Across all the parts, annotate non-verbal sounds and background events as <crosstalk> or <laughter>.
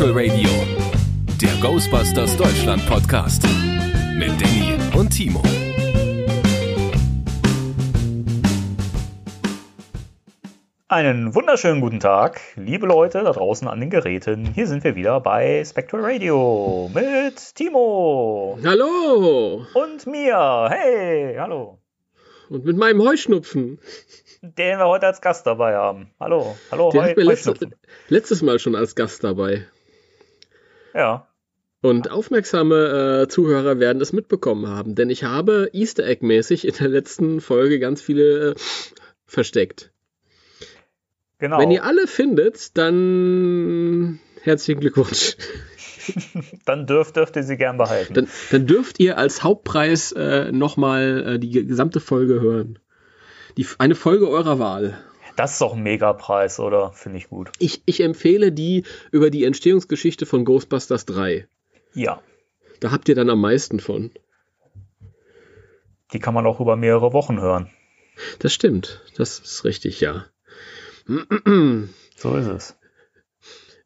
Spectral Radio, der Ghostbusters Deutschland Podcast mit Danny und Timo. Einen wunderschönen guten Tag, liebe Leute da draußen an den Geräten. Hier sind wir wieder bei Spectral Radio mit Timo Hallo! und mir. Hey, hallo. Und mit meinem Heuschnupfen. Den wir heute als Gast dabei haben. Hallo, hallo, Der Heu letzte, letztes Mal schon als Gast dabei. Ja, Und aufmerksame äh, Zuhörer werden es mitbekommen haben, denn ich habe Easter Egg-mäßig in der letzten Folge ganz viele äh, versteckt. genau. Wenn ihr alle findet, dann herzlichen Glückwunsch. <laughs> Dann dürft, dürft ihr sie gern behalten. Dann, dann dürft ihr als Hauptpreis äh, nochmal äh, die gesamte Folge hören. Die, eine Folge eurer Wahl. Das ist doch ein Megapreis, oder? Finde ich gut. Ich, ich empfehle die über die Entstehungsgeschichte von Ghostbusters 3. Ja, Da habt ihr dann am meisten von. die kann man auch über mehrere Wochen hören. Das stimmt. Das ist richtig, ja. So ist es.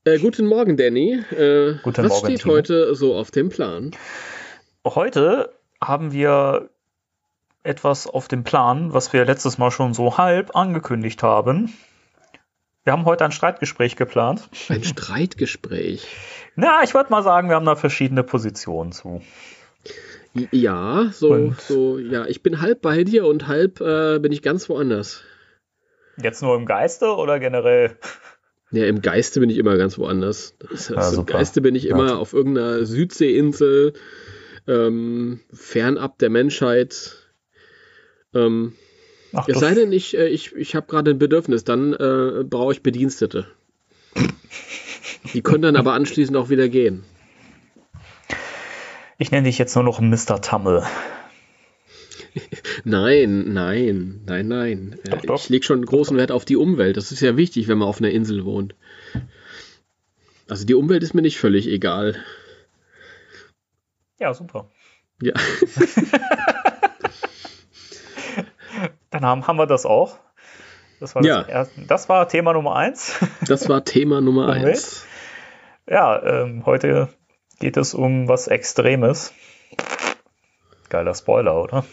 Äh, guten Morgen, Danny. Äh, Guten was Morgen, steht Timo. heute so auf dem Plan? Heute haben wir etwas auf dem Plan, was wir letztes Mal schon so halb angekündigt haben. Wir haben heute ein Streitgespräch geplant. Ein Streitgespräch. Na, ich würde mal sagen, wir haben da verschiedene Positionen zu. Ja, so, Und- so, ja, ich bin halb bei dir und halb äh, bin ich ganz woanders. Jetzt nur im Geiste oder generell? Ja, im Geiste bin ich immer ganz woanders. Das heißt, Ja, Im. Geiste bin ich immer Ja. auf irgendeiner Südseeinsel, ähm, fernab der Menschheit. Ähm, Ach, es sei denn, ich, äh, ich, ich habe gerade ein Bedürfnis, dann äh, brauche ich Bedienstete. Die können dann aber anschließend auch wieder gehen. ich nenne dich jetzt nur noch Mr. Tummel. <laughs> Nein, nein, nein, nein. Äh, Doch, doch. Ich lege schon großen Wert auf die Umwelt. Das ist ja wichtig, wenn man auf einer Insel wohnt. Also die Umwelt ist mir nicht völlig egal. Ja, super. Ja. <laughs> Dann haben, haben wir das auch. Das war, Ja. das, erste, das war Thema Nummer eins. <laughs> Das war Thema Nummer eins. Ja, ähm, heute geht es um was Extremes. Geiler Spoiler, oder?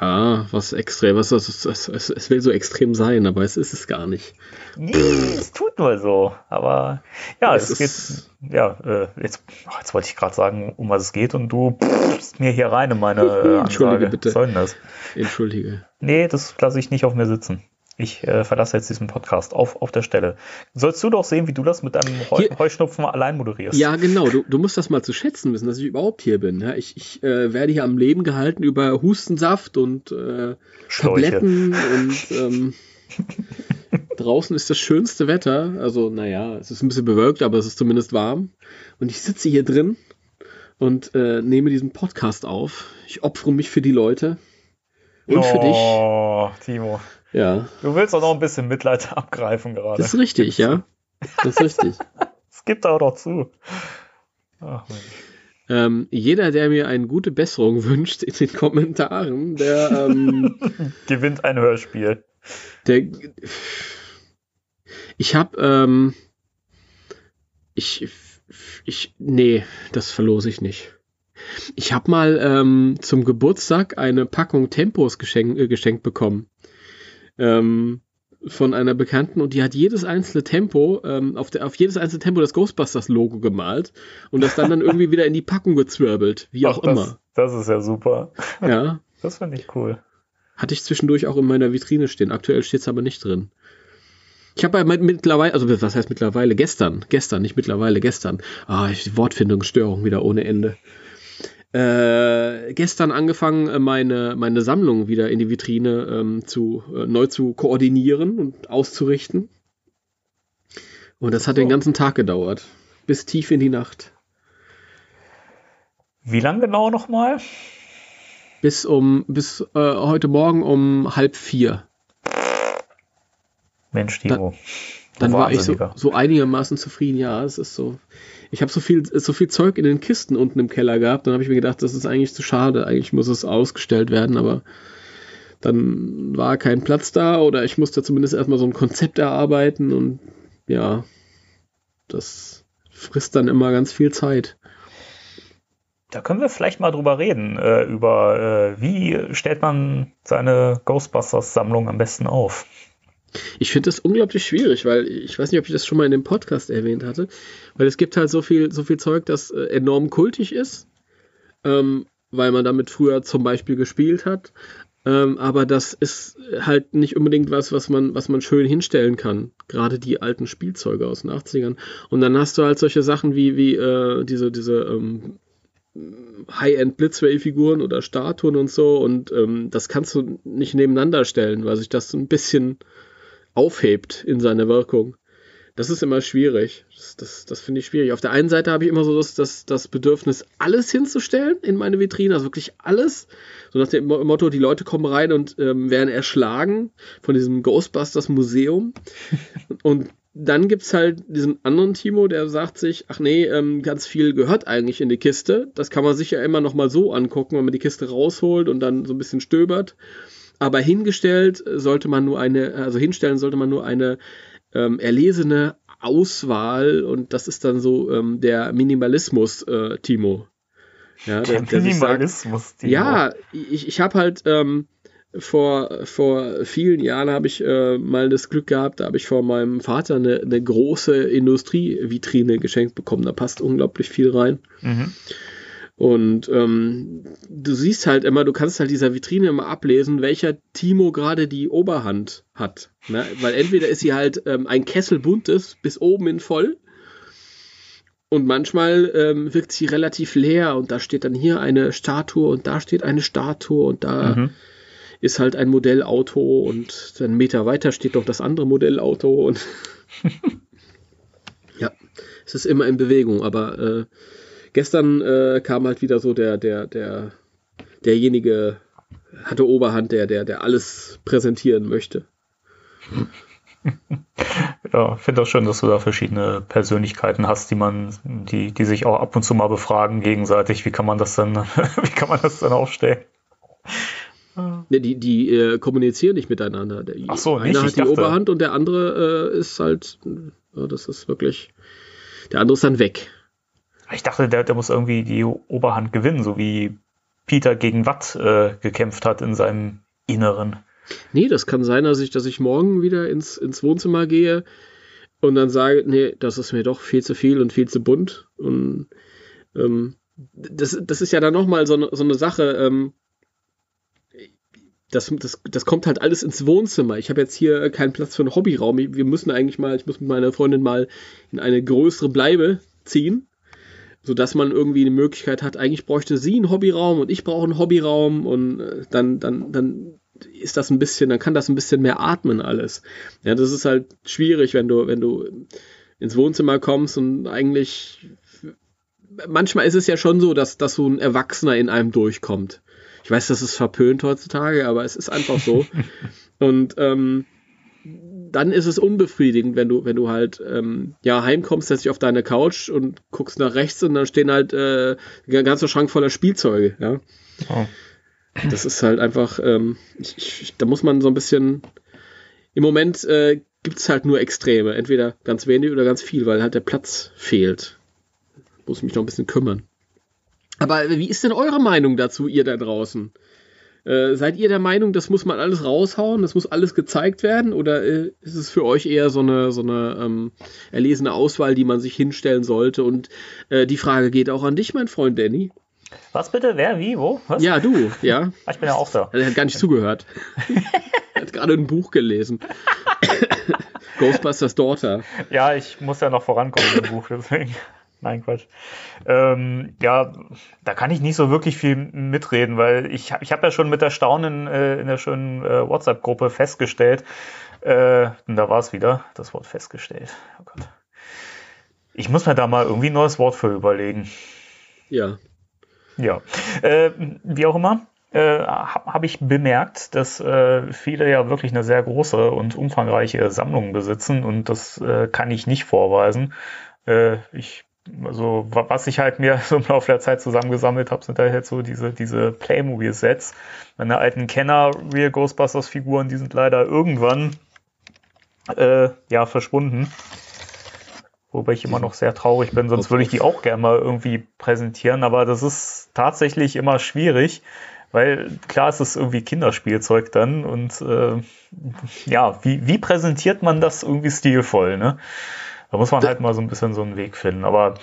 Ja, was extrem, was es, es, es, es will so extrem sein, aber es ist es gar nicht. Nee, es tut nur so. Aber ja, Es es, geht. Ja, äh, jetzt, jetzt wollte ich gerade sagen, um was es geht und du pfst mir hier rein in meine äh, <laughs> Entschuldige, Ansage. bitte. Was soll denn das? Entschuldige. Nee, das lasse ich nicht auf mir sitzen. Ich äh, verlasse jetzt diesen Podcast auf, auf der Stelle. Sollst du doch sehen, wie du das mit deinem Heu Hier- Heuschnupfen allein moderierst. Ja, genau. Du, du musst das mal zu schätzen wissen, dass ich überhaupt hier bin. Ja, ich ich äh, werde hier am Leben gehalten über Hustensaft und äh. Tabletten und ähm, draußen ist das schönste Wetter. Also, naja, es ist ein bisschen bewölkt, aber es ist zumindest warm. Und ich sitze hier drin und äh, nehme diesen Podcast auf. Ich opfere mich für die Leute. Und für dich. Oh, Timo. Ja, Du willst auch noch ein bisschen Mitleid <laughs> abgreifen gerade. das ist richtig, ja. Das ist richtig. <laughs> Das gibt auch noch zu. Ach, Mensch. ähm, jeder, der mir eine gute Besserung <laughs> wünscht in den Kommentaren, der, ähm, Gewinnt ein Hörspiel. der ich habe ähm, ich ich nee, das verlose ich nicht. Ich habe mal ähm, zum Geburtstag eine Packung Tempos geschenk, äh, geschenkt bekommen. Ähm, von einer Bekannten und die hat jedes einzelne Tempo, ähm, auf, der, auf jedes einzelne Tempo das Ghostbusters-Logo gemalt und das dann dann irgendwie wieder in die Packung gezwirbelt, wie auch das, immer. Das ist ja super. Ja, <laughs> Das finde ich cool. hatte ich zwischendurch auch in meiner Vitrine stehen. Aktuell steht es aber nicht drin. Ich habe ja mit- mittlerweile, also was heißt mittlerweile? Gestern, gestern, nicht mittlerweile, gestern. Ah, ich, Wortfindungsstörung wieder ohne Ende. Äh, gestern angefangen, äh, meine, meine Sammlung wieder in die Vitrine ähm, zu, äh, neu zu koordinieren und auszurichten. Und das hat So. den ganzen Tag gedauert. Bis tief in die Nacht. Wie lang genau nochmal? Bis um, bis äh, heute Morgen um halb vier. Mensch, Timo. Dann war ich so, so einigermaßen zufrieden. Ja, es ist so. Ich habe so viel, so viel Zeug in den Kisten unten im Keller gehabt. Dann habe ich mir gedacht, das ist eigentlich zu schade. Eigentlich muss es ausgestellt werden, aber dann war kein Platz da oder ich musste zumindest erstmal so ein Konzept erarbeiten und ja, das frisst dann immer ganz viel Zeit. Da können wir vielleicht mal drüber reden, äh, über äh, wie stellt man seine Ghostbusters-Sammlung am besten auf. Ich finde das unglaublich schwierig, weil ich weiß nicht, ob ich das schon mal in dem Podcast erwähnt hatte, weil es gibt halt so viel, so viel Zeug, das äh, enorm kultig ist, ähm, weil man damit früher zum Beispiel gespielt hat. Ähm, aber das ist halt nicht unbedingt was, was man, was man schön hinstellen kann. Gerade die alten Spielzeuge aus den 80ern. Und dann hast du halt solche Sachen wie, wie äh, diese, diese ähm, High-End Blitzway-Figuren oder Statuen und so. Und ähm, das kannst du nicht nebeneinander stellen, weil sich das ein bisschen aufhebt in seiner Wirkung. Das ist immer schwierig. Das, das, das finde ich schwierig. Auf der einen Seite habe ich immer so das, das, das Bedürfnis, alles hinzustellen in meine Vitrine, also wirklich alles. So nach dem Motto, die Leute kommen rein und ähm, werden erschlagen von diesem Ghostbusters Museum. <laughs> und dann gibt es halt diesen anderen Timo, der sagt sich, ach nee, ähm, ganz viel gehört eigentlich in die Kiste. Das kann man sich ja immer noch mal so angucken, wenn man die Kiste rausholt und dann so ein bisschen stöbert. Aber hingestellt sollte man nur eine, also hinstellen sollte man nur eine ähm, erlesene Auswahl und das ist dann so ähm, der Minimalismus, äh, Timo. Ja, der, der Minimalismus, sagt, Timo. Ja, ich, ich habe halt ähm, vor, vor vielen Jahren habe ich äh, mal das Glück gehabt, da habe ich von meinem Vater eine, eine große Industrievitrine geschenkt bekommen. Da passt unglaublich viel rein. Mhm. Und ähm, du siehst halt immer, du kannst halt dieser Vitrine immer ablesen, welcher Timo gerade die Oberhand hat. Ne? Weil entweder ist sie halt ähm, ein Kessel buntes bis oben in voll. Und manchmal ähm, wirkt sie relativ leer und da steht dann hier eine Statue und da steht eine Statue und da mhm. ist halt ein Modellauto und dann einen Meter weiter steht doch das andere Modellauto und <laughs> ja, es ist immer in Bewegung, aber äh, gestern äh, kam halt wieder so der, der, der, derjenige hatte Oberhand, der, der, der alles präsentieren möchte. <laughs> Ja, finde auch schön, dass du da verschiedene Persönlichkeiten hast, die man, die, die sich auch ab und zu mal befragen gegenseitig. Wie kann man das denn, <laughs> wie kann man das denn aufstellen? Ne, die, die äh, kommunizieren nicht miteinander. Der, Ach so, nicht. Einer hat die dachte... Oberhand und der andere äh, ist halt, ja, das ist wirklich, der andere ist dann weg. Ich dachte, der, der muss irgendwie die Oberhand gewinnen, so wie Peter gegen Watt äh, gekämpft hat in seinem Inneren. Nee, das kann sein, dass ich, dass ich morgen wieder ins, ins Wohnzimmer gehe und dann sage, nee, das ist mir doch viel zu viel und viel zu bunt. Und ähm, das, das ist ja dann nochmal so, so eine Sache, ähm, das, das, das kommt halt alles ins Wohnzimmer. Ich habe jetzt hier keinen Platz für einen Hobbyraum. Wir müssen eigentlich mal, ich muss mit meiner Freundin mal in eine größere Bleibe ziehen sodass man irgendwie eine Möglichkeit hat, eigentlich bräuchte sie einen Hobbyraum und ich brauche einen Hobbyraum und äh, dann, dann, dann ist das ein bisschen, dann kann das ein bisschen mehr atmen alles. Ja, das ist halt schwierig, wenn du, wenn du ins Wohnzimmer kommst und eigentlich manchmal ist es ja schon so, dass, dass so ein Erwachsener in einem durchkommt. Ich weiß, das ist verpönt heutzutage, aber es ist einfach so. <laughs> und ähm, dann ist es unbefriedigend, wenn du, wenn du halt ähm, ja heimkommst, setzt dich auf deine Couch und guckst nach rechts und dann stehen halt äh, ein ganzer Schrank voller Spielzeuge, ja. Oh. Das ist halt einfach, ähm, ich, ich, da muss man so ein bisschen. Im Moment äh, gibt es halt nur Extreme, entweder ganz wenig oder ganz viel, weil halt der Platz fehlt. Muss mich noch ein bisschen kümmern. Aber wie ist denn eure Meinung dazu, ihr da draußen? Äh, seid ihr der Meinung, das muss man alles raushauen, das muss alles gezeigt werden? Oder äh, ist es für euch eher so eine, so eine ähm, erlesene Auswahl, die man sich hinstellen sollte? Und äh, die Frage geht auch an dich, mein Freund Danny. Was bitte? Wer? Wie? Wo? Was? Ja, du, ja. <laughs> Ah, ich bin ja auch da. Er hat gar nicht zugehört. <laughs> er hat gerade ein Buch gelesen. <laughs> Ghostbusters Daughter. Ja, ich muss ja noch vorankommen im Buch, deswegen. Nein, Quatsch. Ähm, ja, da kann ich nicht so wirklich viel mitreden, weil ich, ich habe ja schon mit Erstaunen äh, in der schönen äh, WhatsApp-Gruppe festgestellt, äh, und da war es wieder, das Wort festgestellt. Oh Gott. Ich muss mir da mal irgendwie ein neues Wort für überlegen. Ja. Ja. Äh, wie auch immer, äh, habe hab ich bemerkt, dass äh, viele ja wirklich eine sehr große und umfangreiche Sammlung besitzen und das äh, kann ich nicht vorweisen. Äh, ich also was ich halt mir <laughs> so im Laufe der Zeit zusammengesammelt habe, sind halt so diese, diese Playmobil-Sets. Meine alten Kenner Real Ghostbusters-Figuren, die sind leider irgendwann äh, ja verschwunden. wobei ich immer noch sehr traurig bin, sonst würde ich die auch gerne mal irgendwie präsentieren, aber das ist tatsächlich immer schwierig, weil klar es ist irgendwie Kinderspielzeug dann und äh, ja, wie, wie präsentiert man das irgendwie stilvoll, ne? Da muss man halt mal so ein bisschen so einen Weg finden. Aber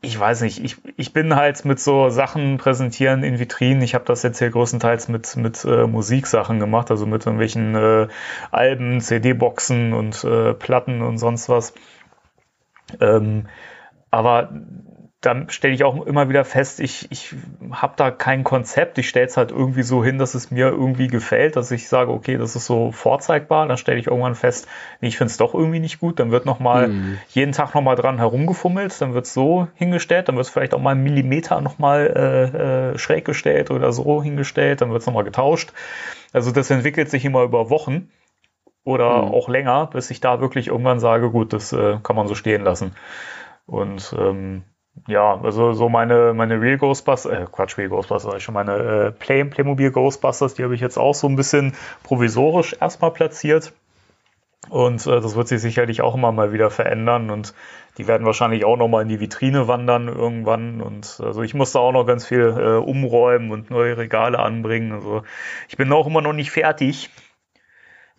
ich weiß nicht, ich, ich bin halt mit so Sachen präsentieren in Vitrinen. Ich habe das jetzt hier größtenteils mit, mit äh, Musiksachen gemacht, also mit irgendwelchen äh, Alben, CD-Boxen und äh, Platten und sonst was. Ähm, aber dann stelle ich auch immer wieder fest, ich, ich habe da kein Konzept. Ich stelle es halt irgendwie so hin, dass es mir irgendwie gefällt, dass ich sage, okay, das ist so vorzeigbar. Dann stelle ich irgendwann fest, nee, ich finde es doch irgendwie nicht gut. Dann wird nochmal mhm. jeden Tag nochmal dran herumgefummelt. Dann wird es so hingestellt. Dann wird es vielleicht auch mal einen Millimeter nochmal äh, äh, schräg gestellt oder so hingestellt. Dann wird es nochmal getauscht. Also das entwickelt sich immer über Wochen oder mhm. auch länger, bis ich da wirklich irgendwann sage, gut, das äh, kann man so stehen lassen. Und ähm, ja, also so meine, meine Real Ghostbusters, äh, Quatsch, Real Ghostbusters, schon meine äh, Play, Playmobil Ghostbusters, die habe ich jetzt auch so ein bisschen provisorisch erstmal platziert. Und äh, das wird sich sicherlich auch immer mal wieder verändern und die werden wahrscheinlich auch noch mal in die Vitrine wandern irgendwann. Und also ich musste auch noch ganz viel äh, umräumen und neue Regale anbringen. Also ich bin auch immer noch nicht fertig.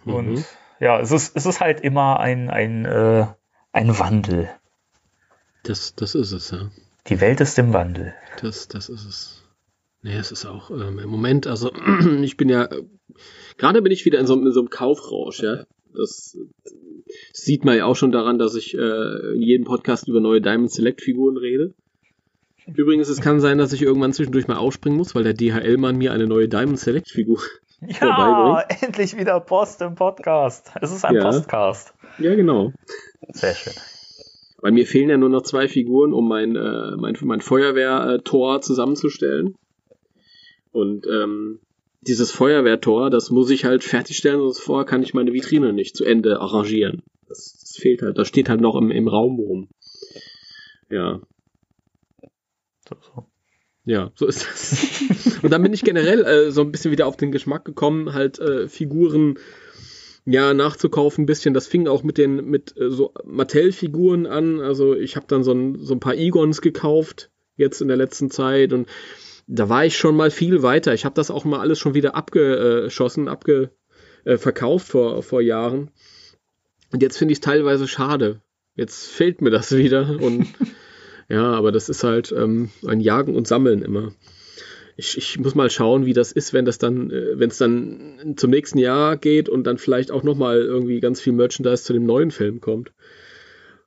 Mhm. Und ja, es ist, es ist halt immer ein, ein, äh, ein Wandel. Das, das ist es, ja. Die Welt ist im Wandel. Das, das ist es. Nee, es ist auch ähm, im Moment, also <clears throat> ich bin ja, äh, gerade bin ich wieder in so, in so einem Kaufrausch, ja. Das, das, sieht man ja auch schon daran, dass ich äh, in jedem Podcast über neue Diamond Select Figuren rede. Übrigens, es kann sein, dass ich irgendwann zwischendurch mal aufspringen muss, weil der DHL-Mann mir eine neue Diamond Select Figur ja, endlich wieder Post im Podcast. Es ist ein ja. Postcast. Ja, genau. Sehr schön. Weil mir fehlen ja nur noch zwei Figuren, um mein, äh, mein, mein Feuerwehrtor zusammenzustellen. Und ähm, dieses Feuerwehrtor, das muss ich halt fertigstellen, sonst vorher kann ich meine Vitrine nicht zu Ende arrangieren. Das, das fehlt halt, das steht halt noch im, im Raum rum. Ja. So. Ja, so ist das. <laughs> Und dann bin ich generell äh, so ein bisschen wieder auf den Geschmack gekommen, halt äh, Figuren ja, nachzukaufen ein bisschen. Das fing auch mit den mit äh, so Mattel-Figuren an. Also ich habe dann so ein, so ein paar Egons gekauft jetzt in der letzten Zeit und da war ich schon mal viel weiter. Ich habe das auch mal alles schon wieder abgeschossen, abge äh, verkauft vor vor Jahren. Und jetzt finde ich es teilweise schade. Jetzt fehlt mir das <laughs> wieder und ja, aber das ist halt ähm, ein Jagen und Sammeln immer ich, ich muss mal schauen, wie das ist, wenn das dann, äh, wenn es dann zum nächsten Jahr geht und dann vielleicht auch nochmal irgendwie ganz viel Merchandise zu dem neuen Film kommt.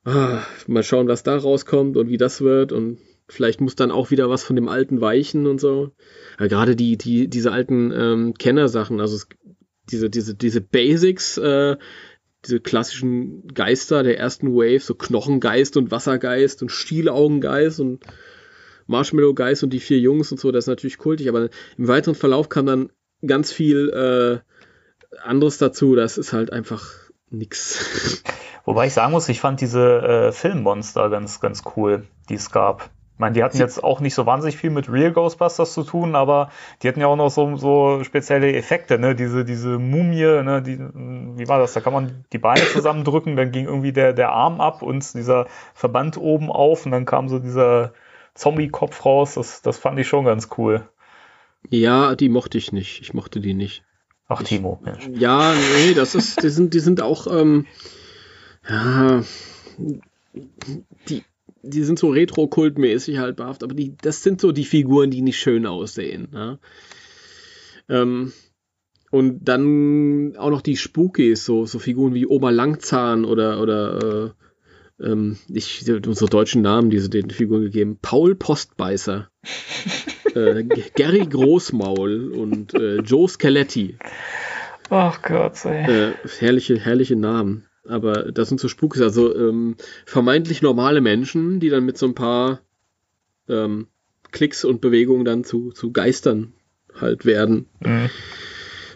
Ah, mal schauen, was da rauskommt und wie das wird und vielleicht muss dann auch wieder was von dem alten weichen und so. Ja, gerade die, die, diese alten ähm, Kennersachen, also es, diese, diese, diese Basics, äh, diese klassischen Geister der ersten Wave, so Knochengeist und Wassergeist und Stielaugengeist und Marshmallow Guys und die vier Jungs und so, das ist natürlich kultig, aber im weiteren Verlauf kam dann ganz viel äh, anderes dazu. Das ist halt einfach nix. <laughs> Wobei ich sagen muss, ich fand diese äh, Filmmonster ganz, ganz cool, die es gab. Ich meine, die hatten jetzt auch nicht so wahnsinnig viel mit Real Ghostbusters zu tun, aber die hatten ja auch noch so, so spezielle Effekte, ne? Diese, diese Mumie, ne? Die, wie war das? Da kann man die Beine zusammendrücken, dann ging irgendwie der, der Arm ab und dieser Verband oben auf und dann kam so dieser Zombie-Kopf raus. Das, das fand ich schon ganz cool. Ja, die mochte ich nicht. Ich mochte die nicht. Ach, Timo, Mensch. Ja, nee, das ist, die sind, die sind auch, ähm, ja, die, die sind so retro-kultmäßig halt behaftet, aber die, das sind so die Figuren, die nicht schön aussehen. Ja? Ähm, und dann auch noch die Spookies, so, so Figuren wie Oma Langzahn oder, oder äh, ähm, ich, unsere deutschen Namen, diese den Figuren gegeben. Paul Postbeißer, <laughs> äh, Gary Großmaul und äh, Joe Scaletti. Ach Gott, ey. Äh, herrliche, herrliche Namen. Aber das sind so Spukes, also ähm, vermeintlich normale Menschen, die dann mit so ein paar ähm, Klicks und Bewegungen dann zu, zu Geistern halt werden. Mhm.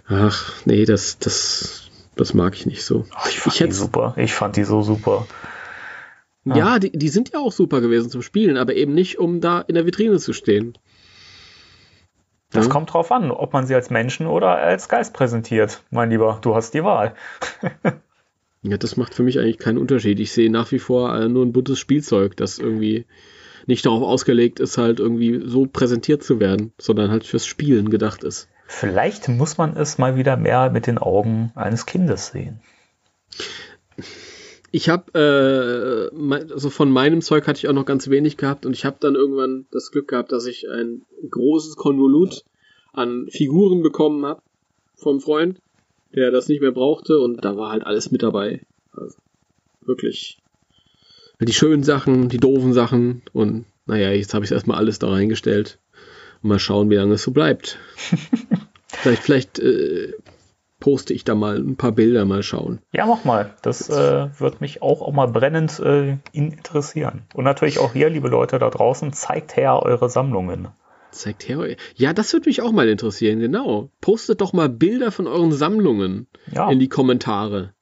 Ach, nee, das, das, das mag ich nicht so. Ach, ich fand ich die super. Ich fand die so super. Ja, ja die, die sind ja auch super gewesen zum Spielen, aber eben nicht, um da in der Vitrine zu stehen. Das ja. kommt drauf an, ob man sie als Menschen oder als Geist präsentiert, mein Lieber. Du hast die Wahl. <laughs> Ja, das macht für mich eigentlich keinen Unterschied. Ich sehe nach wie vor äh, nur ein buntes Spielzeug, das irgendwie nicht darauf ausgelegt ist, halt irgendwie so präsentiert zu werden, sondern halt fürs Spielen gedacht ist. Vielleicht muss man es mal wieder mehr mit den Augen eines Kindes sehen. Ich habe, äh, also von meinem Zeug hatte ich auch noch ganz wenig gehabt und ich habe dann irgendwann das Glück gehabt, dass ich ein großes Konvolut an Figuren bekommen habe vom Freund, der das nicht mehr brauchte und da war halt alles mit dabei. Also wirklich die schönen Sachen, die doofen Sachen und naja, jetzt habe ich erstmal alles da reingestellt und mal schauen, wie lange es so bleibt. <laughs> vielleicht, vielleicht äh, poste ich da mal ein paar Bilder, mal schauen. Ja, mach mal. Das äh, wird mich auch, auch mal brennend äh, interessieren. Und natürlich auch hier, liebe Leute da draußen, zeigt her eure Sammlungen. Zeigt her. Ja, das würde mich auch mal interessieren, genau. Postet doch mal Bilder von euren Sammlungen ja. in die Kommentare.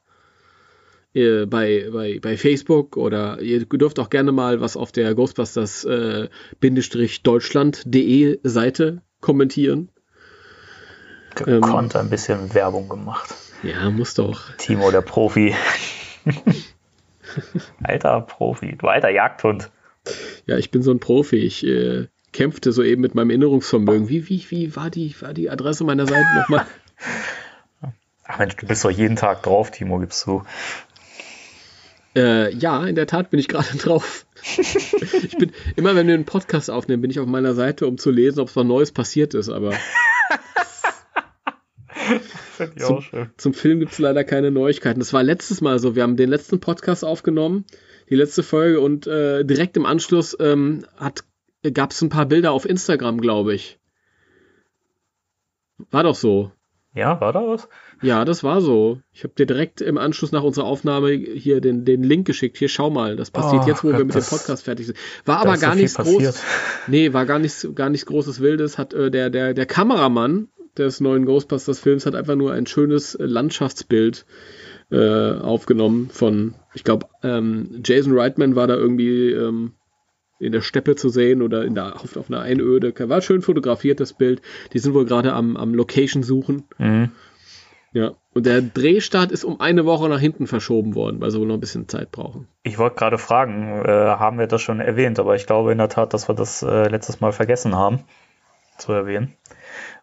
Äh, bei, bei, bei Facebook oder ihr dürft auch gerne mal was auf der Ghostbusters-Deutschland.de äh, Seite kommentieren. Gekonnt ähm, ein bisschen Werbung gemacht. Ja, muss doch. Timo, der Profi. <laughs> alter Profi, du alter Jagdhund. Ja, ich bin so ein Profi. Ich äh, kämpfte soeben mit meinem Erinnerungsvermögen. Wie, wie, wie war die, war die Adresse meiner Seite nochmal? <laughs> Ach Mensch, du bist doch jeden Tag drauf, Timo, gibst du. Äh, ja, in der Tat bin ich gerade <laughs> drauf. ich bin, immer wenn wir einen Podcast aufnehmen, bin ich auf meiner Seite, um zu lesen, ob es was Neues passiert ist, aber. <laughs> zum, zum, Film gibt es leider keine Neuigkeiten. Das war letztes Mal so. Wir haben den letzten Podcast aufgenommen, die letzte Folge, und äh, direkt im Anschluss ähm, gab es ein paar Bilder auf Instagram, glaube ich. War doch so. Ja, war da was? Ja, das war so. Ich habe dir direkt im Anschluss nach unserer Aufnahme hier den, den Link geschickt. Hier, schau mal. Das passiert oh, jetzt, wo Gott, wir mit dem Podcast fertig sind. War aber gar so nichts großes. Nee, war gar nichts, gar nichts großes Wildes. Hat äh, der, der, der Kameramann des neuen Ghostbusters-Films hat einfach nur ein schönes äh, Landschaftsbild äh, aufgenommen von, ich glaube, ähm, Jason Reitman war da irgendwie ähm, in der Steppe zu sehen oder in der, auf, auf einer Einöde. War schön fotografiert, das Bild. Die sind wohl gerade am, am Location suchen. Mhm. Ja, und der Drehstart ist um eine Woche nach hinten verschoben worden, weil sie wohl noch ein bisschen Zeit brauchen. Ich wollte gerade fragen, äh, haben wir das schon erwähnt, aber ich glaube in der Tat, dass wir das äh, letztes Mal vergessen haben zu erwähnen.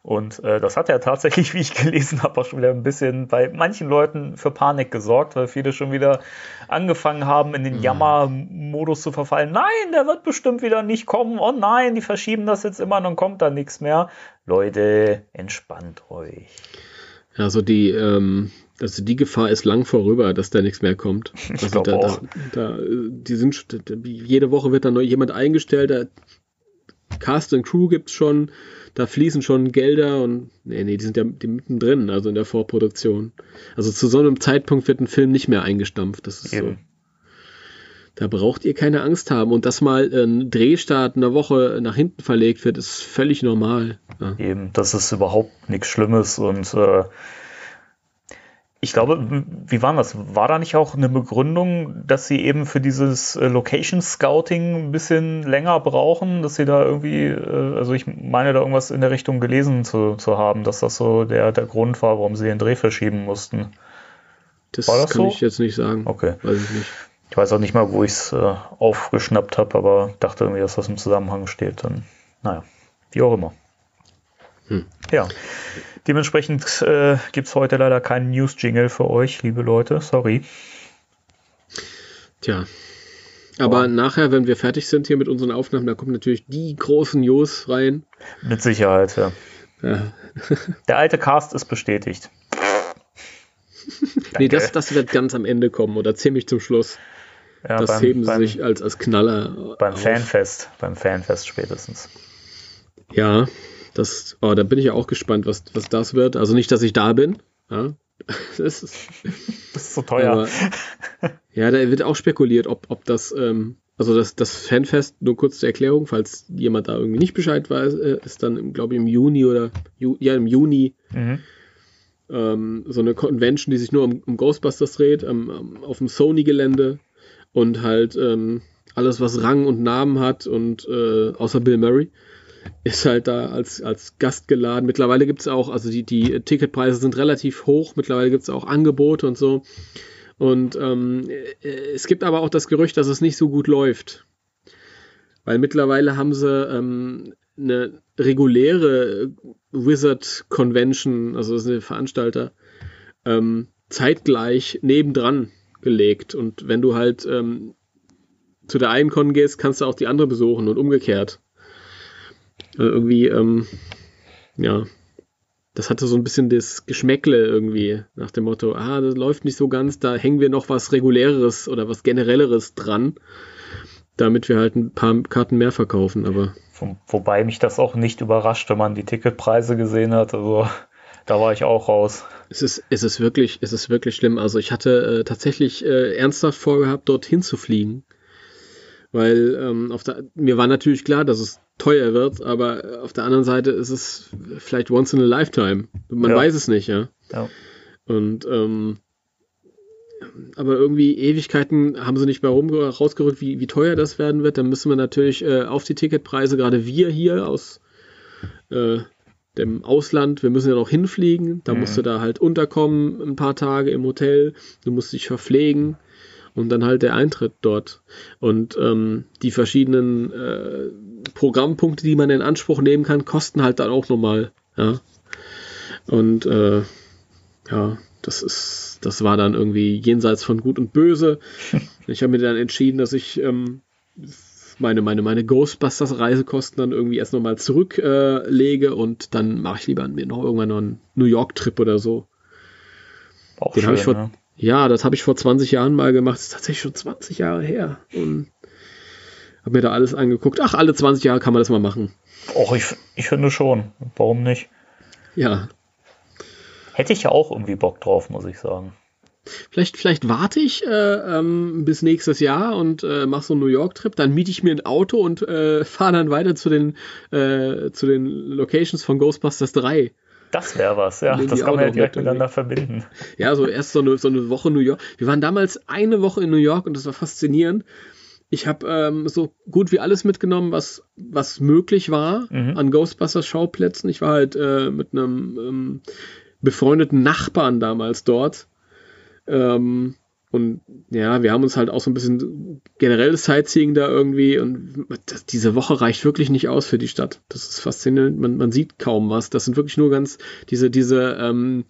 Und äh, das hat ja tatsächlich, <laughs> wie ich gelesen habe, auch schon wieder ein bisschen bei manchen Leuten für Panik gesorgt, weil viele schon wieder angefangen haben, in den mhm. Jammer-Modus zu verfallen. Nein, der wird bestimmt wieder nicht kommen. Oh nein, die verschieben das jetzt immer, dann kommt da nichts mehr. Leute, entspannt euch. Also die, ähm, also die Gefahr ist lang vorüber, dass da nichts mehr kommt. <laughs> Ich also da, auch. Da, da, die sind, jede Woche wird da noch jemand eingestellt, da Cast und Crew gibt's schon, da fließen schon Gelder und nee, nee, die sind ja die mittendrin, also in der Vorproduktion. Also zu so einem Zeitpunkt wird ein Film nicht mehr eingestampft. Das ist Eben. so. Da braucht ihr keine Angst haben. Und dass mal ein Drehstart eine Woche nach hinten verlegt wird, ist völlig normal. Ja. Eben, das ist überhaupt nichts Schlimmes und äh, ich glaube, wie war das? War da nicht auch eine Begründung, dass sie eben für dieses äh, Location Scouting ein bisschen länger brauchen, dass sie da irgendwie, äh, also ich meine da irgendwas in der Richtung gelesen zu, zu haben, dass das so der, der Grund war, warum sie den Dreh verschieben mussten. Das, das kann so? ich jetzt nicht sagen. Okay. Weiß ich nicht. Ich weiß auch nicht mal, wo ich es äh, aufgeschnappt habe, aber dachte irgendwie, dass das im Zusammenhang steht. Dann, naja, wie auch immer. Hm. Ja. Dementsprechend äh, gibt es heute leider keinen News-Jingle für euch, liebe Leute. Sorry. Tja. Aber oh. nachher, wenn wir fertig sind hier mit unseren Aufnahmen, da kommen natürlich die großen News rein. Mit Sicherheit, ja. ja. <laughs> Der alte Cast ist bestätigt. nee, das, das wird ganz am Ende kommen oder ziemlich zum Schluss. Ja, das beim, heben sie beim, sich als, als Knaller. Beim auf. Fanfest, beim Fanfest spätestens. Ja, das, oh, da bin ich ja auch gespannt, was, was das wird. Also nicht, dass ich da bin. Ja. <laughs> Das ist, das ist so teuer. Aber, ja, da wird auch spekuliert, ob, ob das, ähm, also das, das Fanfest, nur kurz zur Erklärung, falls jemand da irgendwie nicht Bescheid weiß, äh, ist dann, glaube ich, im Juni oder Ju, ja, im Juni mhm. ähm, so eine Convention, die sich nur um, um Ghostbusters dreht, ähm, auf dem Sony-Gelände und halt ähm, alles, was Rang und Namen hat und äh, außer Bill Murray ist halt da als, als Gast geladen. Mittlerweile gibt es auch, also die, die Ticketpreise sind relativ hoch, mittlerweile gibt es auch Angebote und so. Und ähm, äh, es gibt aber auch das Gerücht, dass es nicht so gut läuft. Weil mittlerweile haben sie ähm, eine reguläre Wizard Convention, also das ist eine Veranstalter, ähm, zeitgleich nebendran gelegt. Und wenn du halt ähm, zu der einen Con gehst, kannst du auch die andere besuchen und umgekehrt. Also irgendwie, ähm, ja, das hatte so ein bisschen das Geschmäckle irgendwie nach dem Motto, ah, das läuft nicht so ganz, da hängen wir noch was reguläreres oder was generelleres dran, damit wir halt ein paar Karten mehr verkaufen, aber. Wobei mich das auch nicht überrascht, wenn man die Ticketpreise gesehen hat, also da war ich auch raus. Es ist, es ist wirklich, es ist wirklich schlimm. Also ich hatte äh, tatsächlich äh, ernsthaft vorgehabt, dorthin zu fliegen. Weil ähm, der, mir war natürlich klar, dass es teuer wird, aber auf der anderen Seite ist es vielleicht once in a lifetime. Man ja. weiß es nicht, ja. ja. Und ähm, aber irgendwie Ewigkeiten haben sie nicht mehr rum rausgerückt, wie, wie teuer das werden wird. Dann müssen wir natürlich äh, auf die Ticketpreise, gerade wir hier aus äh, dem Ausland, wir müssen ja noch hinfliegen. Da mhm. musst du da halt unterkommen, ein paar Tage im Hotel. Du musst dich verpflegen und dann halt der Eintritt dort. Und ähm, die verschiedenen äh, Programmpunkte, die man in Anspruch nehmen kann, kosten halt dann auch nochmal. Ja. Und äh, ja, das ist, das war dann irgendwie jenseits von Gut und Böse. Ich habe mir dann entschieden, dass ich ähm, meine, meine, meine Ghostbusters-Reisekosten dann irgendwie erst nochmal zurücklege äh, und dann mache ich lieber mir noch irgendwann noch einen New York-Trip oder so. Auch Den ich vor, ne? Ja, das habe ich vor 20 Jahren mal gemacht. Das ist tatsächlich schon 20 Jahre her. Und habe mir da alles angeguckt. Ach, alle 20 Jahre kann man das mal machen. Och, ich, ich finde schon. Warum nicht? Ja. Hätte ich ja auch irgendwie Bock drauf, muss ich sagen. Vielleicht, vielleicht warte ich äh, ähm, bis nächstes Jahr und äh, mache so einen New York-Trip. Dann miete ich mir ein Auto und äh, <laughs> fahre dann weiter zu den, äh, zu den Locations von Ghostbusters 3. Das wäre was, ja. Das kann man ja direkt miteinander verbinden. Ja, so erst so eine, so eine Woche New York. Wir waren damals eine Woche in New York und das war faszinierend. Ich habe ähm, so gut wie alles mitgenommen, was, was möglich war mhm. an Ghostbusters Schauplätzen. Ich war halt äh, mit einem ähm, befreundeten Nachbarn damals dort. Ähm, und ja, wir haben uns halt auch so ein bisschen generelles Sightseeing da irgendwie und das, diese Woche reicht wirklich nicht aus für die Stadt. Das ist faszinierend. Man, man sieht kaum was. Das sind wirklich nur ganz diese, diese, ähm,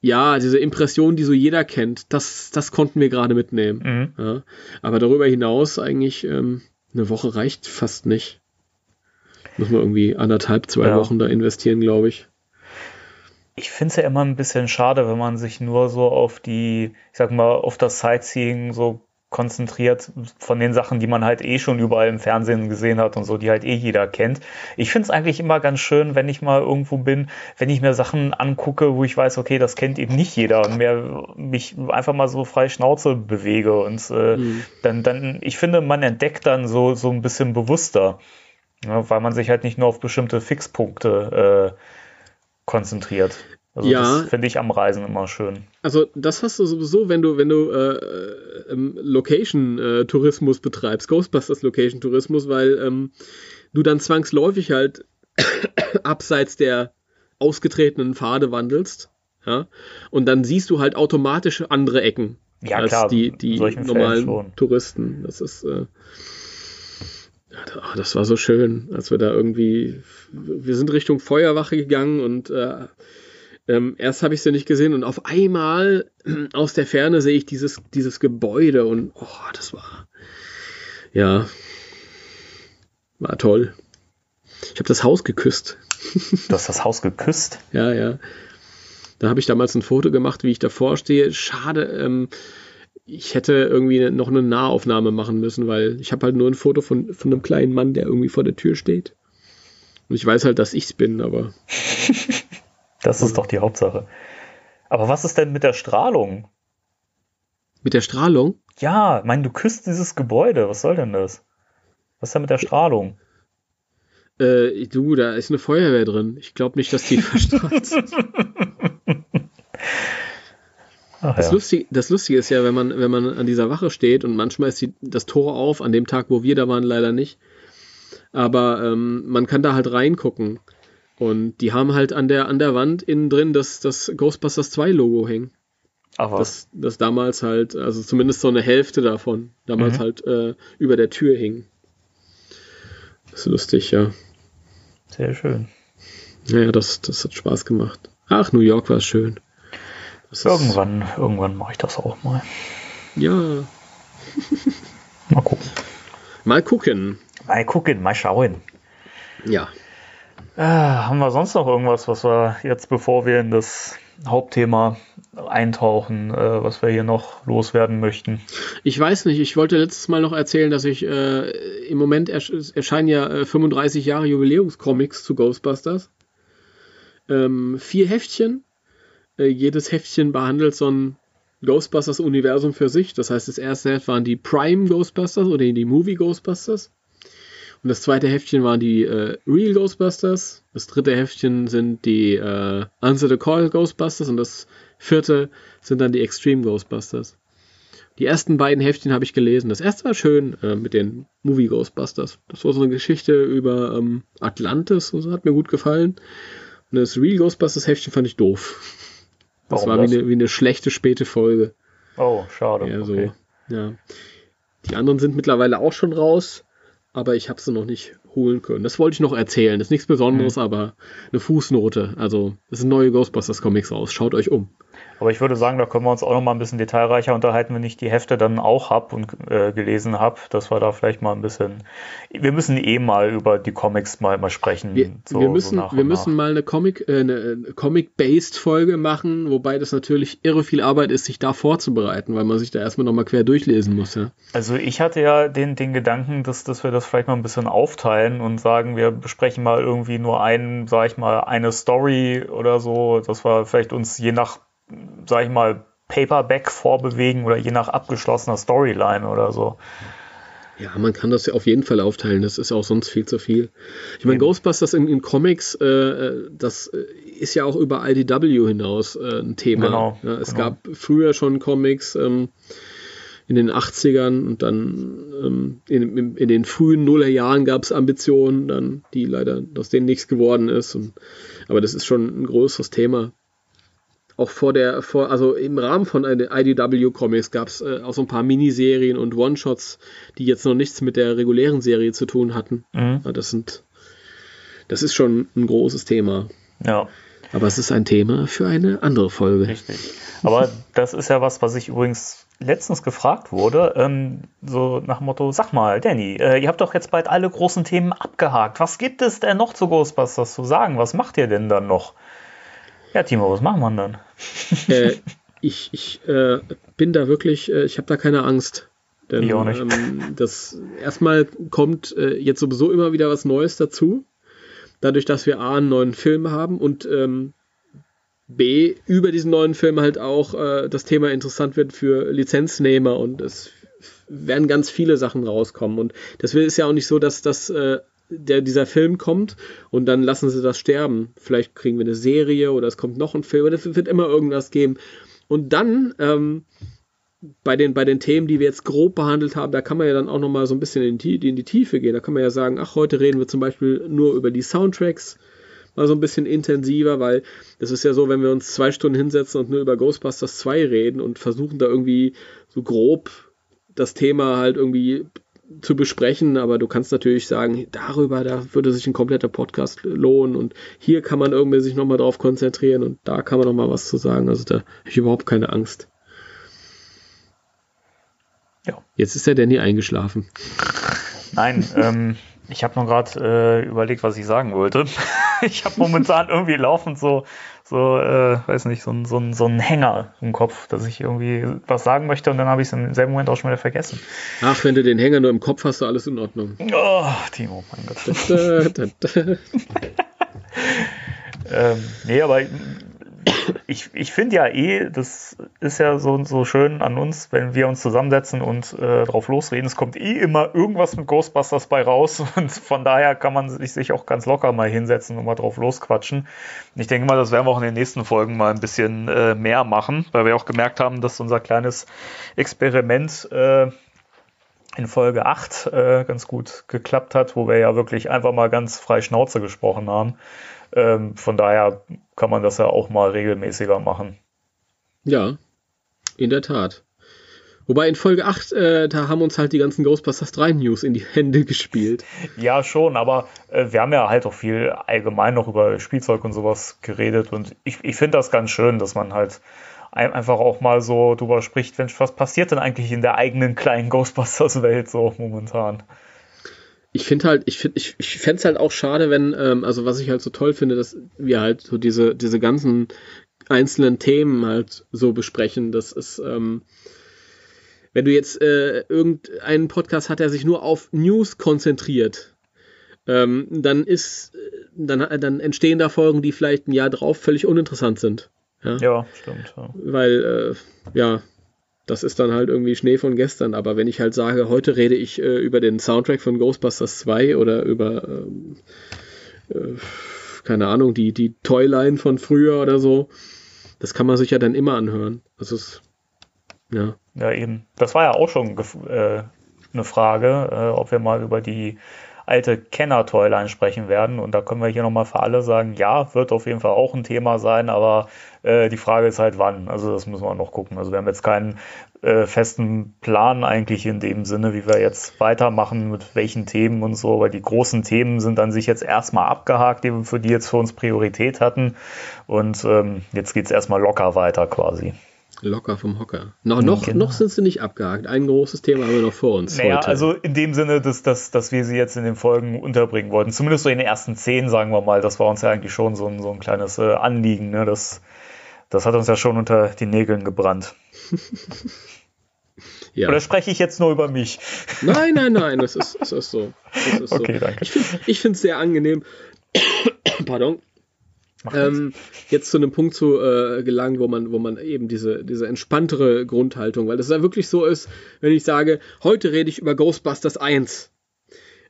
ja, diese Impressionen, die so jeder kennt. Das, das konnten wir gerade mitnehmen. Mhm. Ja. Aber darüber hinaus eigentlich ähm, eine Woche reicht fast nicht. Muss man irgendwie anderthalb, zwei ja. Wochen da investieren, glaube ich ich finde es ja immer ein bisschen schade, wenn man sich nur so auf die, ich sag mal, auf das Sightseeing so konzentriert von den Sachen, die man halt eh schon überall im Fernsehen gesehen hat und so, die halt eh jeder kennt. Ich finde es eigentlich immer ganz schön, wenn ich mal irgendwo bin, wenn ich mir Sachen angucke, wo ich weiß, okay, das kennt eben nicht jeder und mir mich einfach mal so frei Schnauze bewege und äh, mhm. dann, dann, ich finde, man entdeckt dann so, so ein bisschen bewusster, ja, weil man sich halt nicht nur auf bestimmte Fixpunkte äh, konzentriert. Also ja. das finde ich am Reisen immer schön. Also das hast du sowieso, wenn du, wenn du äh, ähm, Location-Tourismus äh, betreibst, Ghostbusters Location-Tourismus, weil ähm, du dann zwangsläufig halt <coughs> abseits der ausgetretenen Pfade wandelst. Ja? Und dann siehst du halt automatisch andere Ecken ja, als klar, die, die normalen Touristen. Das ist äh, Oh, das war so schön, als wir da irgendwie, wir sind Richtung Feuerwache gegangen und äh, ähm, erst habe ich sie nicht gesehen und auf einmal <clears throat> aus der Ferne sehe ich dieses, dieses Gebäude und oh, das war, ja, war toll. Ich habe das Haus geküsst. Du hast das Haus geküsst? <laughs> ja, ja. Da habe ich damals ein Foto gemacht, wie ich davor stehe. Schade, ähm, ich hätte irgendwie noch eine Nahaufnahme machen müssen, weil ich habe halt nur ein Foto von, von einem kleinen Mann, der irgendwie vor der Tür steht. Und ich weiß halt, dass ich's bin, aber. <laughs> das ist doch die Hauptsache. Aber was ist denn mit der Strahlung? Mit der Strahlung? Ja, mein, du küsst dieses Gebäude. Was soll denn das? Was ist denn mit der Strahlung? Äh, du, da ist eine Feuerwehr drin. Ich glaube nicht, dass die <laughs> verstrahlt. Ach, das, ja. Lustige, das, Lustige, ist ja, wenn man, wenn man an dieser Wache steht und manchmal ist die, das Tor auf, an dem Tag, wo wir da waren, leider nicht. Aber ähm, man kann da halt reingucken. Und die haben halt an der, an der Wand innen drin das, das Ghostbusters 2 Logo hängen. Aber dass, dass damals halt, also zumindest so eine Hälfte davon, damals mhm. halt äh, über der Tür hing. Das ist lustig, ja. Sehr schön. Naja, das, das hat Spaß gemacht. Ach, New York war schön. Das irgendwann, irgendwann mache ich das auch mal. Ja. <laughs> mal gucken. Mal gucken. Mal gucken, mal schauen. Ja. Äh, haben wir sonst noch irgendwas, was wir jetzt, bevor wir in das Hauptthema eintauchen, äh, was wir hier noch loswerden möchten? Ich weiß nicht. Ich wollte letztes Mal noch erzählen, dass ich äh, im Moment ersch erscheinen ja äh, 35 Jahre Jubiläumscomics zu Ghostbusters. Ähm, vier Heftchen. Äh, jedes Heftchen behandelt so ein Ghostbusters-Universum für sich. Das heißt, das erste Heft waren die Prime Ghostbusters oder die Movie Ghostbusters. Und das zweite Heftchen waren die äh, Real Ghostbusters. Das dritte Heftchen sind die äh, Answer the Call Ghostbusters. Und das vierte sind dann die Extreme Ghostbusters. Die ersten beiden Heftchen habe ich gelesen. Das erste war schön äh, mit den Movie Ghostbusters. Das war so eine Geschichte über ähm, Atlantis und so hat mir gut gefallen. Und das Real Ghostbusters Heftchen fand ich doof. Das Warum war wie eine, wie eine schlechte späte Folge. Oh, schade. Ja, so. Okay. Ja. Die anderen sind mittlerweile auch schon raus aber ich habe sie noch nicht holen können. Das wollte ich noch erzählen. Das ist nichts Besonderes, mhm. aber eine Fußnote. Also, es sind neue Ghostbusters Comics raus. Schaut euch um. Aber ich würde sagen, da können wir uns auch noch mal ein bisschen detailreicher unterhalten, wenn ich die Hefte dann auch habe und äh, gelesen habe, dass wir da vielleicht mal ein bisschen. Wir müssen eh mal über die Comics mal, mal sprechen. Wir, so, wir müssen, so wir müssen mal eine Comic, äh, eine Comic-based Folge machen, wobei das natürlich irre viel Arbeit ist, sich da vorzubereiten, weil man sich da erstmal noch mal quer durchlesen muss. Ja. Also ich hatte ja den, den Gedanken, dass, dass wir das vielleicht mal ein bisschen aufteilen und sagen, wir besprechen mal irgendwie nur einen, sag ich mal, eine Story oder so, dass wir vielleicht uns je nach sag ich mal, Paperback vorbewegen oder je nach abgeschlossener Storyline oder so. Ja, man kann das ja auf jeden Fall aufteilen. Das ist auch sonst viel zu viel. Ich meine, Ghostbusters in, in Comics, äh, das äh, ist ja auch über IDW hinaus äh, ein Thema. Genau, ja, es genau. gab früher schon Comics ähm, in den 80ern und dann ähm, in, in, in, den frühen Nullerjahren gab es Ambitionen, dann die leider aus denen nichts geworden ist. Und, aber das ist schon ein größeres Thema auch vor der, vor, also im Rahmen von IDW Comics gab es äh, auch so ein paar Miniserien und One-Shots, die jetzt noch nichts mit der regulären Serie zu tun hatten. Mhm. Das sind, das ist schon ein großes Thema. Ja. Aber es ist ein Thema für eine andere Folge. Richtig. Aber das ist ja was, was ich übrigens letztens gefragt wurde, ähm, so nach dem Motto, sag mal, Danny, äh, ihr habt doch jetzt bald alle großen Themen abgehakt. Was gibt es denn noch zu Ghostbusters zu sagen? Was macht ihr denn dann noch? Ja, Timo, was machen wir dann? Äh, <laughs> ich ich äh, bin da wirklich, äh, ich habe da keine Angst. Denn, ich auch nicht. Ähm, das erstmal kommt äh, jetzt sowieso immer wieder was Neues dazu. Dadurch, dass wir A, einen neuen Film haben und ähm, B, über diesen neuen Film halt auch äh, das Thema interessant wird für Lizenznehmer und es werden ganz viele Sachen rauskommen. Und das ist ja auch nicht so, dass das äh, der, dieser Film kommt und dann lassen sie das sterben. Vielleicht kriegen wir eine Serie oder es kommt noch ein Film oder es wird immer irgendwas geben. Und dann ähm, bei, den, bei den Themen, die wir jetzt grob behandelt haben, da kann man ja dann auch nochmal so ein bisschen in die, in die Tiefe gehen. Da kann man ja sagen, ach, heute reden wir zum Beispiel nur über die Soundtracks mal so ein bisschen intensiver, weil das ist ja so, wenn wir uns zwei Stunden hinsetzen und nur über Ghostbusters 2 reden und versuchen da irgendwie so grob das Thema halt irgendwie zu besprechen, aber du kannst natürlich sagen, darüber, da würde sich ein kompletter Podcast lohnen und hier kann man irgendwie sich nochmal drauf konzentrieren und da kann man nochmal was zu sagen. Also da habe ich überhaupt keine Angst. Ja. Jetzt ist der Danny eingeschlafen. Nein, ähm, ich habe noch gerade äh, überlegt, was ich sagen wollte. <laughs> ich habe momentan irgendwie laufend so, so äh, weiß nicht, so, so, so einen Hänger im Kopf, dass ich irgendwie was sagen möchte und dann habe ich es im selben Moment auch schon wieder vergessen. Ach, wenn du den Hänger nur im Kopf hast, ist alles in Ordnung. Oh, Timo, mein Gott. <laughs> ähm, nee, aber ich, ich finde ja eh, das ist ja so, so schön an uns, wenn wir uns zusammensetzen und äh, drauf losreden. Es kommt eh immer irgendwas mit Ghostbusters bei raus <laughs> und von daher kann man sich, sich auch ganz locker mal hinsetzen und mal drauf losquatschen. Ich denke mal, das werden wir auch in den nächsten Folgen mal ein bisschen äh, mehr machen, weil wir auch gemerkt haben, dass unser kleines Experiment äh, in Folge 8 äh, ganz gut geklappt hat, wo wir ja wirklich einfach mal ganz frei Schnauze gesprochen haben. Ähm, von daher kann man das ja auch mal regelmäßiger machen. Ja, In der Tat. Wobei in Folge 8, äh, da haben uns halt die ganzen Ghostbusters 3 News in die Hände <laughs> gespielt. Ja, schon, aber äh, wir haben ja halt auch viel allgemein noch über Spielzeug und sowas geredet und ich, ich finde das ganz schön, dass man halt einfach auch mal so drüber spricht, Mensch, was passiert denn eigentlich in der eigenen kleinen Ghostbusters-Welt so momentan? Ich finde halt, ich finde, ich, ich fände es halt auch schade, wenn, ähm, also was ich halt so toll finde, dass wir halt so diese, diese ganzen einzelnen Themen halt so besprechen. Das ist, ähm, wenn du jetzt äh, irgendeinen Podcast hat, der sich nur auf News konzentriert, ähm, dann ist, dann, dann entstehen da Folgen, die vielleicht ein Jahr drauf völlig uninteressant sind. Ja, ja stimmt. Ja. Weil, äh, ja, das ist dann halt irgendwie Schnee von gestern. Aber wenn ich halt sage, heute rede ich äh, über den Soundtrack von Ghostbusters 2 oder über, ähm, äh, keine Ahnung, die, die Toyline von früher oder so, das kann man sich ja dann immer anhören. Das ist, ja. Ja, eben. Das war ja auch schon äh, eine Frage, äh, ob wir mal über die alte Kenner-Toyline sprechen werden. Und da können wir hier nochmal für alle sagen, ja, wird auf jeden Fall auch ein Thema sein, aber äh, die Frage ist halt wann. Also das müssen wir noch gucken. Also wir haben jetzt keinen äh, festen Plan eigentlich in dem Sinne, wie wir jetzt weitermachen, mit welchen Themen und so. Aber die großen Themen sind an sich jetzt erstmal abgehakt, die für die jetzt für uns Priorität hatten. Und ähm, jetzt geht es erstmal locker weiter quasi. Locker vom Hocker. Noch, noch, genau. noch sind sie nicht abgehakt. Ein großes Thema haben wir noch vor uns. Naja, heute. also in dem Sinne, dass, dass, dass wir sie jetzt in den Folgen unterbringen wollten. Zumindest so in den ersten zehn, sagen wir mal. Das war uns ja eigentlich schon so ein, so ein kleines äh, Anliegen. Ne? Das, das hat uns ja schon unter die Nägeln gebrannt. <laughs> ja. Oder spreche ich jetzt nur über mich? Nein, nein, nein, <laughs> das ist, das ist so. Das ist okay, so. danke. Ich finde es sehr angenehm. <coughs> Pardon ähm, jetzt zu einem Punkt zu äh, gelangen, wo man, wo man eben diese, diese entspanntere Grundhaltung, weil das ja wirklich so ist, wenn ich sage, heute rede ich über Ghostbusters 1.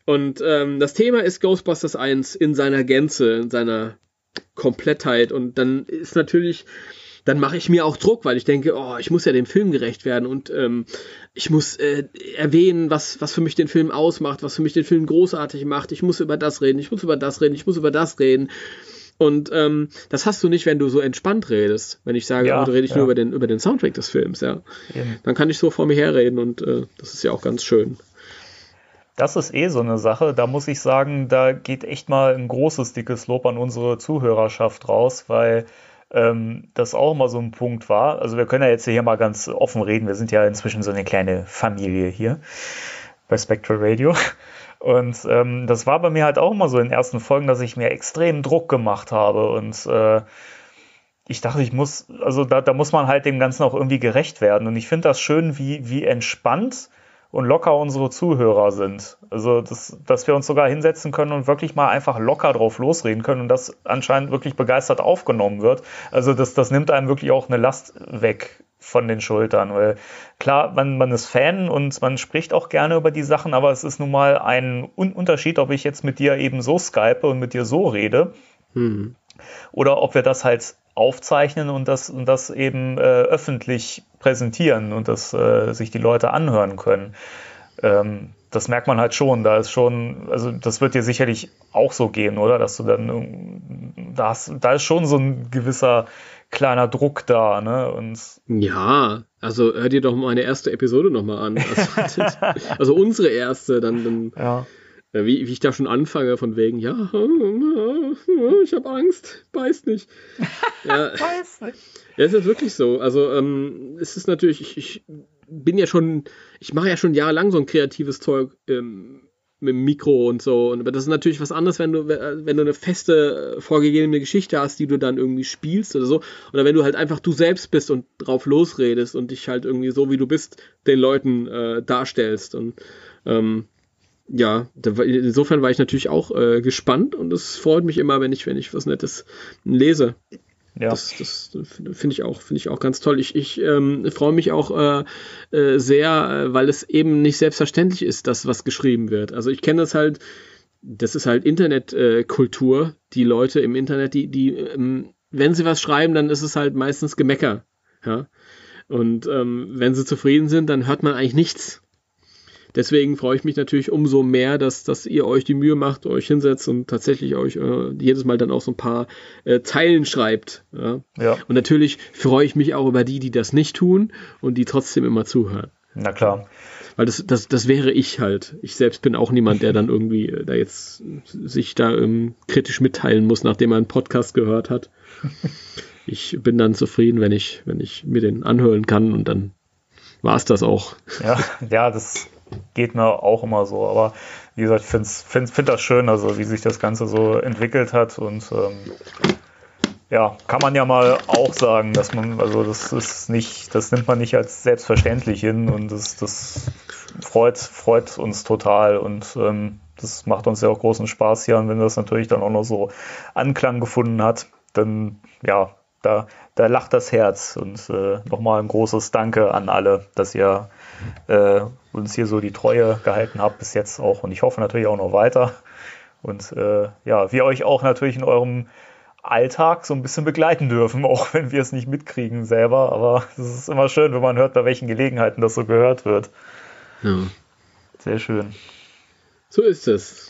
Und ähm, das Thema ist Ghostbusters 1 in seiner Gänze, in seiner Komplettheit. Und dann ist natürlich, dann mache ich mir auch Druck, weil ich denke, oh, ich muss ja dem Film gerecht werden und ähm, ich muss äh, erwähnen, was, was für mich den Film ausmacht, was für mich den Film großartig macht. Ich muss über das reden, ich muss über das reden, ich muss über das reden. Und ähm, das hast du nicht, wenn du so entspannt redest. Wenn ich sage, ja, heute rede ich ja. nur über den, über den Soundtrack des Films, ja. Eben. Dann kann ich so vor mir herreden und äh, das ist ja auch ganz schön. Das ist eh so eine Sache. Da muss ich sagen, da geht echt mal ein großes, dickes Lob an unsere Zuhörerschaft raus, weil ähm, das auch mal so ein Punkt war. Also wir können ja jetzt hier mal ganz offen reden. Wir sind ja inzwischen so eine kleine Familie hier bei Spectral Radio. Und ähm, das war bei mir halt auch immer so in den ersten Folgen, dass ich mir extrem Druck gemacht habe und äh, ich dachte, ich muss, also da, da muss man halt dem Ganzen auch irgendwie gerecht werden. Und ich finde das schön, wie, wie entspannt und locker unsere Zuhörer sind. Also, das, dass wir uns sogar hinsetzen können und wirklich mal einfach locker drauf losreden können und das anscheinend wirklich begeistert aufgenommen wird. Also, das, das nimmt einem wirklich auch eine Last weg von den Schultern. Weil klar, man, man ist Fan und man spricht auch gerne über die Sachen, aber es ist nun mal ein Unterschied, ob ich jetzt mit dir eben so skype und mit dir so rede. Mhm. Oder ob wir das halt aufzeichnen und das, und das eben äh, öffentlich präsentieren und das äh, sich die Leute anhören können. Ähm, das merkt man halt schon. Da ist schon, also das wird dir sicherlich auch so gehen, oder? Dass du dann, da, hast, da ist schon so ein gewisser kleiner Druck da, ne? Und ja, also hör dir doch meine erste Episode nochmal an. Also, <laughs> also, unsere erste, dann, dann ja. Äh, wie, wie ich da schon anfange, von wegen, ja, <laughs> ich habe Angst, beißt nicht. <laughs> Ja, beißt nicht. Ja, es ist wirklich so. Also, ähm, es ist natürlich, ich, ich bin ja schon, ich mache ja schon jahrelang so ein kreatives Zeug ähm, mit dem Mikro und so. Und, aber das ist natürlich was anderes, wenn du, wenn du eine feste, vorgegebene Geschichte hast, die du dann irgendwie spielst oder so. Oder wenn du halt einfach du selbst bist und drauf losredest und dich halt irgendwie so, wie du bist, den Leuten äh, darstellst. Und ähm, ja, insofern war ich natürlich auch äh, gespannt und es freut mich immer, wenn ich, wenn ich was Nettes lese. Ja. Das, das finde ich auch, ich auch ganz toll. Ich, ich ähm, freue mich auch äh, äh, sehr, äh, weil es eben nicht selbstverständlich ist, dass was geschrieben wird. Also ich kenne das halt, das ist halt Internetkultur. Äh, die Leute im Internet, die, die, ähm, wenn sie was schreiben, dann ist es halt meistens Gemecker. Ja. Und ähm, wenn sie zufrieden sind, dann hört man eigentlich nichts deswegen freue ich mich natürlich umso mehr, dass, dass ihr euch die Mühe macht, euch hinsetzt und tatsächlich euch äh, jedes Mal dann auch so ein paar äh, Zeilen schreibt. Ja? Ja. Und natürlich freue ich mich auch über die, die das nicht tun und die trotzdem immer zuhören. Na klar. Weil das, das, das wäre ich halt. Ich selbst bin auch niemand, der dann irgendwie äh, da jetzt sich da ähm, kritisch mitteilen muss, nachdem er einen Podcast gehört hat. <laughs> Ich bin dann zufrieden, wenn ich, wenn ich mir den anhören kann und dann war es das auch. Ja, ja, das geht mir auch immer so. Aber wie gesagt, ich finde find, find das schön, also wie sich das Ganze so entwickelt hat. Und ähm, ja, kann man ja mal auch sagen, dass man, also das ist nicht, das nimmt man nicht als selbstverständlich hin und das, das freut, freut uns total und ähm, das macht uns ja auch großen Spaß hier. Und wenn das natürlich dann auch noch so Anklang gefunden hat, dann ja, da, da lacht das Herz. Und äh, nochmal ein großes Danke an alle, dass ihr äh, uns hier so die Treue gehalten habt bis jetzt auch. Und ich hoffe natürlich auch noch weiter. Und äh, ja, wir euch auch natürlich in eurem Alltag so ein bisschen begleiten dürfen, <laughs> auch wenn wir es nicht mitkriegen selber. Aber es ist immer schön, wenn man hört, bei welchen Gelegenheiten das so gehört wird. Ja. Sehr schön. So ist es.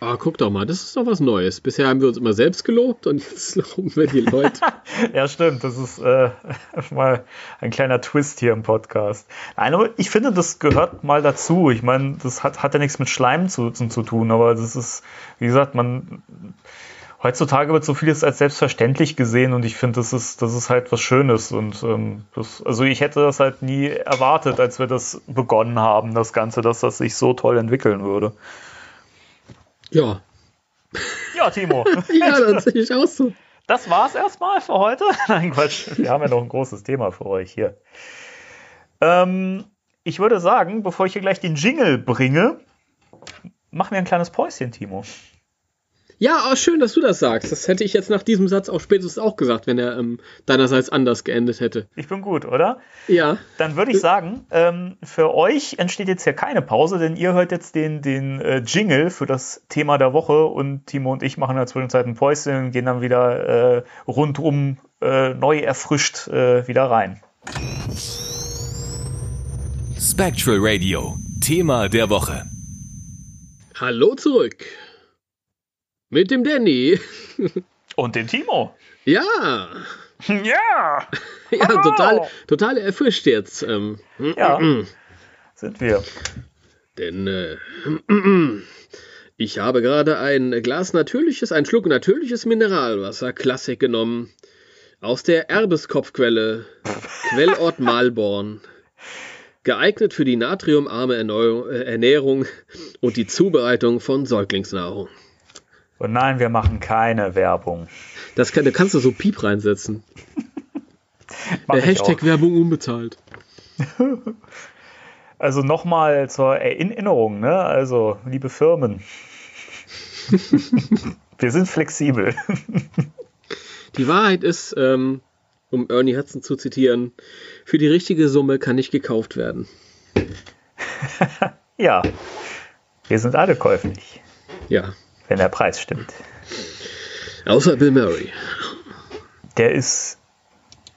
Ah, guck doch mal, das ist doch was Neues. Bisher haben wir uns immer selbst gelobt und jetzt <laughs> loben wir die Leute. <laughs> ja, stimmt. Das ist äh, <laughs> mal ein kleiner Twist hier im Podcast. Nein, aber ich finde, das gehört mal dazu. Ich meine, das hat, hat ja nichts mit Schleim zu, zu, tun, aber das ist, wie gesagt, man heutzutage wird so vieles als selbstverständlich gesehen und ich finde, das ist, das ist halt was Schönes und ähm, das, also ich hätte das halt nie erwartet, als wir das begonnen haben, das Ganze, dass das sich so toll entwickeln würde. Ja. Ja, Timo. <laughs> ja, das sehe ich auch so. Das war's erstmal für heute. <laughs> Nein, Quatsch. Wir haben ja noch ein großes Thema für euch hier. Ähm, ich würde sagen, bevor ich hier gleich den Jingle bringe, machen wir ein kleines Päuschen, Timo. Ja, oh, schön, dass du das sagst. Das hätte ich jetzt nach diesem Satz auch spätestens auch gesagt, wenn er ähm, deinerseits anders geendet hätte. Ich bin gut, oder? Ja. Dann würde ich sagen, ähm, für euch entsteht jetzt hier keine Pause, denn ihr hört jetzt den, den äh, Jingle für das Thema der Woche und Timo und ich machen in der Zwischenzeit ein Päuschen und gehen dann wieder äh, rundum äh, neu erfrischt äh, wieder rein. Spectral Radio, Thema der Woche. Hallo zurück. Mit dem Danny. Und dem Timo. Ja. <laughs> Ja. Ja, Hallo. total, total erfrischt jetzt. Ähm, Ja. Sind wir. Denn äh, ich habe gerade ein Glas natürliches, ein Schluck natürliches Mineralwasser, Klassik genommen. Aus der Erbeskopfquelle, <laughs> Quellort Malborn. Geeignet für die natriumarme Erneu- äh, Ernährung und die Zubereitung von Säuglingsnahrung. Und nein, wir machen keine Werbung. Das kann, da kannst du so Piep reinsetzen. <laughs> Ich Hashtag auch. Werbung unbezahlt. <laughs> Also nochmal zur Erinnerung, ne? Also, liebe Firmen. <laughs> wir sind flexibel. Die Wahrheit ist, ähm, um Ernie Hudson zu zitieren, für die richtige Summe kann nicht gekauft werden. ja. Wir sind alle käuflich, Ja. Wenn der Preis stimmt. Außer Bill Murray. Der ist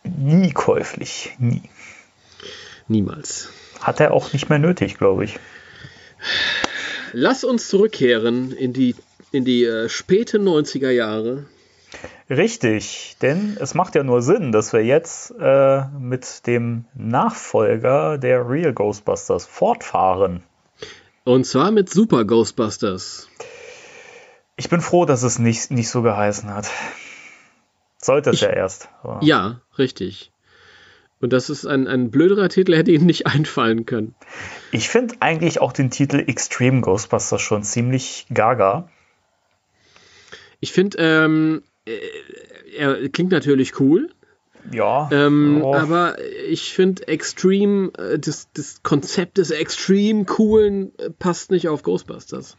nie käuflich. Nie. Niemals. Hat er auch nicht mehr nötig, glaube ich. Lass uns zurückkehren in die, in die äh, späte 90er Jahre. Richtig, denn es macht ja nur Sinn, dass wir jetzt äh, mit dem Nachfolger der Real Ghostbusters fortfahren. Und zwar mit Super Ghostbusters. Ich bin froh, dass es nicht, nicht so geheißen hat. Sollte es Ich- ja erst. aber- Ja, richtig. Und das ist ein, ein blöderer Titel, hätte Ihnen nicht <laughs> einfallen können. Ich finde eigentlich auch den Titel Extreme Ghostbusters schon ziemlich gaga. Ich finde, ähm, äh, er klingt natürlich cool, Ja. ähm, oh, aber ich finde Extreme, äh, das, das Konzept des Extreme Coolen äh, passt nicht auf Ghostbusters.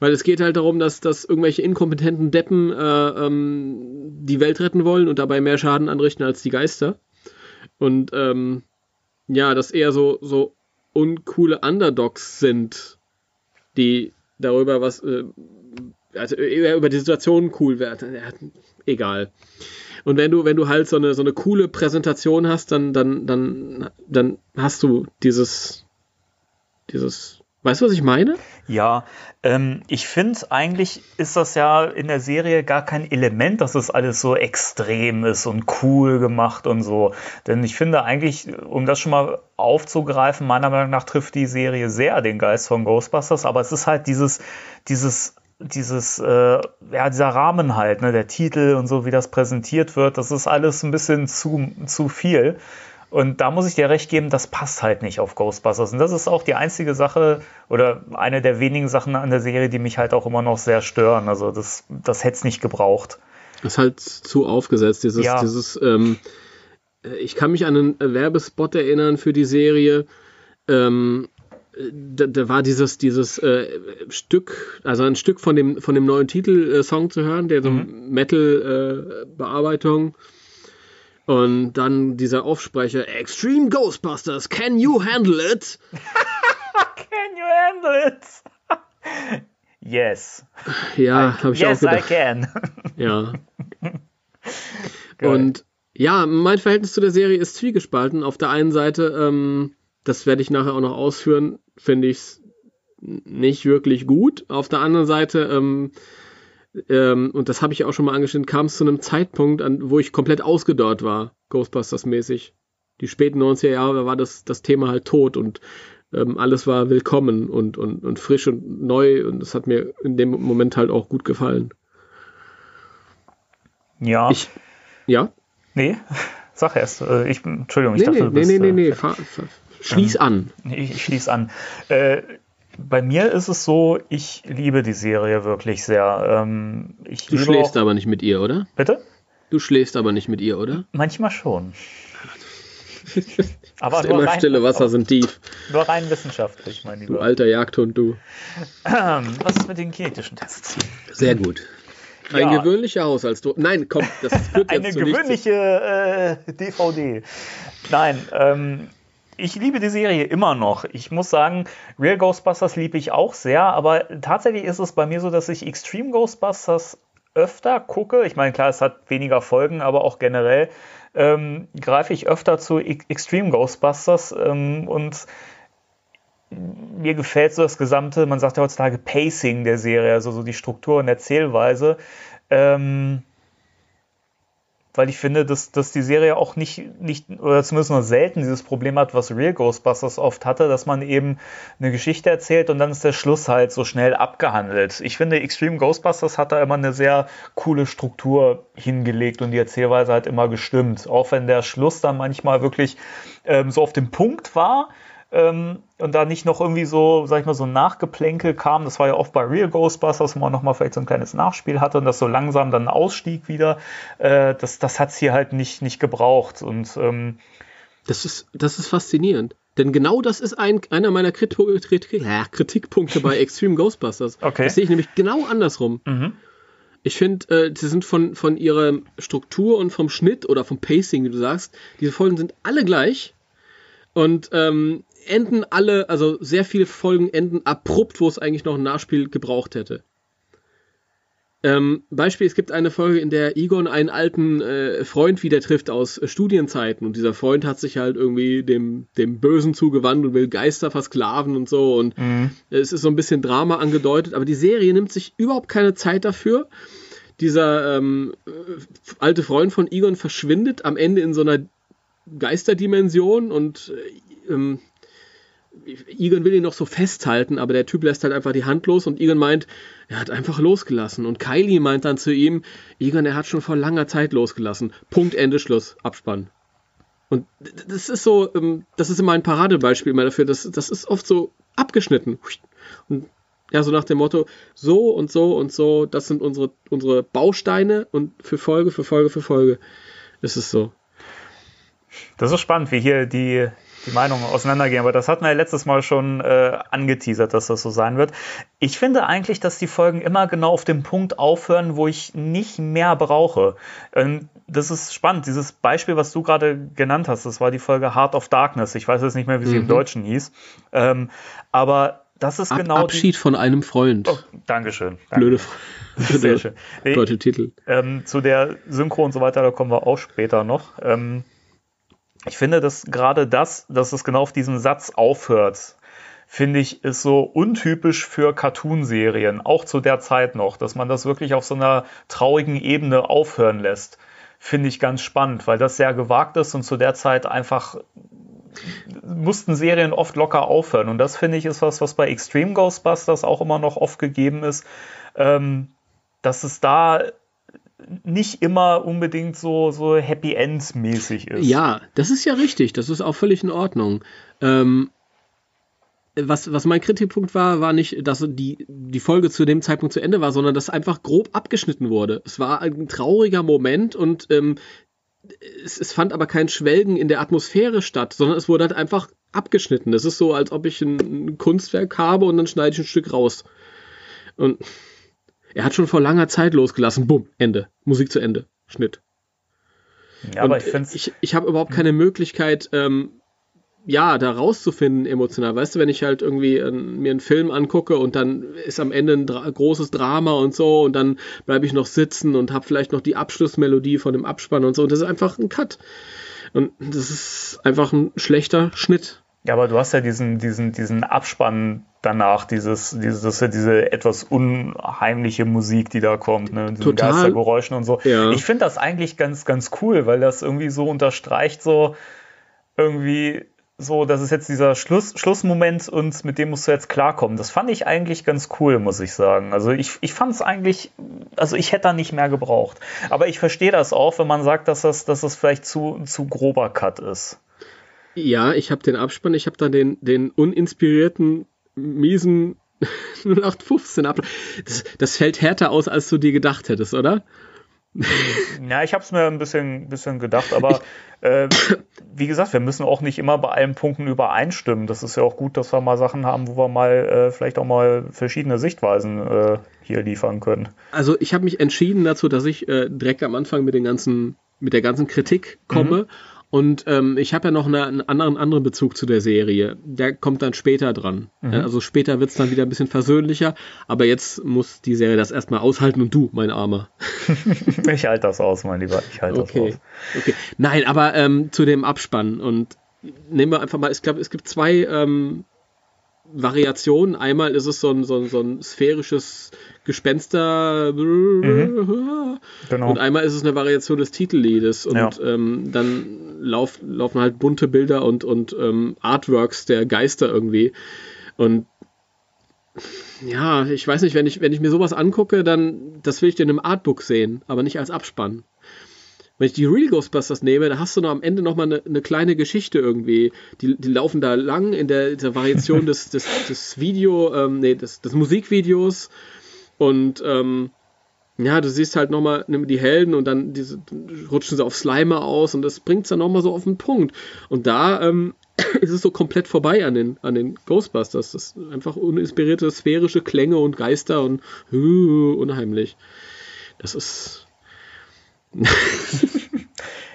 Weil es geht halt darum, dass, dass irgendwelche inkompetenten Deppen äh, ähm, die Welt retten wollen und dabei mehr Schaden anrichten als die Geister. Und ähm, ja, dass eher so, so uncoole Underdogs sind, die darüber was, äh, also eher über die Situation cool werden. Ja, egal. Und wenn du, wenn du halt so eine, so eine coole Präsentation hast, dann, dann, dann, dann hast du dieses, dieses, weißt du, was ich meine? Ja, ähm, ich finde, eigentlich ist das ja in der Serie gar kein Element, dass es alles so extrem ist und cool gemacht und so. Denn ich finde eigentlich, um das schon mal aufzugreifen, meiner Meinung nach trifft die Serie sehr den Geist von Ghostbusters, aber es ist halt dieses, dieses dieses, äh, ja, dieser Rahmen halt, ne, der Titel und so, wie das präsentiert wird, das ist alles ein bisschen zu, zu viel. Und da muss ich dir recht geben, das passt halt nicht auf Ghostbusters. Und das ist auch die einzige Sache oder eine der wenigen Sachen an der Serie, die mich halt auch immer noch sehr stören. Also das, das hätte es nicht gebraucht. Das ist halt zu aufgesetzt, dieses, ja. dieses, ähm, ich kann mich an einen Werbespot erinnern für die Serie. Ähm, da, da, war dieses, dieses äh, Stück, also ein Stück von dem, von dem neuen Titelsong äh, zu hören, der so mhm. Metal-Bearbeitung. Äh, und dann dieser Aufsprecher, Extreme Ghostbusters, can you handle it? <laughs> can you handle it? <laughs> yes. Ja, habe ich yes, auch gedacht. Yes, I can. <laughs> ja. Und ja, mein Verhältnis zu der Serie ist zwiegespalten. Auf der einen Seite, ähm, das werde ich nachher auch noch ausführen, finde ich es nicht wirklich gut. Auf der anderen Seite, ähm, ähm, und das habe ich auch schon mal angeschnitten, kam es zu einem Zeitpunkt, an, wo ich komplett ausgedörrt war, Ghostbusters-mäßig. Die späten 90er Jahre war das, das Thema halt tot und ähm, alles war willkommen und, und, und frisch und neu und das hat mir in dem Moment halt auch gut gefallen. Ja. Ich, ja? Nee, <laughs> sag erst. Äh, ich, Entschuldigung, ich nee, dachte, nee, du bist, nee, nee, nee, nee. Fahr, fahr, schließ ähm, an. Ich, ich schließ an. Äh, bei mir ist es so, ich liebe die Serie wirklich sehr. Ähm, du schläfst auch, aber nicht mit ihr, oder? Bitte? Du schläfst aber nicht mit ihr, oder? Manchmal schon. <laughs> aber nur immer rein, stille Wasser sind tief. Nur rein wissenschaftlich, mein Lieber. Du alter Jagdhund, du. Ähm, was ist mit den kinetischen Tests? Sehr gut. Ein ja. gewöhnlicher Haushaltsdruck. Nein, komm, das führt jetzt Eine gewöhnliche äh, DVD. Nein, ähm, ich liebe die Serie immer noch. Ich muss sagen, Real Ghostbusters liebe ich auch sehr, aber tatsächlich ist es bei mir so, dass ich Extreme Ghostbusters öfter gucke. Ich meine, klar, es hat weniger Folgen, aber auch generell ähm, greife ich öfter zu Extreme Ghostbusters ähm, und mir gefällt so das gesamte, man sagt ja heutzutage Pacing der Serie, also so die Struktur und Erzählweise. Ähm, weil ich finde, dass, dass die Serie auch nicht, nicht, oder zumindest nur selten dieses Problem hat, was Real Ghostbusters oft hatte, dass man eben eine Geschichte erzählt und dann ist der Schluss halt so schnell abgehandelt. Ich finde, Extreme Ghostbusters hat da immer eine sehr coole Struktur hingelegt und die Erzählweise hat immer gestimmt. Auch wenn der Schluss dann manchmal wirklich ähm, so auf dem Punkt war, ähm, und da nicht noch irgendwie so, sag ich mal, so ein Nachgeplänkel kam. Das war ja oft bei Real Ghostbusters, wo man nochmal vielleicht so ein kleines Nachspiel hatte und das so langsam dann ausstieg wieder. Äh, das das hat es hier halt nicht, nicht gebraucht. Und ähm, das ist, das ist faszinierend. Denn genau das ist ein, einer meiner Kritikpunkte bei <laughs> Extreme Ghostbusters. Okay. Das sehe ich nämlich genau andersrum. Mhm. Ich finde, äh, sie sind von, von ihrer Struktur und vom Schnitt oder vom Pacing, wie du sagst, diese Folgen sind alle gleich. Und ähm, enden alle, also sehr viele Folgen enden abrupt, wo es eigentlich noch ein Nachspiel gebraucht hätte. Ähm, Beispiel, es gibt eine Folge, in der Egon einen alten äh, Freund wieder trifft aus äh, Studienzeiten und dieser Freund hat sich halt irgendwie dem, dem Bösen zugewandt und will Geister versklaven und so und mhm. es ist so ein bisschen Drama angedeutet, aber die Serie nimmt sich überhaupt keine Zeit dafür. Dieser ähm, äh, alte Freund von Egon verschwindet am Ende in so einer Geisterdimension und äh, ähm, Egan will ihn noch so festhalten, aber der Typ lässt halt einfach die Hand los und Egan meint, er hat einfach losgelassen. Und Kylie meint dann zu ihm, Egan, er hat schon vor langer Zeit losgelassen. Punkt, Ende, Schluss, Abspann. Und das ist so, ähm, das ist immer ein Paradebeispiel mal dafür, das, das ist oft so abgeschnitten. Und ja, so nach dem Motto, so und so und so, das sind unsere, unsere Bausteine und für Folge, für Folge, für Folge ist es so. Das ist spannend, wie hier die, die Meinungen auseinandergehen. Aber das hatten wir ja letztes Mal schon äh, angeteasert, dass das so sein wird. Ich finde eigentlich, dass die Folgen immer genau auf dem Punkt aufhören, wo ich nicht mehr brauche. Ähm, das ist spannend. Dieses Beispiel, was du gerade genannt hast, das war die Folge Heart of Darkness. Ich weiß jetzt nicht mehr, wie sie mhm. im Deutschen hieß. Ähm, aber das ist Ab, genau. Abschied von einem Freund. Oh, Dankeschön. Danke. Blöde Sehr schön. Deutsche Titel. Ähm, zu der Synchro und so weiter, da kommen wir auch später noch. Ähm, ich finde, dass gerade das, dass es genau auf diesem Satz aufhört, finde ich, ist so untypisch für Cartoonserien, auch zu der Zeit noch, dass man das wirklich auf so einer traurigen Ebene aufhören lässt. Finde ich ganz spannend, weil das sehr gewagt ist und zu der Zeit einfach mussten Serien oft locker aufhören. Und das finde ich ist was, was bei Extreme Ghostbusters auch immer noch oft gegeben ist, ähm, dass es da nicht immer unbedingt so, so Happy End mäßig ist. Ja, das ist ja richtig. Das ist auch völlig in Ordnung. Ähm, was, was mein Kritikpunkt war, war nicht, dass die, die Folge zu dem Zeitpunkt zu Ende war, sondern dass einfach grob abgeschnitten wurde. Es war ein trauriger Moment und ähm, es, es fand aber kein Schwelgen in der Atmosphäre statt, sondern es wurde halt einfach abgeschnitten. Das ist so, als ob ich ein, ein Kunstwerk habe und dann schneide ich ein Stück raus. Und er hat schon vor langer Zeit losgelassen. Bumm, Ende. Musik zu Ende. Schnitt. Ja, aber ich finde Ich, ich habe überhaupt keine Möglichkeit, ähm, ja, da rauszufinden emotional. Weißt du, wenn ich halt irgendwie äh, mir einen Film angucke und dann ist am Ende ein Dra großes Drama und so und dann bleibe ich noch sitzen und habe vielleicht noch die Abschlussmelodie von dem Abspann und so und das ist einfach ein Cut. Und das ist einfach ein schlechter Schnitt. Ja, aber du hast ja diesen, diesen, diesen Abspann danach, dieses, dieses, diese etwas unheimliche Musik, die da kommt, ne? Diesen Total. Geistergeräuschen und so. Ja. Ich finde das eigentlich ganz, ganz cool, weil das irgendwie so unterstreicht, so irgendwie so, das ist jetzt dieser Schluss, Schlussmoment und mit dem musst du jetzt klarkommen. Das fand ich eigentlich ganz cool, muss ich sagen. Also ich, ich fand es eigentlich, also ich hätte da nicht mehr gebraucht. Aber ich verstehe das auch, wenn man sagt, dass das, dass das vielleicht zu, zu grober Cut ist. Ja, ich habe den Abspann, ich habe dann den, den uninspirierten, miesen <laughs> 0815 Abspann. Das, das fällt härter aus, als du dir gedacht hättest, oder? Ja, ich habe es mir ein bisschen, bisschen gedacht, aber äh, wie gesagt, wir müssen auch nicht immer bei allen Punkten übereinstimmen. Das ist ja auch gut, dass wir mal Sachen haben, wo wir mal äh, vielleicht auch mal verschiedene Sichtweisen äh, hier liefern können. Also ich habe mich entschieden dazu, dass ich äh, direkt am Anfang mit den ganzen, mit der ganzen Kritik komme. Mhm. Und ähm, ich habe ja noch eine, einen anderen, anderen Bezug zu der Serie. Der kommt dann später dran. Mhm. also später wird es dann wieder ein bisschen versöhnlicher. Aber jetzt muss die Serie das erstmal aushalten und du, mein Armer. <laughs> ich halte das aus, mein Lieber. Ich halte okay. das aus. Okay. Nein, aber ähm, zu dem Abspann. Und nehmen wir einfach mal, ich glaube, es gibt zwei ähm, Variationen. Einmal ist es so ein, so ein, so ein sphärisches Gespenster. Mhm. <laughs> Genau. Und einmal ist es eine Variation des Titelliedes. Und ja. ähm, dann lauf, laufen halt bunte Bilder und, und ähm, Artworks der Geister irgendwie. Und ja, ich weiß nicht, wenn ich, wenn ich mir sowas angucke, dann das will ich in einem Artbook sehen, aber nicht als Abspann. Wenn ich die Real Ghostbusters nehme, da hast du noch am Ende nochmal eine, eine kleine Geschichte irgendwie. Die, die laufen da lang in der, der Variation des, des, des Video, ähm, nee, des, des Musikvideos. Und ähm, ja, du siehst halt nochmal die Helden und dann diese, rutschen sie auf Slimer aus und das bringt es dann nochmal so auf den Punkt. Und da ähm, <clears throat> ist es so komplett vorbei an den, an den Ghostbusters. Das ist einfach uninspirierte sphärische Klänge und Geister und uh, unheimlich. Das ist <laughs>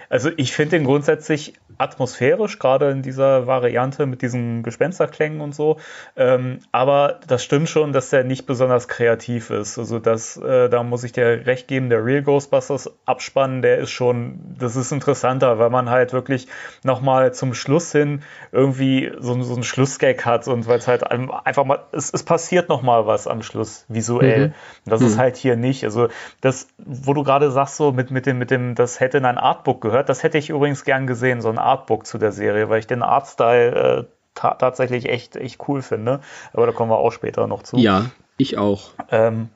also ich finde den grundsätzlich atmosphärisch, gerade in dieser Variante mit diesen Gespensterklängen und so. Ähm, aber das stimmt schon, dass der nicht besonders kreativ ist. Also das, äh, da muss ich dir recht geben, der Real Ghostbusters Abspann, der ist schon, das ist interessanter, weil man halt wirklich nochmal zum Schluss hin irgendwie so, so einen Schlussgag hat und weil es halt einfach mal, es, es passiert nochmal was am Schluss visuell. Mhm. Das mhm. ist halt hier nicht. Also das, wo du gerade sagst, so mit, mit dem, mit dem, das hätte in ein Artbook gehört, gehört. Das hätte ich übrigens gern gesehen, so ein Artbook zu der Serie, weil ich den Artstyle äh, ta tatsächlich echt, echt cool finde. Aber da kommen wir auch später noch zu. Ja, ich auch. Ähm,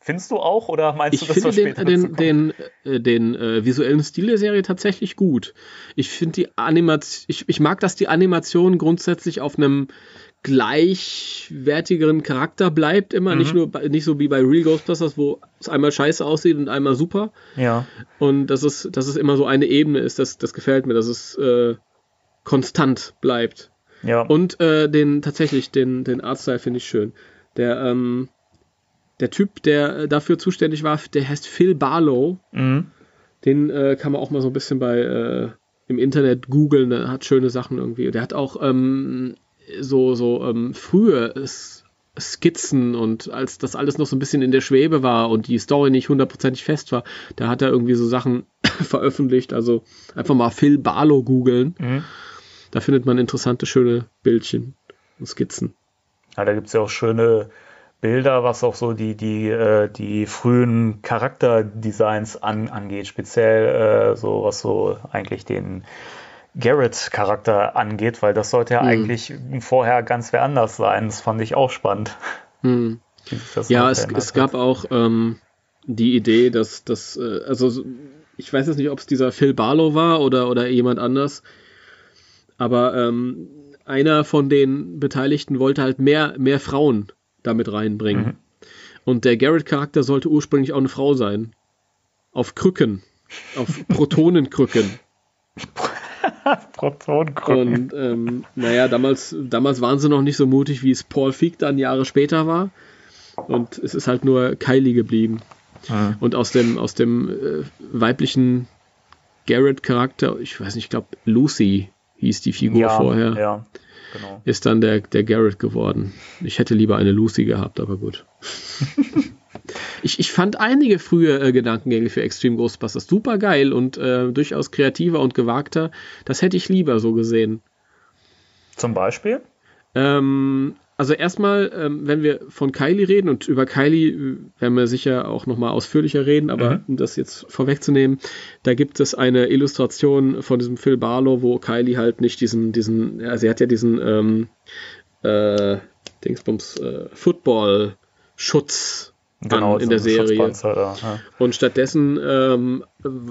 Findest du auch oder meinst ich du, dass das den, den, den, äh, den äh, visuellen Stil der Serie tatsächlich gut. Ich finde die Animation, ich, ich mag, dass die Animation grundsätzlich auf einem gleichwertigeren Charakter bleibt immer, mhm. nicht nur nicht so wie bei Real Ghostbusters, wo es einmal scheiße aussieht und einmal super. Ja. Und dass es, dass es immer so eine Ebene ist, das, das gefällt mir, dass es äh, konstant bleibt. Ja. Und äh, den tatsächlich, den, den Artstyle finde ich schön. Der, ähm, der Typ, der dafür zuständig war, der heißt Phil Barlow. Mhm. Den äh, kann man auch mal so ein bisschen bei äh, im Internet googeln, der hat schöne Sachen irgendwie. Der hat auch ähm, so, so ähm, frühe Skizzen und als das alles noch so ein bisschen in der Schwebe war und die Story nicht hundertprozentig fest war, da hat er irgendwie so Sachen <coughs> veröffentlicht. Also einfach mal Phil Barlow googeln. Mhm. Da findet man interessante, schöne Bildchen. und Skizzen. Ja, da gibt es ja auch schöne Bilder, was auch so die, die, äh, die frühen Charakterdesigns an, angeht, speziell äh, so, was so eigentlich den Garrett-Charakter angeht, weil das sollte ja mhm. eigentlich vorher ganz wer anders sein. Das fand ich auch spannend. <laughs> Mhm. Ja, es, es gab auch ähm, die Idee, dass das, äh, also ich weiß jetzt nicht, ob es dieser Phil Barlow war oder, oder jemand anders, aber ähm, einer von den Beteiligten wollte halt mehr, mehr Frauen damit reinbringen. Mhm. Und der Garrett-Charakter sollte ursprünglich auch eine Frau sein. Auf Krücken. Auf Protonenkrücken. <laughs> <laughs> Und ähm, naja, damals, damals waren sie noch nicht so mutig, wie es Paul Feig dann Jahre später war. Und es ist halt nur Kylie geblieben. Mhm. Und aus dem, aus dem äh, weiblichen Garrett-Charakter, ich weiß nicht, ich glaube Lucy hieß die Figur ja, vorher. Ja, genau. Ist dann der, der Garrett geworden. Ich hätte lieber eine Lucy gehabt, aber gut. <laughs> ich, ich fand einige frühe äh, Gedankengänge für Extreme Ghostbusters super geil und äh, durchaus kreativer und gewagter. Das hätte ich lieber so gesehen. Zum Beispiel? Ähm, also erstmal, ähm, wenn wir von Kylie reden und über Kylie äh, werden wir sicher auch nochmal ausführlicher reden, aber mhm. um das jetzt vorwegzunehmen, da gibt es eine Illustration von diesem Phil Barlow, wo Kylie halt nicht diesen, diesen, ja, sie hat ja diesen ähm, äh, Dingsbums äh, Football-Schutz genau, in so der Serie. Da, ja. Und stattdessen ähm,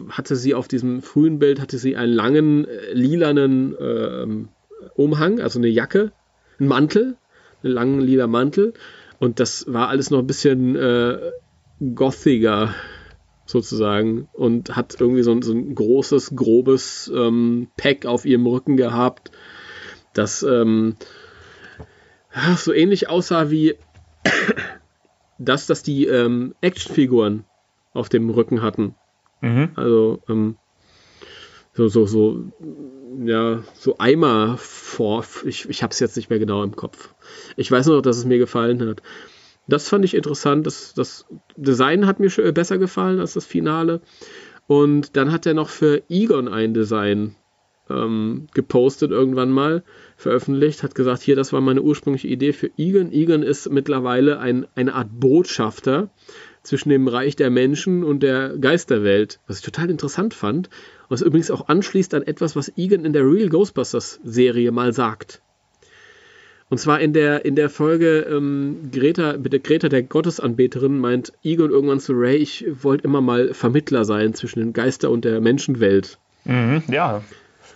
hatte sie auf diesem frühen Bild hatte sie einen langen äh, lilanen ähm, Umhang, also eine Jacke, einen Mantel langen lila Mantel. Und das war alles noch ein bisschen äh, gothiger sozusagen und hat irgendwie so ein, so ein großes, grobes ähm, Pack auf ihrem Rücken gehabt, das ähm, so ähnlich aussah wie das, dass die ähm, Actionfiguren auf dem Rücken hatten. Mhm. Also ähm, so, so, so, ja, so Eimer vor. Ich, ich habe es jetzt nicht mehr genau im Kopf. Ich weiß nur noch, dass es mir gefallen hat. Das fand ich interessant. Das, das Design hat mir besser gefallen als das Finale. Und dann hat er noch für Egon ein Design ähm, gepostet irgendwann mal, veröffentlicht, hat gesagt, hier, das war meine ursprüngliche Idee für Egon. Egon ist mittlerweile ein, eine Art Botschafter zwischen dem Reich der Menschen und der Geisterwelt, was ich total interessant fand, was übrigens auch anschließt an etwas, was Egan in der Real Ghostbusters Serie mal sagt. Und zwar in der, in der Folge ähm, Greta, bitte Greta, der Gottesanbeterin, meint Egon irgendwann zu Ray, ich wollte immer mal Vermittler sein zwischen den Geister und der Menschenwelt. Mhm, ja,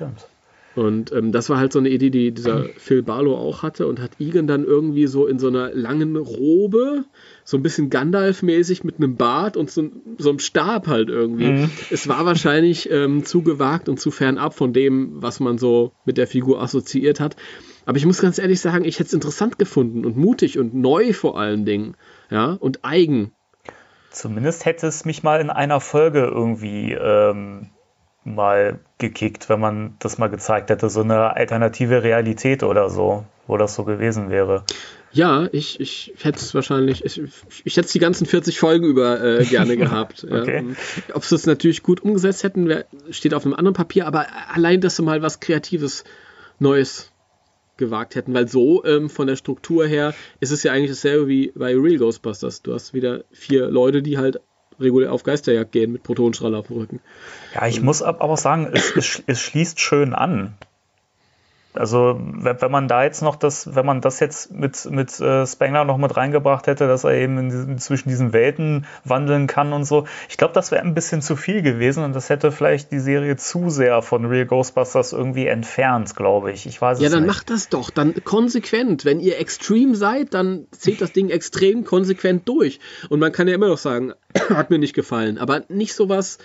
stimmt. Und ähm, das war halt so eine Idee, die dieser <clears throat> Phil Barlow auch hatte und hat Egan dann irgendwie so in so einer langen Robe, so ein bisschen Gandalf-mäßig mit einem Bart und so, so einem Stab halt irgendwie. Mhm. Es war wahrscheinlich ähm, zu gewagt und zu fernab von dem, was man so mit der Figur assoziiert hat. Aber ich muss ganz ehrlich sagen, ich hätte es interessant gefunden und mutig und neu vor allen Dingen. Ja, und eigen. Zumindest hätte es mich mal in einer Folge irgendwie ähm, mal gekickt, wenn man das mal gezeigt hätte, so eine alternative Realität oder so, wo das so gewesen wäre. Ja, ich, ich hätte es wahrscheinlich, ich, ich hätte es die ganzen 40 Folgen über äh, gerne <laughs> gehabt. okay. ja. Ob sie es natürlich gut umgesetzt hätten, steht auf einem anderen Papier, aber allein, dass sie mal was Kreatives, Neues gewagt hätten, weil so ähm, von der Struktur her ist es ja eigentlich dasselbe wie bei Real Ghostbusters. Du hast wieder vier Leute, die halt regulär auf Geisterjagd gehen mit Protonenstrahler auf dem Rücken. Ja, ich muss aber sagen, es, es, es schließt schön an. Also wenn man da jetzt noch das, wenn man das jetzt mit, mit äh, Spengler noch mit reingebracht hätte, dass er eben diesen, zwischen diesen Welten wandeln kann und so, ich glaube, das wäre ein bisschen zu viel gewesen und das hätte vielleicht die Serie zu sehr von Real Ghostbusters irgendwie entfernt, glaube ich. Ich weiß ja, es dann nicht. macht das doch, dann konsequent. Wenn ihr extrem seid, dann zählt das Ding extrem konsequent durch. Und man kann ja immer noch sagen, <coughs> hat mir nicht gefallen, aber nicht sowas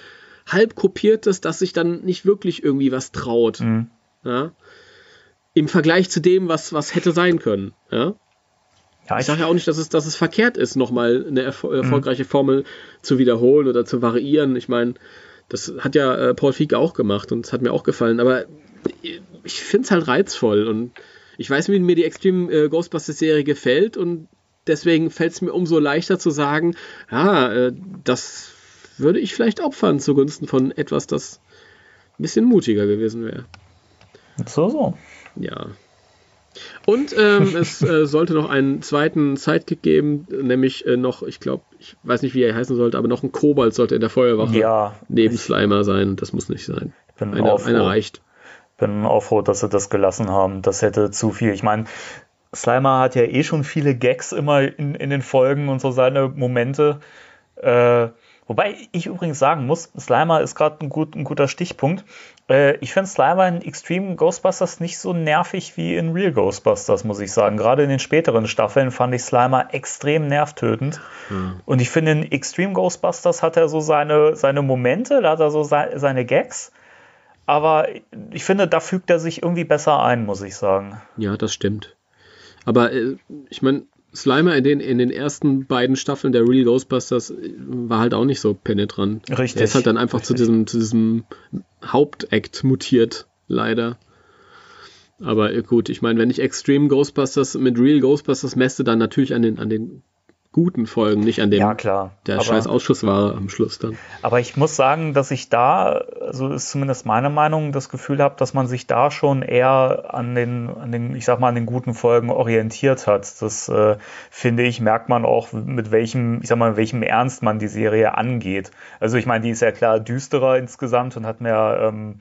halb kopiertes, dass sich dann nicht wirklich irgendwie was traut. Mhm. Ja im Vergleich zu dem, was, was hätte sein können. Ja? Ja, ich, ich sage ja auch nicht, dass es, dass es verkehrt ist, nochmal eine erfol mhm. erfolgreiche Formel zu wiederholen oder zu variieren. Ich meine, das hat ja äh, Paul Feig auch gemacht und es hat mir auch gefallen. Aber ich finde es halt reizvoll und ich weiß, wie mir die Extreme äh, Ghostbusters Serie gefällt und deswegen fällt es mir umso leichter zu sagen, ja, äh, das würde ich vielleicht opfern zugunsten von etwas, das ein bisschen mutiger gewesen wäre. So, so ja. Und ähm, es äh, <laughs> sollte noch einen zweiten Sidekick geben, nämlich äh, noch, ich glaube, ich weiß nicht, wie er heißen sollte, aber noch ein Kobold sollte in der Feuerwache Ja, neben Slimer sein. Das muss nicht sein. bin Einer, auch einer froh. reicht. bin auch froh, dass sie das gelassen haben. Das hätte zu viel. Ich meine, Slimer hat ja eh schon viele Gags immer in, in den Folgen und so seine Momente. Äh, wobei ich übrigens sagen muss, Slimer ist gerade ein, gut, ein guter Stichpunkt. Äh, ich finde Slimer in Extreme Ghostbusters nicht so nervig wie in Real Ghostbusters, muss ich sagen. Gerade in den späteren Staffeln fand ich Slimer extrem nervtötend. Und ich finde, in Extreme Ghostbusters hat er so seine, seine Momente, da hat er so sei- seine Gags. Aber ich finde, da fügt er sich irgendwie besser ein, muss ich sagen. Ja, das stimmt. Aber äh, ich meine, Slimer in den, in den ersten beiden Staffeln der Real Ghostbusters äh, war halt auch nicht so penetrant. Richtig. Er ist halt dann einfach zu diesem, zu diesem Hauptakt mutiert, leider. Aber äh, gut, ich meine, wenn ich Extreme Ghostbusters mit Real Ghostbusters messe, dann natürlich an den, an den guten Folgen, nicht an dem, Ja, klar. der aber, scheiß Ausschuss war am Schluss dann. aber ich muss sagen, dass ich da, also ist zumindest meine Meinung, das Gefühl habe, dass man sich da schon eher an den, an den, ich sag mal, an den guten Folgen orientiert hat. Das äh, finde ich, merkt man auch, mit welchem, ich sag mal, mit welchem Ernst man die Serie angeht. Also ich meine, die ist ja klar düsterer insgesamt und hat mehr ähm,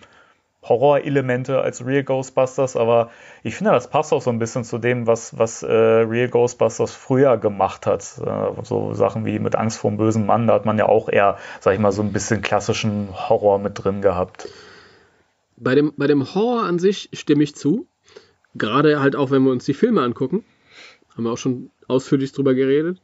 Horror-Elemente als Real Ghostbusters, aber ich finde, das passt auch so ein bisschen zu dem, was, was äh, Real Ghostbusters früher gemacht hat. Äh, so Sachen wie mit Angst vor dem bösen Mann, da hat man ja auch eher, sag ich mal, so ein bisschen klassischen Horror mit drin gehabt. Bei dem, bei dem Horror an sich stimme ich zu. Gerade halt auch, wenn wir uns die Filme angucken. Haben wir auch schon ausführlich drüber geredet.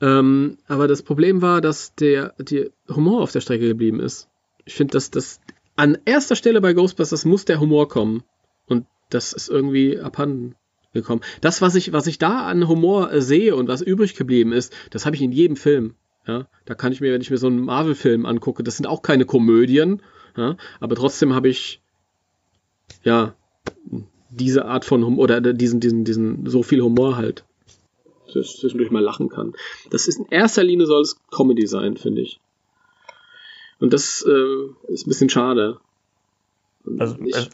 Ähm, aber das Problem war, dass der, der Humor auf der Strecke geblieben ist. Ich finde, dass das an erster Stelle bei Ghostbusters muss der Humor kommen. Und das ist irgendwie abhanden gekommen. Das, was ich, was ich da an Humor äh, sehe und was übrig geblieben ist, das habe ich in jedem Film. Ja, da kann ich mir, wenn ich mir so einen Marvel-Film angucke, das sind auch keine Komödien, ja, aber trotzdem habe ich ja diese Art von Humor oder diesen, diesen, diesen so viel Humor halt, dass ich zwischendurch mal lachen kann. Das ist in erster Linie soll es Comedy sein, finde ich. Und das äh, ist ein bisschen schade. Also, ich,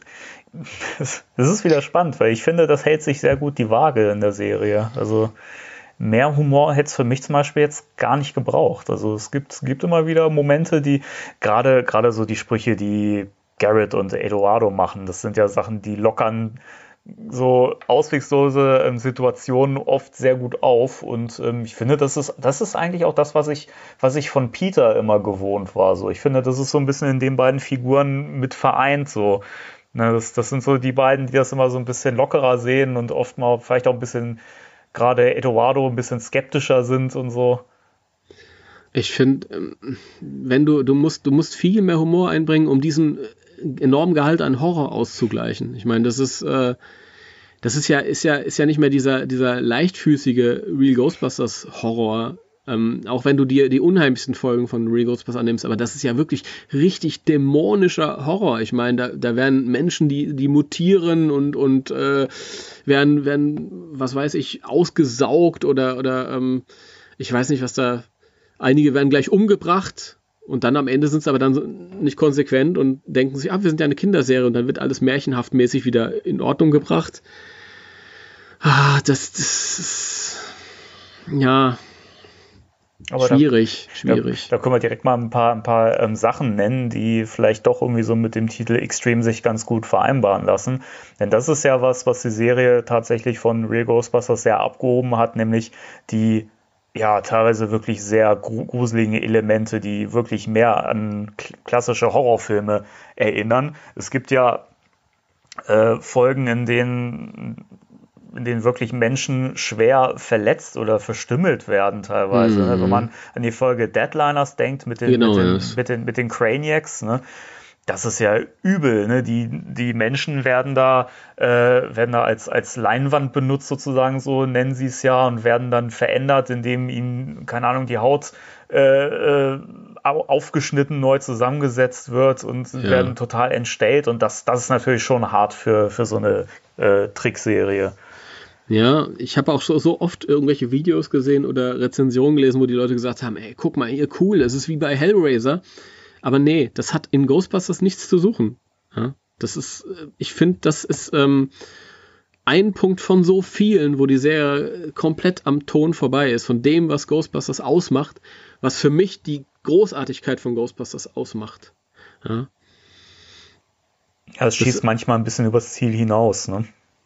<laughs> es- das ist wieder spannend, weil ich finde, das hält sich sehr gut die Waage in der Serie. Also mehr Humor hätte es für mich zum Beispiel jetzt gar nicht gebraucht. Also es gibt, es gibt immer wieder Momente, die gerade gerade so die Sprüche, die Garrett und Eduardo machen, das sind ja Sachen, die lockern so auswegslose ähm, Situationen oft sehr gut auf und ähm, ich finde, das ist das ist eigentlich auch das, was ich was ich von Peter immer gewohnt war. So, ich finde, das ist so ein bisschen in den beiden Figuren mit vereint so. Ne, das, das sind so die beiden, die das immer so ein bisschen lockerer sehen und oft mal vielleicht auch ein bisschen gerade Eduardo ein bisschen skeptischer sind und so. ich finde, ähm, wenn du, du musst, du musst viel mehr Humor einbringen, um diesen äh, enormen Gehalt an Horror auszugleichen. Ich meine, das ist, äh, das ist ja, ist ja, ist ja nicht mehr dieser, dieser leichtfüßige Real Ghostbusters Horror. Ähm, auch wenn du dir die unheimlichsten Folgen von Real Ghostbusters annimmst, aber das ist ja wirklich richtig dämonischer Horror. Ich meine, da, da werden Menschen, die, die mutieren und, und äh, werden, werden, was weiß ich, ausgesaugt oder, oder ähm, ich weiß nicht, was da. Einige werden gleich umgebracht und dann am Ende sind es aber dann nicht konsequent und denken sich, ah, wir sind ja eine Kinderserie und dann wird alles märchenhaftmäßig wieder in Ordnung gebracht. Ah, das, das ist ja Aber da- schwierig, schwierig. Da, da können wir direkt mal ein paar, ein paar ähm, Sachen nennen, die vielleicht doch irgendwie so mit dem Titel Extreme sich ganz gut vereinbaren lassen. Denn das ist ja was, was die Serie tatsächlich von Real Ghostbusters sehr abgehoben hat, nämlich die ja teilweise wirklich sehr gru- gruseligen Elemente, die wirklich mehr an kl- klassische Horrorfilme erinnern. Es gibt ja äh, Folgen, in denen in denen wirklich Menschen schwer verletzt oder verstümmelt werden teilweise. Mhm. Ne? Wenn man an die Folge Deadliners denkt mit den, Genau, mit den, mit den, mit den Craniacs, ne? Das ist ja übel. Ne? Die, die Menschen werden da, äh, werden da als, als Leinwand benutzt, sozusagen, so nennen sie es ja, und werden dann verändert, indem ihnen, keine Ahnung, die Haut äh, äh, au- aufgeschnitten, neu zusammengesetzt wird und Ja. werden total entstellt. Und das, das ist natürlich schon hart für, für so eine äh, Trickserie. Ja, ich habe auch so, so oft irgendwelche Videos gesehen oder Rezensionen gelesen, wo die Leute gesagt haben, ey, guck mal hier, cool, es ist wie bei Hellraiser. Aber nee, das hat in Ghostbusters nichts zu suchen. Ja, das ist, äh, ich finde, das ist ähm, ein Punkt von so vielen, wo die Serie komplett am Ton vorbei ist, von dem, was Ghostbusters ausmacht, was für mich die Großartigkeit von Ghostbusters ausmacht. Ja, ja es schießt das, manchmal ein bisschen übers Ziel hinaus, ne?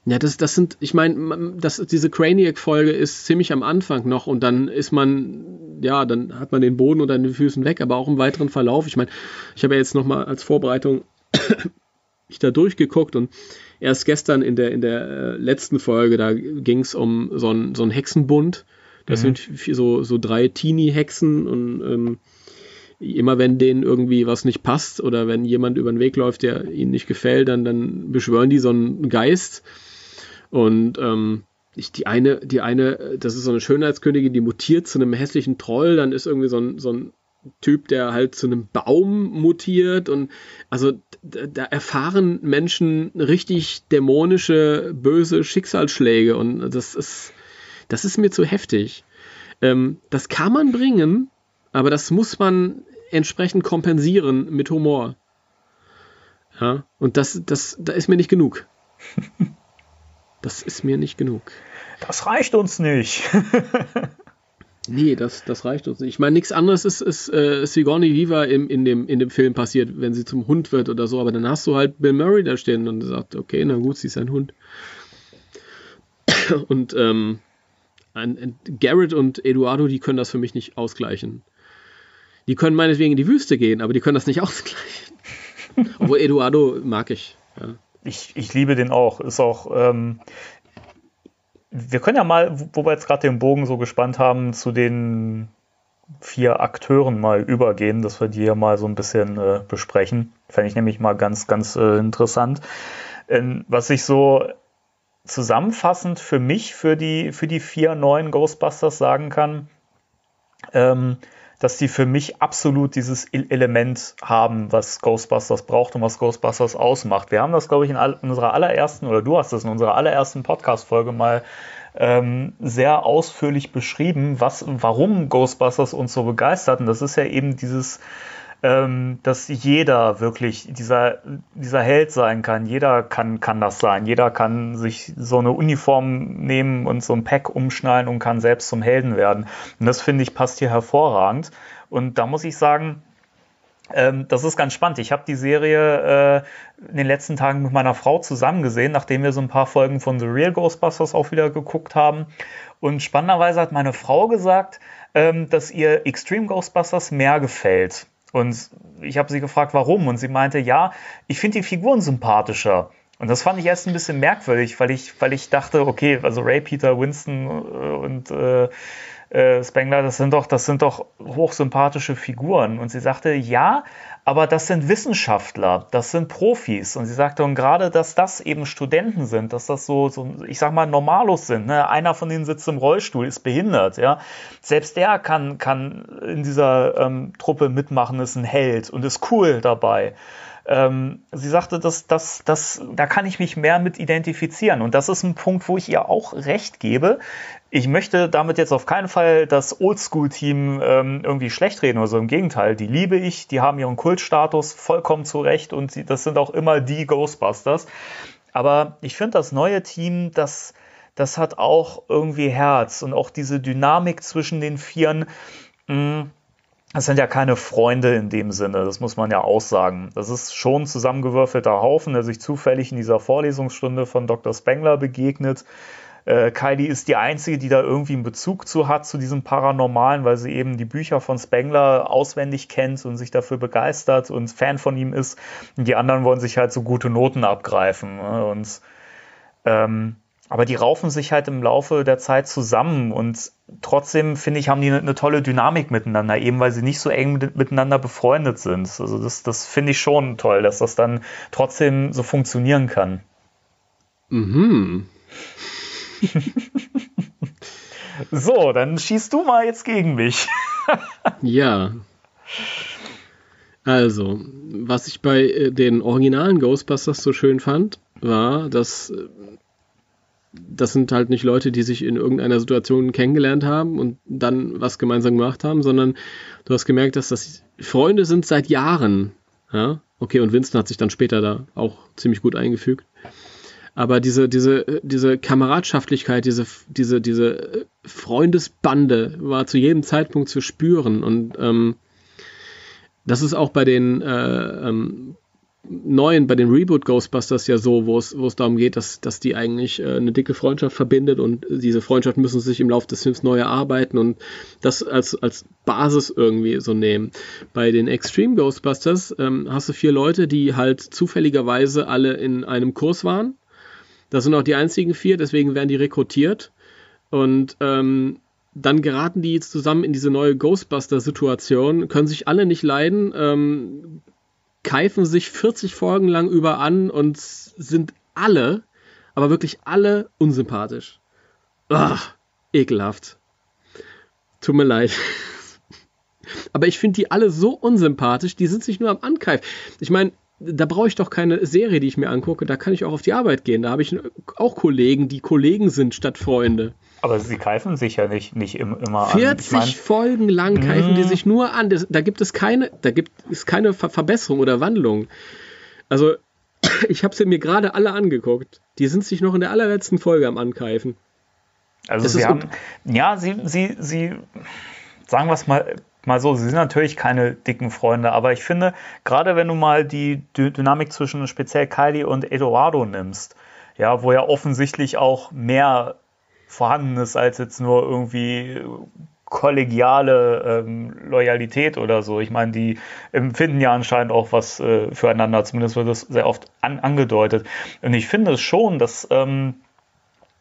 Ja, das, das sind, ich meine, diese Craniac-Folge ist ziemlich am Anfang noch und dann ist man, ja, dann hat man den Boden unter den Füßen weg, aber auch im weiteren Verlauf. Ich meine, ich habe ja jetzt nochmal als Vorbereitung <coughs> ich da durchgeguckt und erst gestern in der, in der äh, letzten Folge, da ging es um so einen so Hexenbund. Das mhm. sind so, so drei Teenie-Hexen und ähm, immer wenn denen irgendwie was nicht passt oder wenn jemand über den Weg läuft, der ihnen nicht gefällt, dann, dann beschwören die so einen Geist und ähm, ich, die eine, die eine, das ist so eine Schönheitskönigin, die mutiert zu einem hässlichen Troll, dann ist irgendwie so ein, so ein Typ, der halt zu einem Baum mutiert und also da, erfahren Menschen richtig dämonische, böse Schicksalsschläge und das ist, das ist mir zu heftig. Ähm, das kann man bringen, aber das muss man entsprechend kompensieren mit Humor. Ja, und das, das, da ist mir nicht genug. <laughs> Das ist mir nicht genug. Das reicht uns nicht. <laughs> nee, das, das reicht uns nicht. Ich meine, nichts anderes ist, ist äh, Sigourney Weaver im, in, dem, in dem Film passiert, wenn sie zum Hund wird oder so. Aber dann hast du halt Bill Murray da stehen und sagt, okay, na gut, sie ist ein Hund. <coughs> Und ähm, ein, ein Garrett und Eduardo, die können das für mich nicht ausgleichen. Die können meinetwegen in die Wüste gehen, aber die können das nicht <laughs> ausgleichen. Obwohl Eduardo mag ich. Ja ich, ich liebe den auch. Ist auch, ähm, wir können ja mal, wo wir jetzt gerade den Bogen so gespannt haben, zu den vier Akteuren mal übergehen, dass wir die ja mal so ein bisschen äh, besprechen. Fände ich nämlich mal ganz, ganz äh, interessant. Ähm, was ich so zusammenfassend für mich, für die, für die vier neuen Ghostbusters sagen kann, ähm, dass die für mich absolut dieses Element haben, was Ghostbusters braucht und was Ghostbusters ausmacht. Wir haben das, glaube ich, in, unserer allerersten, oder du hast es in unserer allerersten Podcast-Folge mal ähm, sehr ausführlich beschrieben, was, warum Ghostbusters uns so begeistert. Und das ist ja eben dieses, ähm, dass jeder wirklich dieser, dieser Held sein kann. Jeder kann, kann das sein. Jeder kann sich so eine Uniform nehmen und so ein Pack umschnallen und kann selbst zum Helden werden. Und das finde ich passt hier hervorragend. Und da muss ich sagen, ähm, das ist ganz spannend. Ich habe die Serie äh, in den letzten Tagen mit meiner Frau zusammen gesehen, nachdem wir so ein paar Folgen von The Real Ghostbusters auch wieder geguckt haben. Und spannenderweise hat meine Frau gesagt, ähm, dass ihr Extreme Ghostbusters mehr gefällt. Und ich habe sie gefragt, warum. Und sie meinte, ja, ich finde die Figuren sympathischer. Und das fand ich erst ein bisschen merkwürdig, weil ich, weil ich dachte, okay, also Ray, Peter, Winston äh, und äh, äh, Spengler, das sind doch, das sind doch hochsympathische Figuren. Und sie sagte, ja, aber das sind Wissenschaftler, das sind Profis. Und sie sagte, und gerade, dass das eben Studenten sind, dass das so, so ich sag mal, Normalos sind. Ne? Einer von denen sitzt im Rollstuhl, ist behindert, ja. Selbst der kann, kann in dieser ähm, Truppe mitmachen, ist ein Held und ist cool dabei. Ähm, sie sagte, dass, dass, dass, da kann ich mich mehr mit identifizieren. Und das ist ein Punkt, wo ich ihr auch recht gebe. Ich möchte damit jetzt auf keinen Fall das Oldschool-Team ähm, irgendwie schlecht reden oder so. Im Gegenteil, die liebe ich, die haben ihren Kultstatus vollkommen zurecht und sie, das sind auch immer die Ghostbusters. Aber ich finde, das neue Team, das, das hat auch irgendwie Herz und auch diese Dynamik zwischen den Vieren. Mh, mm, das sind ja keine Freunde in dem Sinne, das muss man ja auch sagen. Das ist schon ein zusammengewürfelter Haufen, der sich zufällig in dieser Vorlesungsstunde von Dr. Spengler begegnet. Äh, Kylie ist die einzige, die da irgendwie einen Bezug zu hat, zu diesem Paranormalen, weil sie eben die Bücher von Spengler auswendig kennt und sich dafür begeistert und Fan von ihm ist. Und die anderen wollen sich halt so gute Noten abgreifen. Ne? Und ähm, aber die raufen sich halt im Laufe der Zeit zusammen und trotzdem finde ich, haben die eine, eine, tolle Dynamik miteinander, eben weil sie nicht so eng mit, miteinander befreundet sind. Also das, das finde ich schon toll, dass das dann trotzdem so funktionieren kann. Mhm. <laughs> so, dann schießt du mal jetzt gegen mich. <laughs> ja. Also, was ich bei äh, den originalen Ghostbusters so schön fand, war, dass äh, das sind halt nicht Leute, die sich in irgendeiner Situation kennengelernt haben und dann was gemeinsam gemacht haben, sondern du hast gemerkt, dass das Freunde sind seit Jahren. Ja, okay, und Winston hat sich dann später da auch ziemlich gut eingefügt. Aber diese, diese, diese Kameradschaftlichkeit, diese, diese, diese Freundesbande war zu jedem Zeitpunkt zu spüren. Und ähm, das ist auch bei den äh, ähm, neuen, bei den Reboot Ghostbusters ja so, wo es, wo es darum geht, dass, dass die eigentlich äh, eine dicke Freundschaft verbindet und diese Freundschaft müssen sich im Laufe des Films neu erarbeiten und das als, als Basis irgendwie so nehmen. Bei den Extreme Ghostbusters ähm, hast du vier Leute, die halt zufälligerweise alle in einem Kurs waren. Das sind auch die einzigen vier, deswegen werden die rekrutiert. Und ähm, dann geraten die jetzt zusammen in diese neue Ghostbuster-Situation, können sich alle nicht leiden, ähm, keifen sich 40 Folgen lang über an und sind alle, aber wirklich alle unsympathisch. Ach, ekelhaft. Tut mir leid. <laughs> aber ich finde die alle so unsympathisch, die sind sich nur am Ankeifen. Ich meine, da brauche ich doch keine Serie, die ich mir angucke. Da kann ich auch auf die Arbeit gehen. Da habe ich auch Kollegen, die Kollegen sind statt Freunde. Aber sie keifen sich ja nicht, nicht immer 40 an. 40 mein, Folgen lang keifen die mhm. sich nur an. Das, da gibt es keine, da gibt es keine Ver Verbesserung oder Wandlung. Also, <clears throat> ich habe sie mir gerade alle angeguckt. Die sind sich noch in der allerletzten Folge am Ankeifen. Also das sie haben, ja, sie, sie, sie, sagen wir es mal, mal so, sie sind natürlich keine dicken Freunde, aber ich finde, gerade wenn du mal die Dynamik zwischen speziell Kylie und Eduardo nimmst, ja, wo ja offensichtlich auch mehr vorhanden ist als jetzt nur irgendwie kollegiale ähm, Loyalität oder so. Ich meine, die empfinden ja anscheinend auch was äh, füreinander, zumindest wird das sehr oft an, angedeutet. Und ich finde es schon, dass ähm,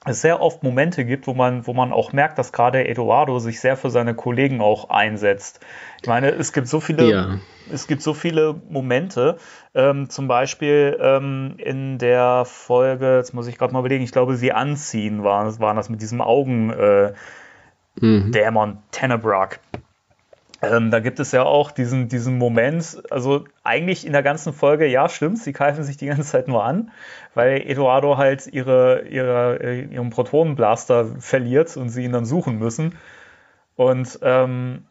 es sehr oft Momente gibt, wo man, wo man auch merkt, dass gerade Eduardo sich sehr für seine Kollegen auch einsetzt. Ich meine, es gibt so viele, ja. es gibt so viele Momente, ähm, zum Beispiel ähm, in der Folge, jetzt muss ich gerade mal überlegen, ich glaube, sie anziehen waren, waren das mit diesem Augen äh, mhm. Dämon Tenebrack. Ähm, da gibt es ja auch diesen, diesen Moment, also eigentlich in der ganzen Folge, ja, stimmt, sie greifen sich die ganze Zeit nur an, weil Eduardo halt ihre, ihre, äh, ihren Protonenblaster verliert und sie ihn dann suchen müssen. Und ähm,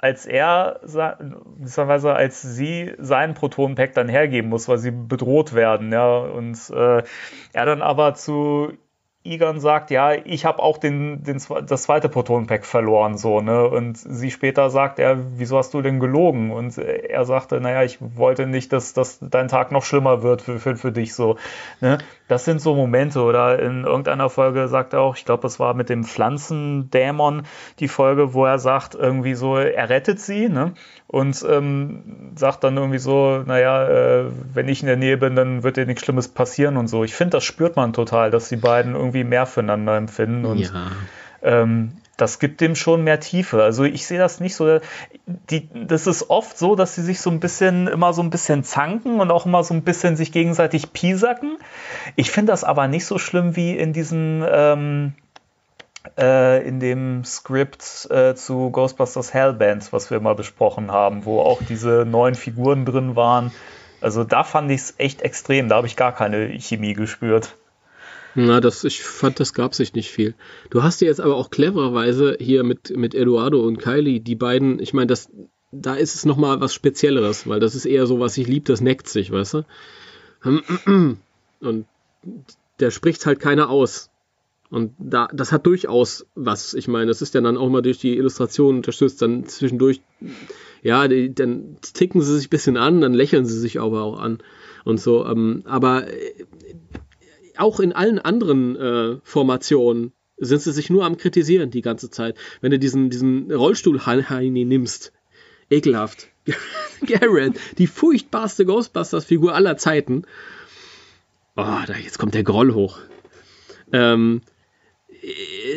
als er, beziehungsweise als sie seinen Protonenpack dann hergeben muss, weil sie bedroht werden, ja, und äh, er dann aber zu Egon sagt, ja, ich habe auch den, den, das zweite Protonenpack verloren, so, ne? Und sie später sagt, ja, wieso hast du denn gelogen? Und er sagte, naja, ich wollte nicht, dass, dass dein Tag noch schlimmer wird für, für, für dich, so, ne? Das sind so Momente, oder in irgendeiner Folge sagt er auch, ich glaube, es war mit dem Pflanzendämon die Folge, wo er sagt, irgendwie so, er rettet sie, ne? und ähm, sagt dann irgendwie so, naja, äh, wenn ich in der Nähe bin, dann wird dir nichts Schlimmes passieren und so. Ich finde, das spürt man total, dass die beiden irgendwie mehr füreinander empfinden und ja. ähm, das gibt dem schon mehr Tiefe. Also ich sehe das nicht so. Die, das ist oft so, dass sie sich so ein bisschen immer so ein bisschen zanken und auch immer so ein bisschen sich gegenseitig piesacken. Ich finde das aber nicht so schlimm wie in diesen ähm, äh, in dem Skript äh, zu Ghostbusters Hellbent, was wir mal besprochen haben, wo auch diese neuen Figuren drin waren. Also da fand ich es echt extrem, da habe ich gar keine Chemie gespürt. Na, das, ich fand, das gab sich nicht viel. Du hast ja jetzt aber auch clevererweise hier mit, mit Eduardo und Kylie, die beiden, ich meine, das, da ist es nochmal was Spezielleres, weil das ist eher so, was ich lieb, das neckt sich, weißt du? <clears throat> Und der spricht halt keiner aus. Und da, das hat durchaus was. Ich meine, das ist ja dann auch mal durch die Illustration unterstützt, dann zwischendurch, ja, die, dann ticken sie sich ein bisschen an, dann lächeln sie sich aber auch an und so. Ähm, aber äh, auch in allen anderen äh, Formationen sind sie sich nur am Kritisieren die ganze Zeit. Wenn du diesen, diesen Rollstuhl-Heini nimmst, ekelhaft. <laughs> Garrett, die furchtbarste Ghostbusters-Figur aller Zeiten. Oh, da, jetzt kommt der Groll hoch. Ähm,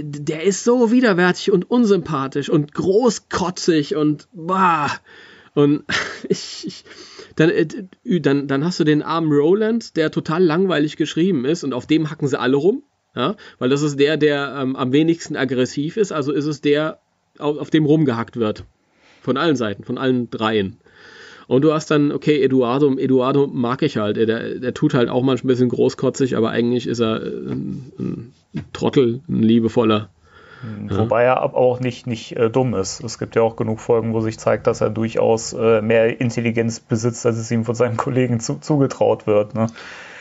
der ist so widerwärtig und unsympathisch und großkotzig und bah. Und <laughs> ich, ich dann, äh, dann, dann hast du den armen Roland, der total langweilig geschrieben ist und auf dem hacken sie alle rum. Ja, weil das ist der, der ähm, am wenigsten aggressiv ist, also ist es der, auf, auf dem rumgehackt wird. Von allen Seiten, von allen dreien. Und du hast dann, okay, Eduardo, Eduardo mag ich halt. Der, der tut halt auch manchmal ein bisschen großkotzig, aber eigentlich ist er ein, ein Trottel, ein liebevoller. Ja. Wobei er auch nicht, nicht äh, dumm ist. Es gibt ja auch genug Folgen, wo sich zeigt, dass er durchaus äh, mehr Intelligenz besitzt, als es ihm von seinen <laughs> Kollegen zu, zugetraut wird. Ne?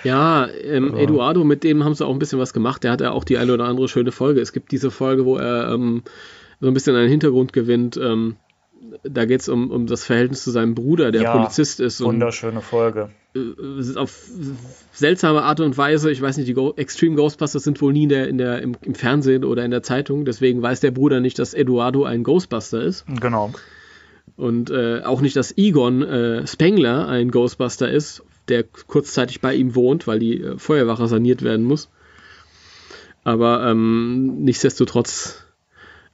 Ja, ähm, also. Eduardo, mit dem haben sie auch ein bisschen was gemacht. Der hat ja auch die eine oder andere schöne Folge. Es gibt diese Folge, wo er ähm, so ein bisschen einen Hintergrund gewinnt. Ähm, da geht es um, um das Verhältnis zu seinem Bruder, der ja, Polizist ist. Wunderschöne Folge. Äh, auf seltsame Art und Weise, ich weiß nicht, die Go Extreme Ghostbusters sind wohl nie in der, in der, im, im, Fernsehen oder in der Zeitung, deswegen weiß der Bruder nicht, dass Eduardo ein Ghostbuster ist. Genau. Und äh, auch nicht, dass Egon äh, Spengler ein Ghostbuster ist, der kurzzeitig bei ihm wohnt, weil die äh, Feuerwache saniert werden muss. Aber ähm, nichtsdestotrotz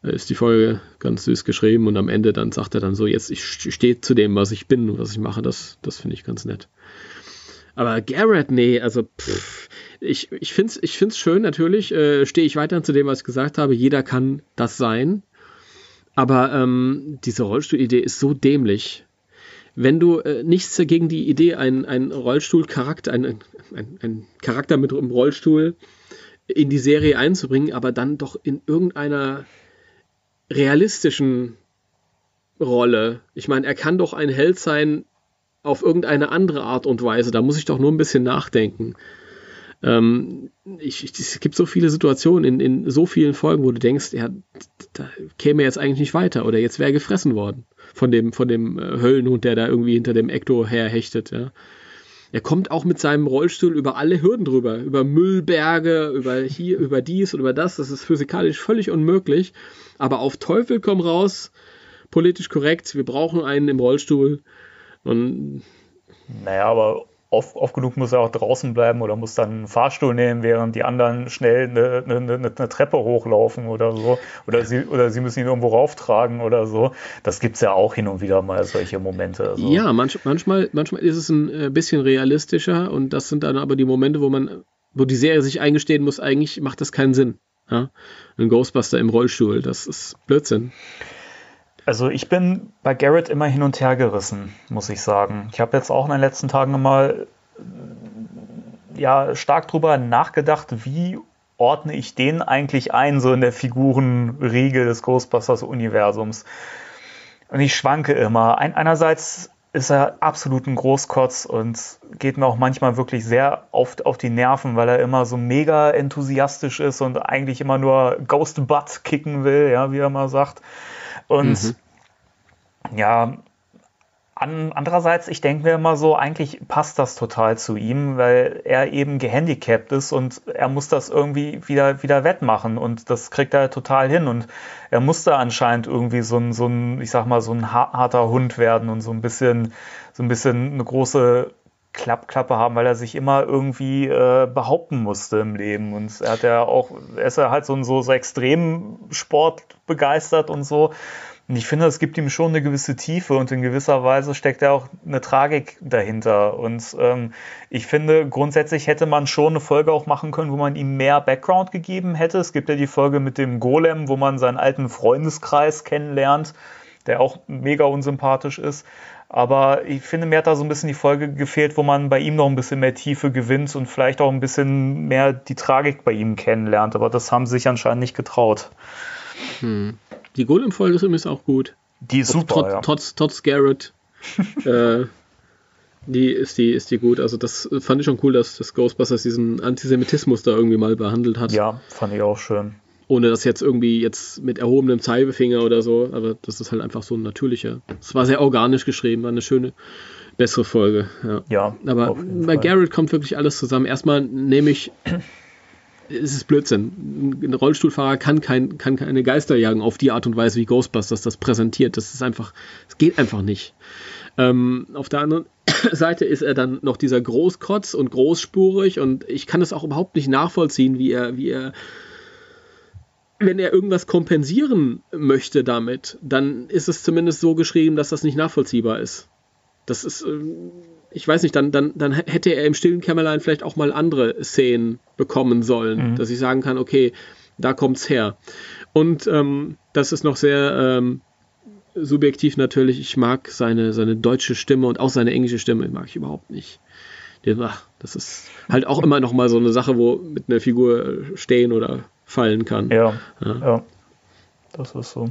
ist die Folge ganz süß geschrieben und am Ende dann sagt er dann so, jetzt ich stehe zu dem, was ich bin und was ich mache, das, das finde ich ganz nett. Aber Garrett, nee, also pff, ich, ich finde es ich find's schön, natürlich äh, stehe ich weiter zu dem, was ich gesagt habe, jeder kann das sein. Aber ähm, diese Rollstuhlidee ist so dämlich. Wenn du äh, nichts gegen die Idee, ein, ein Rollstuhlcharakter, ein, ein, ein Charakter mit einem Rollstuhl in die Serie einzubringen, aber dann doch in irgendeiner realistischen Rolle. Ich meine, er kann doch ein Held sein auf irgendeine andere Art und Weise. Da muss ich doch nur ein bisschen nachdenken. Ähm, ich, ich, es gibt so viele Situationen in, in so vielen Folgen, wo du denkst, ja, da käme jetzt eigentlich nicht weiter oder jetzt wäre gefressen worden von dem, von dem äh, Höllenhund, der da irgendwie hinter dem Ekto herhechtet. Ja. Er kommt auch mit seinem Rollstuhl über alle Hürden drüber, über Müllberge, über hier, <laughs> über dies und über das. Das ist physikalisch völlig unmöglich. Aber auf Teufel komm raus, politisch korrekt, wir brauchen einen im Rollstuhl. Und naja, aber oft, oft genug muss er auch draußen bleiben oder muss dann einen Fahrstuhl nehmen, während die anderen schnell eine, eine, eine, Treppe hochlaufen oder so. Oder sie, oder sie müssen ihn irgendwo rauftragen oder so. Das gibt es ja auch hin und wieder mal, solche Momente. Also. Ja, manch, manchmal, manchmal ist es ein äh, bisschen realistischer und das sind dann aber die Momente, wo man, wo die Serie sich eingestehen muss, eigentlich macht das keinen Sinn. Ja? Ein Ghostbuster im Rollstuhl, das ist Blödsinn. Also ich bin bei Garrett immer hin und her gerissen, muss ich sagen. Ich habe jetzt auch in den letzten Tagen mal ja, stark drüber nachgedacht, wie ordne ich den eigentlich ein, so in der Figurenriege des Ghostbusters-Universums. Und ich schwanke immer. Ein, einerseits ist er absolut ein Großkotz und geht mir auch manchmal wirklich sehr auf, auf die Nerven, weil er immer so mega enthusiastisch ist und eigentlich immer nur Ghost Butt kicken will, ja, wie er mal sagt. Und mhm. ja, an, andererseits, ich denke mir immer so, eigentlich passt das total zu ihm, weil er eben gehandicapt ist und er muss das irgendwie wieder, wieder wettmachen und das kriegt er total hin und er musste anscheinend irgendwie so ein, so ein, ich sag mal, so ein harter Hund werden und so ein bisschen, so ein bisschen eine große Klappklappe haben, weil er sich immer irgendwie äh, behaupten musste im Leben. Und er hat ja auch, er ist ja halt so, so, so extrem Sport begeistert und so. Und ich finde, es gibt ihm schon eine gewisse Tiefe und in gewisser Weise steckt ja auch eine Tragik dahinter. Und ähm, ich finde, grundsätzlich hätte man schon eine Folge auch machen können, wo man ihm mehr Background gegeben hätte. Es gibt ja die Folge mit dem Golem, wo man seinen alten Freundeskreis kennenlernt, der auch mega unsympathisch ist. Aber ich finde, mir hat da so ein bisschen die Folge gefehlt, wo man bei ihm noch ein bisschen mehr Tiefe gewinnt und vielleicht auch ein bisschen mehr die Tragik bei ihm kennenlernt. Aber das haben sie sich anscheinend nicht getraut. Hm. Die Golem-Folge ist übrigens auch gut. Die ist super, trotz, ja. trotz, trotz Garrett. <laughs> äh, die ist die, ist die gut. Also das fand ich schon cool, dass das Ghostbusters diesen Antisemitismus da irgendwie mal behandelt hat. Ja, fand ich auch schön. Ohne das jetzt irgendwie jetzt mit erhobenem Zeigefinger oder so, aber das ist halt einfach so ein natürlicher. Es war sehr organisch geschrieben, war eine schöne, bessere Folge. Ja, ja aber bei Fall. Garrett kommt wirklich alles zusammen. Erstmal nehme ich es ist Blödsinn. Ein Rollstuhlfahrer kann, kein, kann keine Geister jagen auf die Art und Weise, wie Ghostbusters das präsentiert. Das ist einfach, es geht einfach nicht. Ähm, auf der anderen <coughs> Seite ist er dann noch dieser Großkotz und großspurig und ich kann das auch überhaupt nicht nachvollziehen, wie er, wie er, wenn er irgendwas kompensieren möchte damit, dann ist es zumindest so geschrieben, dass das nicht nachvollziehbar ist. Das ist, ähm, ich weiß nicht, dann, dann, dann hätte er im stillen Kämmerlein vielleicht auch mal andere Szenen bekommen sollen, mhm. dass ich sagen kann, okay, da kommt's her. Und ähm, das ist noch sehr ähm, subjektiv natürlich. Ich mag seine, seine deutsche Stimme und auch seine englische Stimme mag ich überhaupt nicht. Das ist halt auch immer noch mal so eine Sache, wo mit einer Figur stehen oder fallen kann. Ja, ja. ja. das ist so.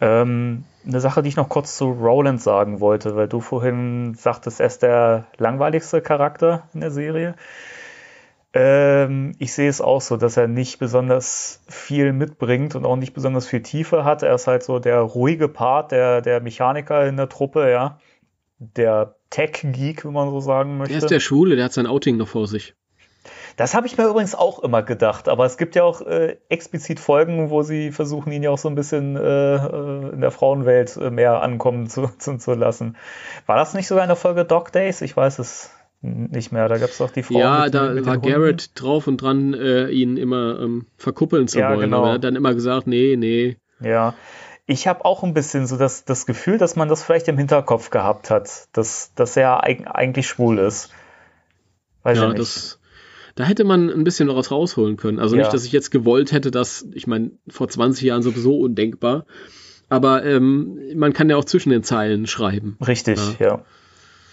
Ähm, eine Sache, die ich noch kurz zu Roland sagen wollte, weil du vorhin sagtest, er ist der langweiligste Charakter in der Serie. Ähm, ich sehe es auch so, dass er nicht besonders viel mitbringt und auch nicht besonders viel Tiefe hat. Er ist halt so der ruhige Part, der, der Mechaniker in der Truppe, ja. Der Tech-Geek, wenn man so sagen möchte. Er ist der Schwule, der hat sein Outing noch vor sich. Das habe ich mir übrigens auch immer gedacht, aber es gibt ja auch äh, explizit Folgen, wo sie versuchen, ihn ja auch so ein bisschen äh, äh in der Frauenwelt äh, mehr ankommen zu, <laughs> zu, zu, lassen. War das nicht sogar eine Folge Dog Days? Ich weiß es nicht mehr. Da gab es doch die Frau. Ja, mit, da mit war Garrett drauf und dran, äh, ihn immer ähm, verkuppeln zu ja, wollen. Genau. Aber er hat dann immer gesagt, nee, nee. Ja. Ich habe auch ein bisschen so das, das Gefühl, dass man das vielleicht im Hinterkopf gehabt hat, dass, dass er eigentlich schwul ist. Weiß ja, das, da hätte man ein bisschen noch was rausholen können. Also ja. nicht, dass ich jetzt gewollt hätte, dass, ich meine, vor 20 Jahren sowieso undenkbar. Aber ähm, man kann ja auch zwischen den Zeilen schreiben. Richtig, ja. ja.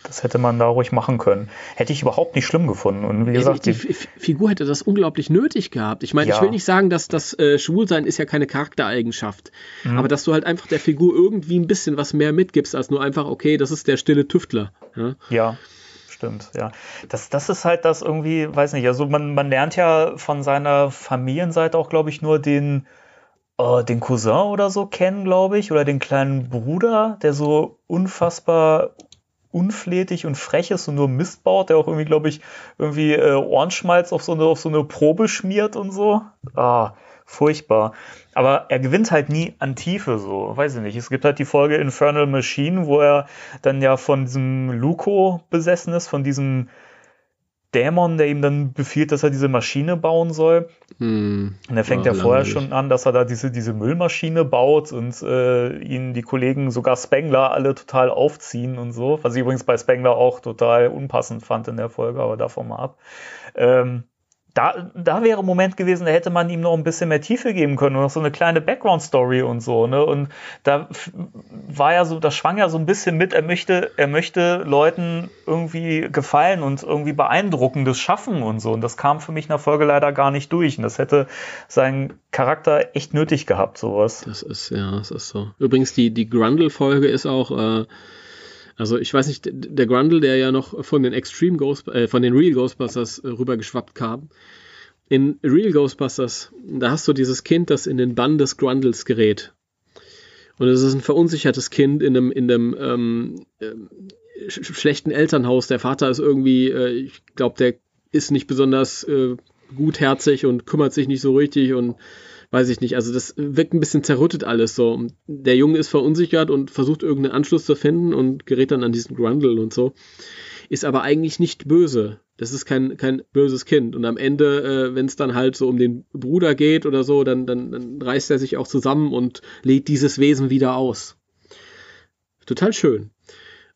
Das hätte man da ruhig machen können. Hätte ich überhaupt nicht schlimm gefunden. Und wie gesagt, die, die Figur hätte das unglaublich nötig gehabt. Ich meine, ja. ich will nicht sagen, dass das äh, Schwulsein ist ja keine Charaktereigenschaft. Mhm. Aber dass du halt einfach der Figur irgendwie ein bisschen was mehr mitgibst, als nur einfach, okay, das ist der stille Tüftler. Ja. ja stimmt, ja. Das, das ist halt das irgendwie, weiß nicht, also man, man lernt ja von seiner Familienseite auch, glaube ich, nur den, äh, den Cousin oder so kennen, glaube ich, oder den kleinen Bruder, der so unfassbar unflätig und frech ist und nur Mist baut, der auch irgendwie, glaube ich, irgendwie äh, Ohrenschmalz auf so, eine, auf so eine Probe schmiert und so. Ah, furchtbar. Aber er gewinnt halt nie an Tiefe, so, weiß ich nicht. Es gibt halt die Folge Infernal Machine, wo er dann ja von diesem Luko besessen ist, von diesem Dämon, der ihm dann befiehlt, dass er diese Maschine bauen soll. Hm. Und er fängt ja, vorher schon an, dass er da diese, diese Müllmaschine baut und äh, ihn die Kollegen, sogar Spengler, alle total aufziehen und so. Was ich übrigens bei Spengler auch total unpassend fand in der Folge, aber davon mal ab. Ähm, da, da wäre ein Moment gewesen, da hätte man ihm noch ein bisschen mehr Tiefe geben können und noch so eine kleine Background-Story und so, ne? Und da war ja so, das schwang ja so ein bisschen mit, er möchte, er möchte Leuten irgendwie gefallen und irgendwie Beeindruckendes schaffen und so. Und das kam für mich in der Folge leider gar nicht durch. Und das hätte seinen Charakter echt nötig gehabt, sowas. Das ist, ja, das ist so. Übrigens, die, die Grundle-Folge ist auch, äh, also ich weiß nicht, der Grundle, der ja noch von den Extreme Ghost, äh, von den Real Ghostbusters äh, rübergeschwappt kam. In Real Ghostbusters, da hast du dieses Kind, das in den Bann des Grundles gerät. Und es ist ein verunsichertes Kind in einem, in einem ähm, äh, schlechten Elternhaus. Der Vater ist irgendwie, äh, ich glaube, der ist nicht besonders äh, gutherzig und kümmert sich nicht so richtig und weiß ich nicht, also das wirkt ein bisschen zerrüttet alles so. Der Junge ist verunsichert und versucht irgendeinen Anschluss zu finden und gerät dann an diesen Grundle und so. Ist aber eigentlich nicht böse. Das ist kein, kein böses Kind. Und am Ende, äh, wenn es dann halt so um den Bruder geht oder so, dann, dann, dann reißt er sich auch zusammen und lädt dieses Wesen wieder aus. Total schön.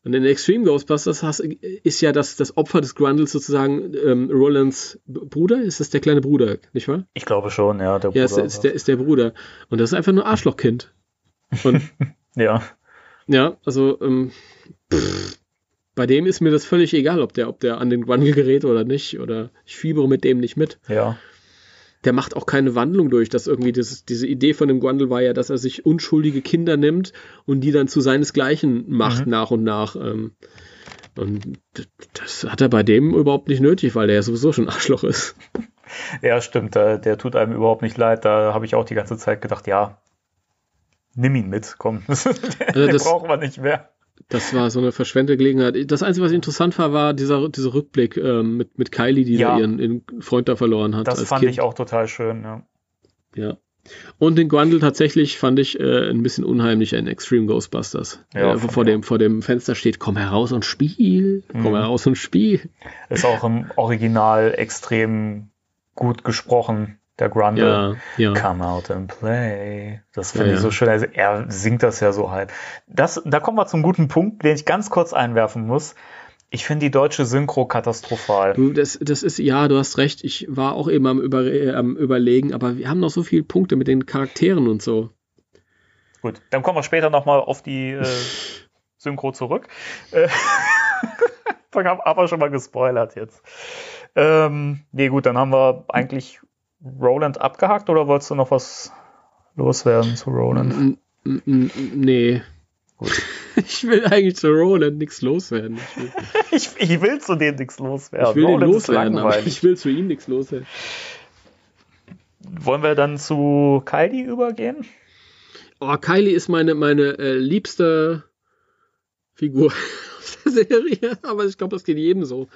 Und in Extreme Ghostbusters hast, ist ja das, das Opfer des Grundles sozusagen ähm, Rolands Bruder. Ist das der kleine Bruder, nicht wahr? Ich glaube schon, ja. Der Bruder ja, ist, ist, der, ist der Bruder. Und das ist einfach nur Arschlochkind. Und, <laughs> ja. Ja, also ähm, pff, bei dem ist mir das völlig egal, ob der, ob der an den Grundle gerät oder nicht. Oder ich fiebere mit dem nicht mit. Ja der macht auch keine Wandlung durch. Dass irgendwie dieses, diese Idee von dem Grundle war ja, dass er sich unschuldige Kinder nimmt und die dann zu seinesgleichen macht mhm. nach und nach. Ähm, und das hat er bei dem überhaupt nicht nötig, weil der ja sowieso schon Arschloch ist. <laughs> Ja, stimmt. Der, der tut einem überhaupt nicht leid. Da habe ich auch die ganze Zeit gedacht, ja, nimm ihn mit, komm. <laughs> Den also brauchen wir nicht mehr. Das war so eine verschwendete Gelegenheit. Das Einzige, was interessant war, war dieser, dieser Rückblick ähm, mit, mit Kylie, die ja. da ihren, ihren, Freund da verloren hat. Das fand kind. ich auch total schön, ja. Ja. Und den Grundle tatsächlich fand ich äh, ein bisschen unheimlicher in Extreme Ghostbusters. Ja, äh, vor, dem, vor dem Fenster steht, komm heraus und spiel. Komm mhm. heraus und spiel. Ist auch im Original extrem gut gesprochen der Grundle. Ja, ja. Come out and play. Das finde ja, ich so schön. Also er singt das ja so halt. Das, da kommen wir zum guten Punkt, den ich ganz kurz einwerfen muss. Ich finde die deutsche Synchro katastrophal. Du, das, das ist, ja, du hast recht. Ich war auch eben am, Über, äh, am Überlegen, aber wir haben noch so viele Punkte mit den Charakteren und so. Gut, dann kommen wir später nochmal auf die äh, <laughs> Synchro zurück. Äh, <laughs> aber schon mal gespoilert jetzt. Ähm, nee, gut, dann haben wir eigentlich Roland abgehakt oder wolltest du noch was loswerden zu Roland? Nee. Gut. <laughs> Ich will eigentlich zu Roland nichts loswerden. Ich will, <laughs> ich, ich will zu dem nichts loswerden. Ich will Roland loswerden, aber <laughs> ich will zu ihm nichts loswerden. Wollen wir dann zu Kylie übergehen? Oh, Kylie ist meine, meine äh, liebste Figur aus der Serie, aber ich glaube, das geht jedem so.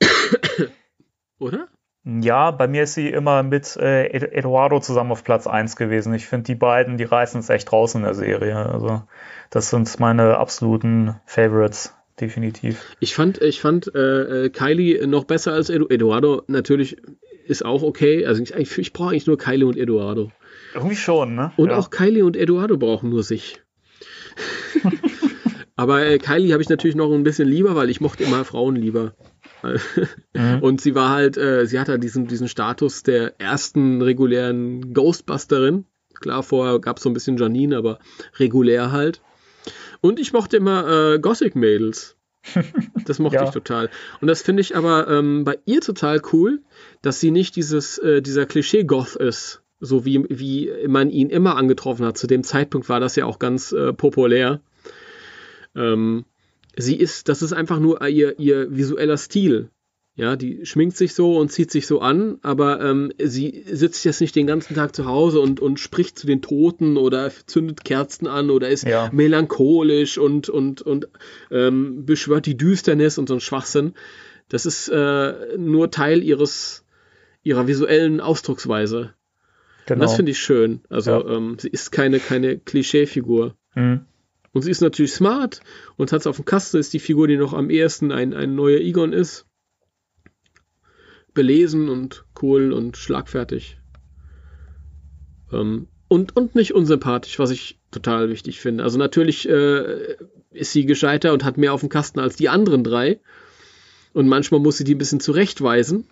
<coughs> Oder? Ja, bei mir ist sie immer mit äh, Eduardo zusammen auf Platz 1 gewesen. Ich finde, die beiden, die reißen es echt raus in der Serie. Also, das sind meine absoluten Favorites, definitiv. Ich fand, ich fand äh, äh Kylie noch besser als Edu Eduardo. Natürlich ist auch okay. Also, ich, ich, ich brauche eigentlich nur Kylie und Eduardo. Irgendwie schon, ne? Und ja. auch Kylie und Eduardo brauchen nur sich. <laughs> Aber äh, Kylie habe ich natürlich noch ein bisschen lieber, weil ich mochte immer Frauen lieber <laughs> mhm. Und sie war halt, äh, sie hatte halt diesen, diesen Status der ersten regulären Ghostbusterin. Klar, vorher gab es so ein bisschen Janine, aber regulär halt. Und ich mochte immer äh, Gothic-Mädels. <laughs> Das mochte ja. ich total. Und das finde ich aber ähm, bei ihr total cool, dass sie nicht dieses, äh, dieser Klischee-Goth ist. So wie, wie man ihn immer angetroffen hat. Zu dem Zeitpunkt war das ja auch ganz äh, populär. Ähm, sie ist, das ist einfach nur ihr, ihr visueller Stil. Ja, die schminkt sich so und zieht sich so an, aber ähm, sie sitzt jetzt nicht den ganzen Tag zu Hause und, und spricht zu den Toten oder zündet Kerzen an oder ist ja. melancholisch und, und, und ähm, beschwört die Düsternis und so ein Schwachsinn. Das ist äh, nur Teil ihres, ihrer visuellen Ausdrucksweise. Genau. Und das finde ich schön. Also ja. ähm, sie ist keine, keine Klischeefigur. Mhm. Und sie ist natürlich smart und hat es auf dem Kasten, ist die Figur, die noch am ehesten ein, ein neuer Egon ist. Belesen und cool und schlagfertig. Ähm, und, und nicht unsympathisch, was ich total wichtig finde. Also natürlich äh, ist sie gescheiter und hat mehr auf dem Kasten als die anderen drei. Und manchmal muss sie die ein bisschen zurechtweisen.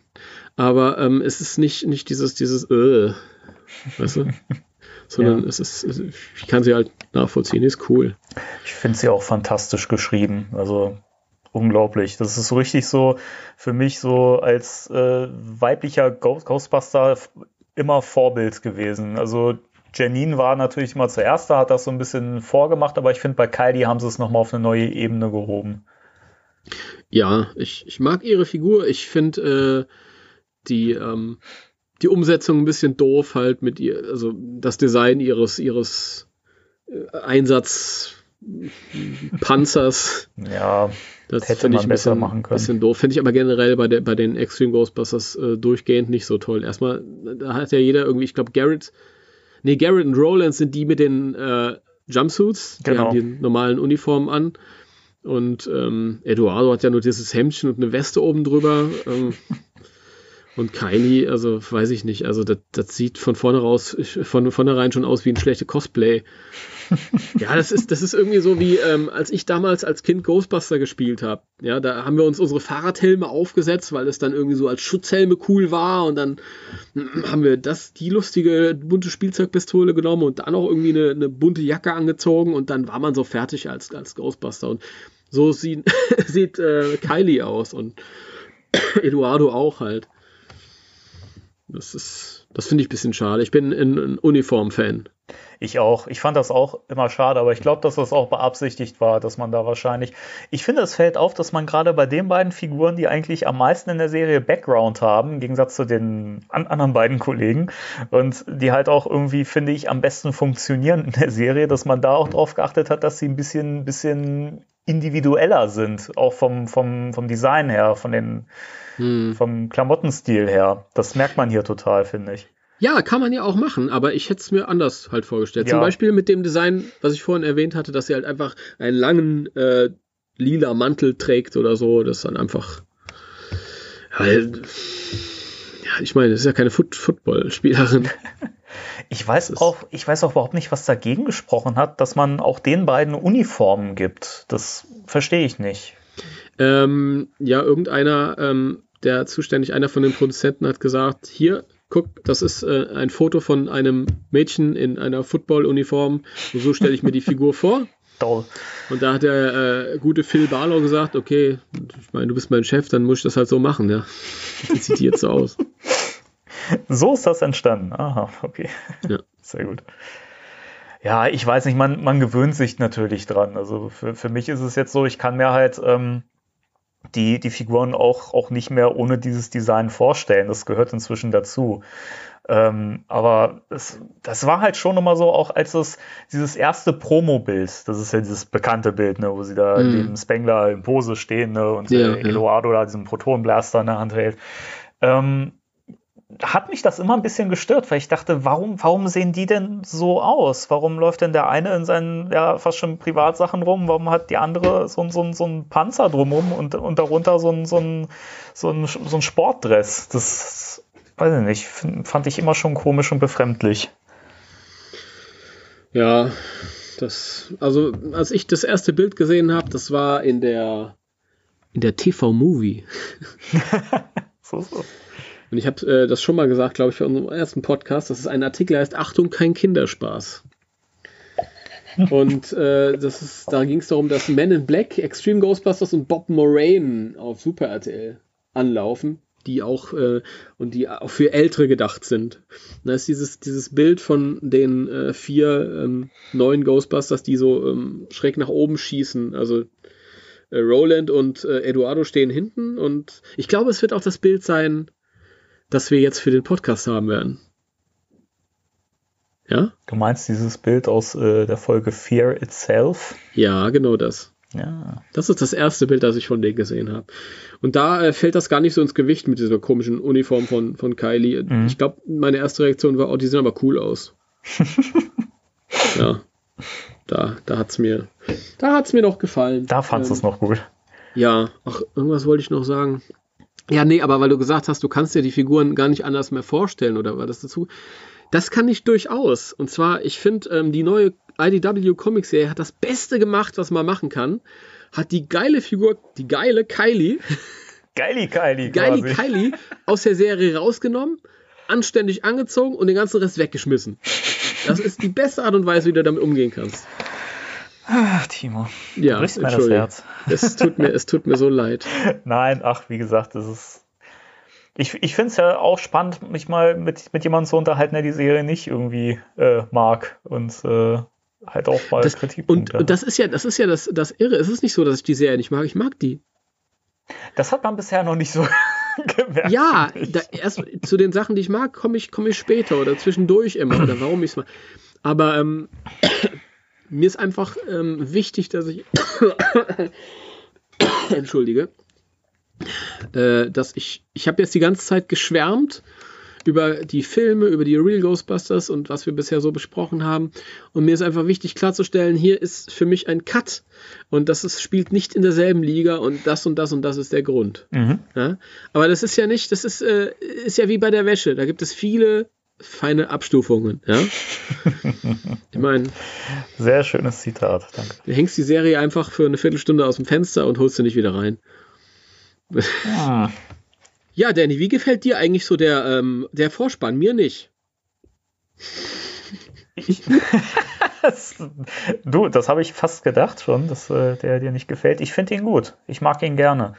Aber ähm, es ist nicht, nicht dieses, dieses, äh, weißt du? <laughs> sondern ja. es ist, ich kann sie halt nachvollziehen, ist cool. Ich finde sie auch fantastisch geschrieben, also unglaublich. Das ist so richtig so für mich so als äh, weiblicher Ghostbuster immer Vorbild gewesen. Also Janine war natürlich immer zuerst da, hat das so ein bisschen vorgemacht, aber ich finde, bei Kylie haben sie es nochmal auf eine neue Ebene gehoben. Ja, ich, ich mag ihre Figur. Ich finde äh, die, ähm, die Umsetzung ein bisschen doof halt mit ihr, also das Design ihres, ihres äh, Einsatzpanzers. <laughs> Ja, das hätte ich besser bisschen, machen können. Bisschen doof. Finde ich aber generell bei, der, bei den Extreme Ghostbusters äh, durchgehend nicht so toll. Erstmal, da hat ja jeder irgendwie, ich glaube, Garrett, nee, Garrett und Roland sind die mit den äh, Jumpsuits. Die genau. haben die normalen Uniformen an. Und ähm, Eduardo hat ja nur dieses Hemdchen und eine Weste oben drüber. Ähm, <laughs> Und Kylie, also weiß ich nicht, also das, das sieht von vorne raus, von vornherein schon aus wie ein schlechter Cosplay. <laughs> ja, das ist, das ist irgendwie so wie, ähm, als ich damals als Kind Ghostbuster gespielt habe. Ja, da haben wir uns unsere Fahrradhelme aufgesetzt, weil es dann irgendwie so als Schutzhelme cool war und dann haben wir das, die lustige bunte Spielzeugpistole genommen und dann auch irgendwie eine, eine bunte Jacke angezogen und dann war man so fertig als, als Ghostbuster. Und so sieht, <laughs> sieht äh, Kylie aus und <coughs> Eduardo auch halt. Das ist, das finde ich ein bisschen schade. Ich bin ein, Uniform-Fan. Ich auch. Ich fand das auch immer schade, aber ich glaube, dass das auch beabsichtigt war, dass man da wahrscheinlich. Ich finde, es fällt auf, dass man gerade bei den beiden Figuren, die eigentlich am meisten in der Serie Background haben, im Gegensatz zu den anderen beiden Kollegen, und die halt auch irgendwie, finde ich, am besten funktionieren in der Serie, dass man da auch drauf geachtet hat, dass sie ein bisschen, bisschen individueller sind, auch vom, vom, vom Design her, von den hm. vom Klamottenstil her. Das merkt man hier total, finde ich. Ja, kann man ja auch machen, aber ich hätte es mir anders halt vorgestellt. Ja. Zum Beispiel mit dem Design, was ich vorhin erwähnt hatte, dass sie halt einfach einen langen äh, lila Mantel trägt oder so. Das ist dann einfach. Halt, ja, ich meine, das ist ja keine Foot Football-Spielerin. <laughs> Ich weiß auch, ich weiß auch überhaupt nicht, was dagegen gesprochen hat, dass man auch den beiden Uniformen gibt. Das verstehe ich nicht. Ähm, ja, irgendeiner, ähm, der zuständig, einer von den Produzenten hat gesagt, hier, guck, das ist äh, ein Foto von einem Mädchen in einer Football-Uniform. So stelle ich mir die Figur vor. <laughs> Toll. Und da hat der äh, gute Phil Barlow gesagt, okay, ich meine, du bist mein Chef, dann muss ich das halt so machen, ja. Das sieht jetzt so aus. <laughs> So ist das entstanden. Aha, okay. Ja. <laughs> Sehr gut. Ja, ich weiß nicht, man, man gewöhnt sich natürlich dran. Also für, für mich ist es jetzt so, ich kann mir halt ähm, die, die Figuren auch, auch nicht mehr ohne dieses Design vorstellen. Das gehört inzwischen dazu. Ähm, aber es, das war halt schon immer so, auch als es dieses erste Promo-Bild, das ist ja dieses bekannte Bild, ne, wo sie da mm. neben Spengler in Pose stehen ne, und ja, Eloardo ja. da diesen Protonenblaster in der Hand hält. Ähm, hat mich das immer ein bisschen gestört, weil ich dachte, warum, warum sehen die denn so aus? Warum läuft denn der eine in seinen ja, fast schon Privatsachen rum? Warum hat die andere so, so, so einen Panzer drumrum und, und darunter so ein, so, ein, so, ein, so ein Sportdress? Das weiß ich nicht, fand ich immer schon komisch und befremdlich. Ja, das, also als ich das erste Bild gesehen habe, das war in der in der TV-Movie. <laughs> <laughs> so, so. Und ich habe äh, das schon mal gesagt, glaube ich, bei unserem ersten Podcast, dass es ein Artikel heißt, Achtung, kein Kinderspaß. <laughs> und äh, das ist, da ging es darum, dass Men in Black, Extreme Ghostbusters und Bob Moraine auf Super RTL anlaufen, die auch äh, und die auch für Ältere gedacht sind. Da ist dieses, dieses Bild von den äh, vier ähm, neuen Ghostbusters, die so ähm, schräg nach oben schießen. Also äh, Roland und äh, Eduardo stehen hinten und ich glaube, es wird auch das Bild sein, das wir jetzt für den Podcast haben werden. Ja? Du meinst dieses Bild aus äh, der Folge Fear Itself? Ja, genau das. Ja. Das ist das erste Bild, das ich von denen gesehen habe. Und da äh, fällt das gar nicht so ins Gewicht mit dieser komischen Uniform von, von Kylie. Mhm. Ich glaube, meine erste Reaktion war, oh, die sehen aber cool aus. <laughs> ja. Da, da hat's mir, da hat's mir noch gefallen. Da fandst ähm, du es noch gut. Ja, ach, irgendwas wollte ich noch sagen. Ja, nee, aber weil du gesagt hast, du kannst dir die Figuren gar nicht anders mehr vorstellen, oder war das dazu? Das kann ich durchaus. Und zwar, ich finde, ähm, die neue IDW Comic Serie hat das Beste gemacht, was man machen kann. Hat die geile Figur, die geile Kylie. <laughs> Geile Kylie. Geile Kylie aus der Serie rausgenommen, anständig angezogen und den ganzen Rest weggeschmissen. Das ist die beste Art und Weise, wie du damit umgehen kannst. Ach, Timo. Ja, brichst mir das Herz. Es tut mir, es tut mir so leid. <laughs> Nein, ach, wie gesagt, das ist. Ich, ich finde es ja auch spannend, mich mal mit, mit jemandem zu unterhalten, der die Serie nicht irgendwie äh, mag und äh, halt auch mal das, Kritik. Und, und das ist ja, das ist ja das, das Irre. Es ist nicht so, dass ich die Serie nicht mag. Ich mag die. Das hat man bisher noch nicht so <laughs> gemerkt. Ja, da, erst zu den Sachen, die ich mag, komme ich, komm ich später oder zwischendurch immer oder warum ich es mag. Aber ähm, mir ist einfach ähm, wichtig, dass ich <coughs> entschuldige, äh, dass ich ich habe jetzt die ganze Zeit geschwärmt über die Filme, über die Real Ghostbusters und was wir bisher so besprochen haben. Und mir ist einfach wichtig klarzustellen, hier ist für mich ein Cut und das ist, spielt nicht in derselben Liga und das und das und das ist der Grund. Mhm. Ja? Aber das ist ja nicht, das ist, äh, ist ja wie bei der Wäsche. Da gibt es viele feine Abstufungen. Ja? <laughs> ich meine. Sehr schönes Zitat, danke. Du hängst die Serie einfach für eine Viertelstunde aus dem Fenster und holst sie nicht wieder rein. Ah. <laughs> Ja, Danny, wie gefällt dir eigentlich so der, ähm, der Vorspann? Mir nicht. Ich, <laughs> du, das habe ich fast gedacht schon, dass äh, der dir nicht gefällt. Ich finde ihn gut. Ich mag ihn gerne.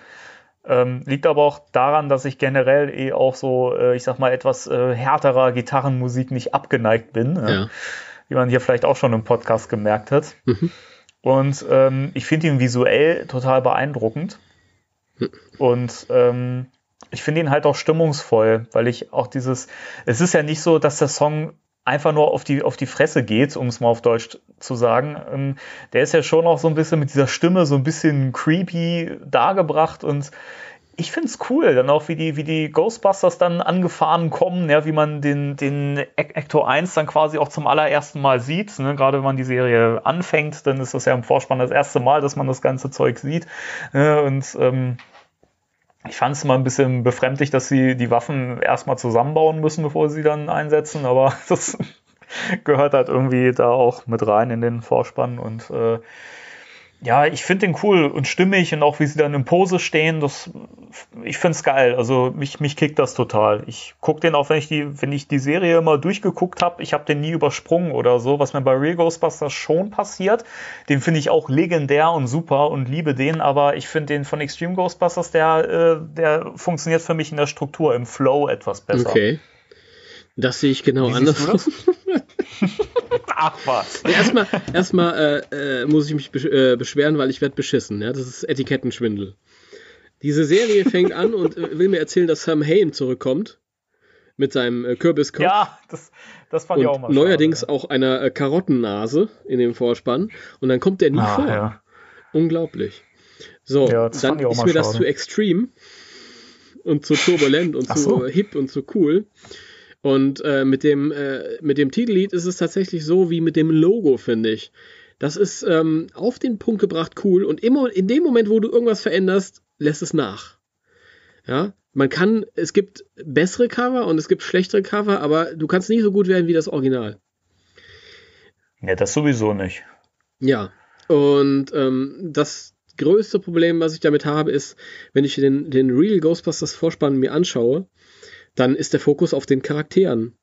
Ähm, liegt aber auch daran, dass ich generell eh auch so, äh, ich sag mal, etwas äh, härterer Gitarrenmusik nicht abgeneigt bin. Ja. Wie man hier vielleicht auch schon im Podcast gemerkt hat. Mhm. Und ähm, ich finde ihn visuell total beeindruckend. Mhm. Und ähm, ich finde ihn halt auch stimmungsvoll, weil ich auch dieses, es ist ja nicht so, dass der Song einfach nur auf die, auf die Fresse geht, um es mal auf Deutsch zu sagen. Ähm, der ist ja schon auch so ein bisschen mit dieser Stimme so ein bisschen creepy dargebracht und ich finde es cool, dann auch wie die, wie die Ghostbusters dann angefahren kommen, ja, wie man den, den Ector 1 dann quasi auch zum allerersten Mal sieht. Ne? Gerade wenn man die Serie anfängt, dann ist das ja im Vorspann das erste Mal, dass man das ganze Zeug sieht. Ne? Und ähm, ich fand es immer ein bisschen befremdlich, dass sie die Waffen erstmal zusammenbauen müssen, bevor sie dann einsetzen, aber <laughs> das gehört halt irgendwie da auch mit rein in den Vorspann und äh, ja, ich finde den cool und stimmig und auch wie sie dann in Pose stehen, das, ich finde es geil. Also mich, mich kickt das total. Ich gucke den auch, wenn ich die, wenn ich die Serie mal durchgeguckt habe, ich habe den nie übersprungen oder so, was mir bei Real Ghostbusters schon passiert. Den finde ich auch legendär und super und liebe den, aber ich finde den von Extreme Ghostbusters, der, äh, der funktioniert für mich in der Struktur, im Flow etwas besser. Okay. Das sehe ich genau Wie anders. <laughs> Ach was. Ja, erstmal erstmal äh, äh, muss ich mich besch äh, beschweren, weil ich werde beschissen. Ja? Das ist Etikettenschwindel. Diese Serie <laughs> fängt an und äh, will mir erzählen, dass Sam Hain zurückkommt mit seinem äh, Kürbiskopf. Ja, das, das fand ich auch und mal neuerdings schade, auch einer äh, Karottennase in dem Vorspann. Und dann kommt der nie Ah, vor. ja. Unglaublich. So, Ja, das dann ist mir das schade. zu extrem und zu turbulent und Ach zu so. hip und zu cool. Und äh, mit, dem, äh, mit dem Titellied ist es tatsächlich so wie mit dem Logo, finde ich. Das ist ähm, auf den Punkt gebracht cool und immer in dem Moment, wo du irgendwas veränderst, lässt es nach. Ja, man kann, es gibt bessere Cover und es gibt schlechtere Cover, aber du kannst nie so gut werden wie das Original. Ja, das sowieso nicht. Ja, und ähm, das größte Problem, was ich damit habe, ist, wenn ich den, den Real Ghostbusters Vorspann mir anschaue, dann ist der Fokus auf den Charakteren.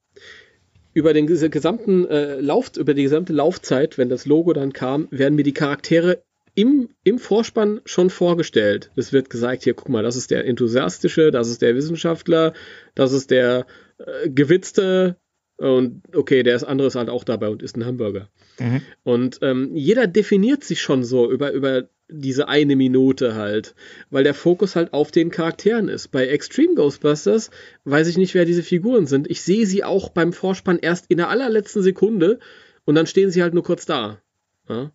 Über den ges- gesamten äh, Lauf, über die gesamte Laufzeit, wenn das Logo dann kam, werden mir die Charaktere im, im Vorspann schon vorgestellt. Es wird gesagt, hier, guck mal, das ist der Enthusiastische, das ist der Wissenschaftler, das ist der äh, Gewitzte und okay, der ist andere ist halt auch dabei und ist ein Hamburger. Mhm. Und ähm, jeder definiert sich schon so über, über diese eine Minute halt, weil der Fokus halt auf den Charakteren ist. Bei Extreme Ghostbusters weiß ich nicht, wer diese Figuren sind. Ich sehe sie auch beim Vorspann erst in der allerletzten Sekunde und dann stehen sie halt nur kurz da. Ja?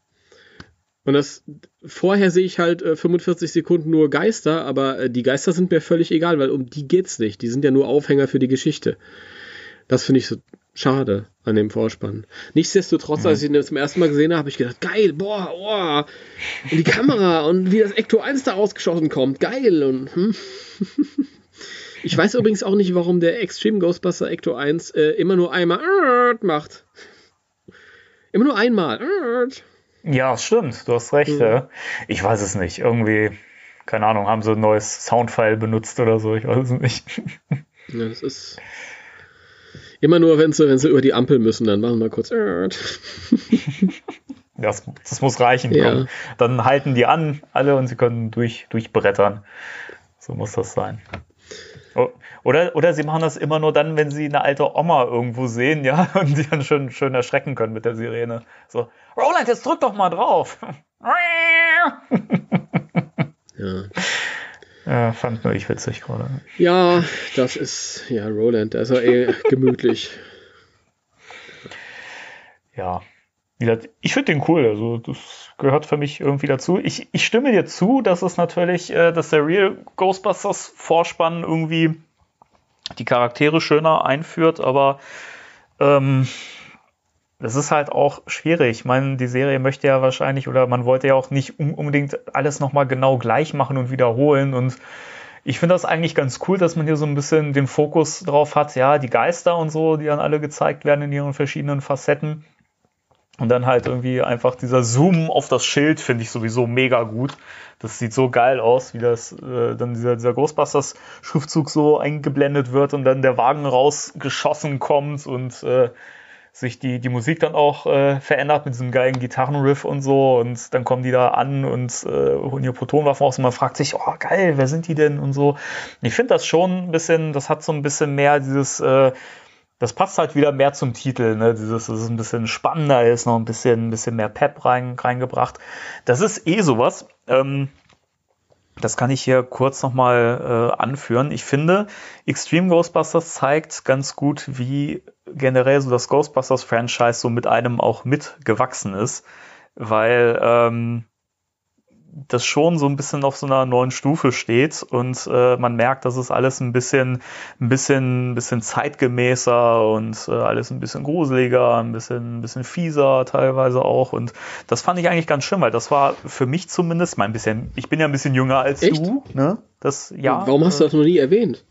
Und das vorher sehe ich halt äh, 45 Sekunden nur Geister, aber äh, die Geister sind mir völlig egal, weil um die geht's nicht. Die sind ja nur Aufhänger für die Geschichte. Das finde ich so schade an dem Vorspann. Nichtsdestotrotz, als ich ihn zum ersten Mal gesehen habe, habe ich gedacht, geil, boah, boah. Und die Kamera und wie das Ecto 1 da rausgeschossen kommt, geil. Und, hm. <laughs> Ich weiß übrigens auch nicht, warum der Extreme Ghostbuster Ecto 1 äh, immer nur einmal macht. Immer nur einmal. Ja, stimmt, du hast recht. Mhm. Ich weiß es nicht. Irgendwie, keine Ahnung, haben sie ein neues Soundfile benutzt oder so, ich weiß es nicht. <laughs> Ja, das ist immer nur, wenn sie, wenn sie über die Ampel müssen, dann machen wir kurz. <laughs> Das, das muss reichen. Ja. Komm. Dann halten die an, alle, und sie können durch, durchbrettern. So muss das sein. Oder, oder sie machen das immer nur dann, wenn sie eine alte Oma irgendwo sehen, ja, <laughs> und die dann schön, schön erschrecken können mit der Sirene. So, Roland, jetzt drück doch mal drauf. <laughs> Ja. Ja, fand nur ich witzig gerade. ja, das ist, ja, Roland, ja eh <laughs> gemütlich. Ja. Wie gesagt, ich finde den cool, also das gehört für mich irgendwie dazu. Ich, ich stimme dir zu, dass es natürlich, äh, dass der Real Ghostbusters Vorspann irgendwie die Charaktere schöner einführt, aber ähm, das ist halt auch schwierig. Ich meine, die Serie möchte ja wahrscheinlich oder man wollte ja auch nicht un unbedingt alles nochmal genau gleich machen und wiederholen und ich finde das eigentlich ganz cool, dass man hier so ein bisschen den Fokus drauf hat, ja, die Geister und so, die dann alle gezeigt werden in ihren verschiedenen Facetten. Und dann halt irgendwie einfach dieser Zoom auf das Schild finde ich sowieso mega gut. Das sieht so geil aus, wie das äh, dann dieser, dieser Ghostbusters-Schriftzug so eingeblendet wird und dann der Wagen rausgeschossen kommt und äh, sich die, die Musik dann auch äh, verändert mit diesem geilen Gitarrenriff und so. Und dann kommen die da an und äh, holen ihre Protonwaffen raus und man fragt sich, oh geil, wer sind die denn und so. Und ich finde das schon ein bisschen, das hat so ein bisschen mehr dieses, äh, das passt halt wieder mehr zum Titel, ne? Dieses, dass es ein bisschen spannender ist, noch ein bisschen, ein bisschen mehr Pep rein, reingebracht. Das ist eh sowas. Ähm, das kann ich hier kurz nochmal äh, anführen. Ich finde, Extreme Ghostbusters zeigt ganz gut, wie generell so das Ghostbusters-Franchise so mit einem auch mitgewachsen ist, weil ähm, das schon so ein bisschen auf so einer neuen Stufe steht und äh, man merkt, dass es alles ein bisschen, ein bisschen, ein bisschen zeitgemäßer und äh, alles ein bisschen gruseliger, ein bisschen, ein bisschen fieser teilweise auch und das fand ich eigentlich ganz schön, weil das war für mich zumindest mal ein bisschen, ich bin ja ein bisschen jünger als Echt? du, ne? Das, ja. Warum hast du das noch nie erwähnt?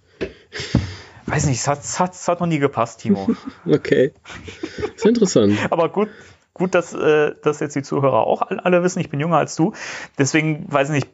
Weiß nicht, es hat, es hat, es hat noch nie gepasst, Timo. <laughs> Okay. ist interessant. <laughs> Aber gut, gut, dass, äh, dass jetzt die Zuhörer auch alle wissen, ich bin jünger als du. Deswegen, weiß ich nicht,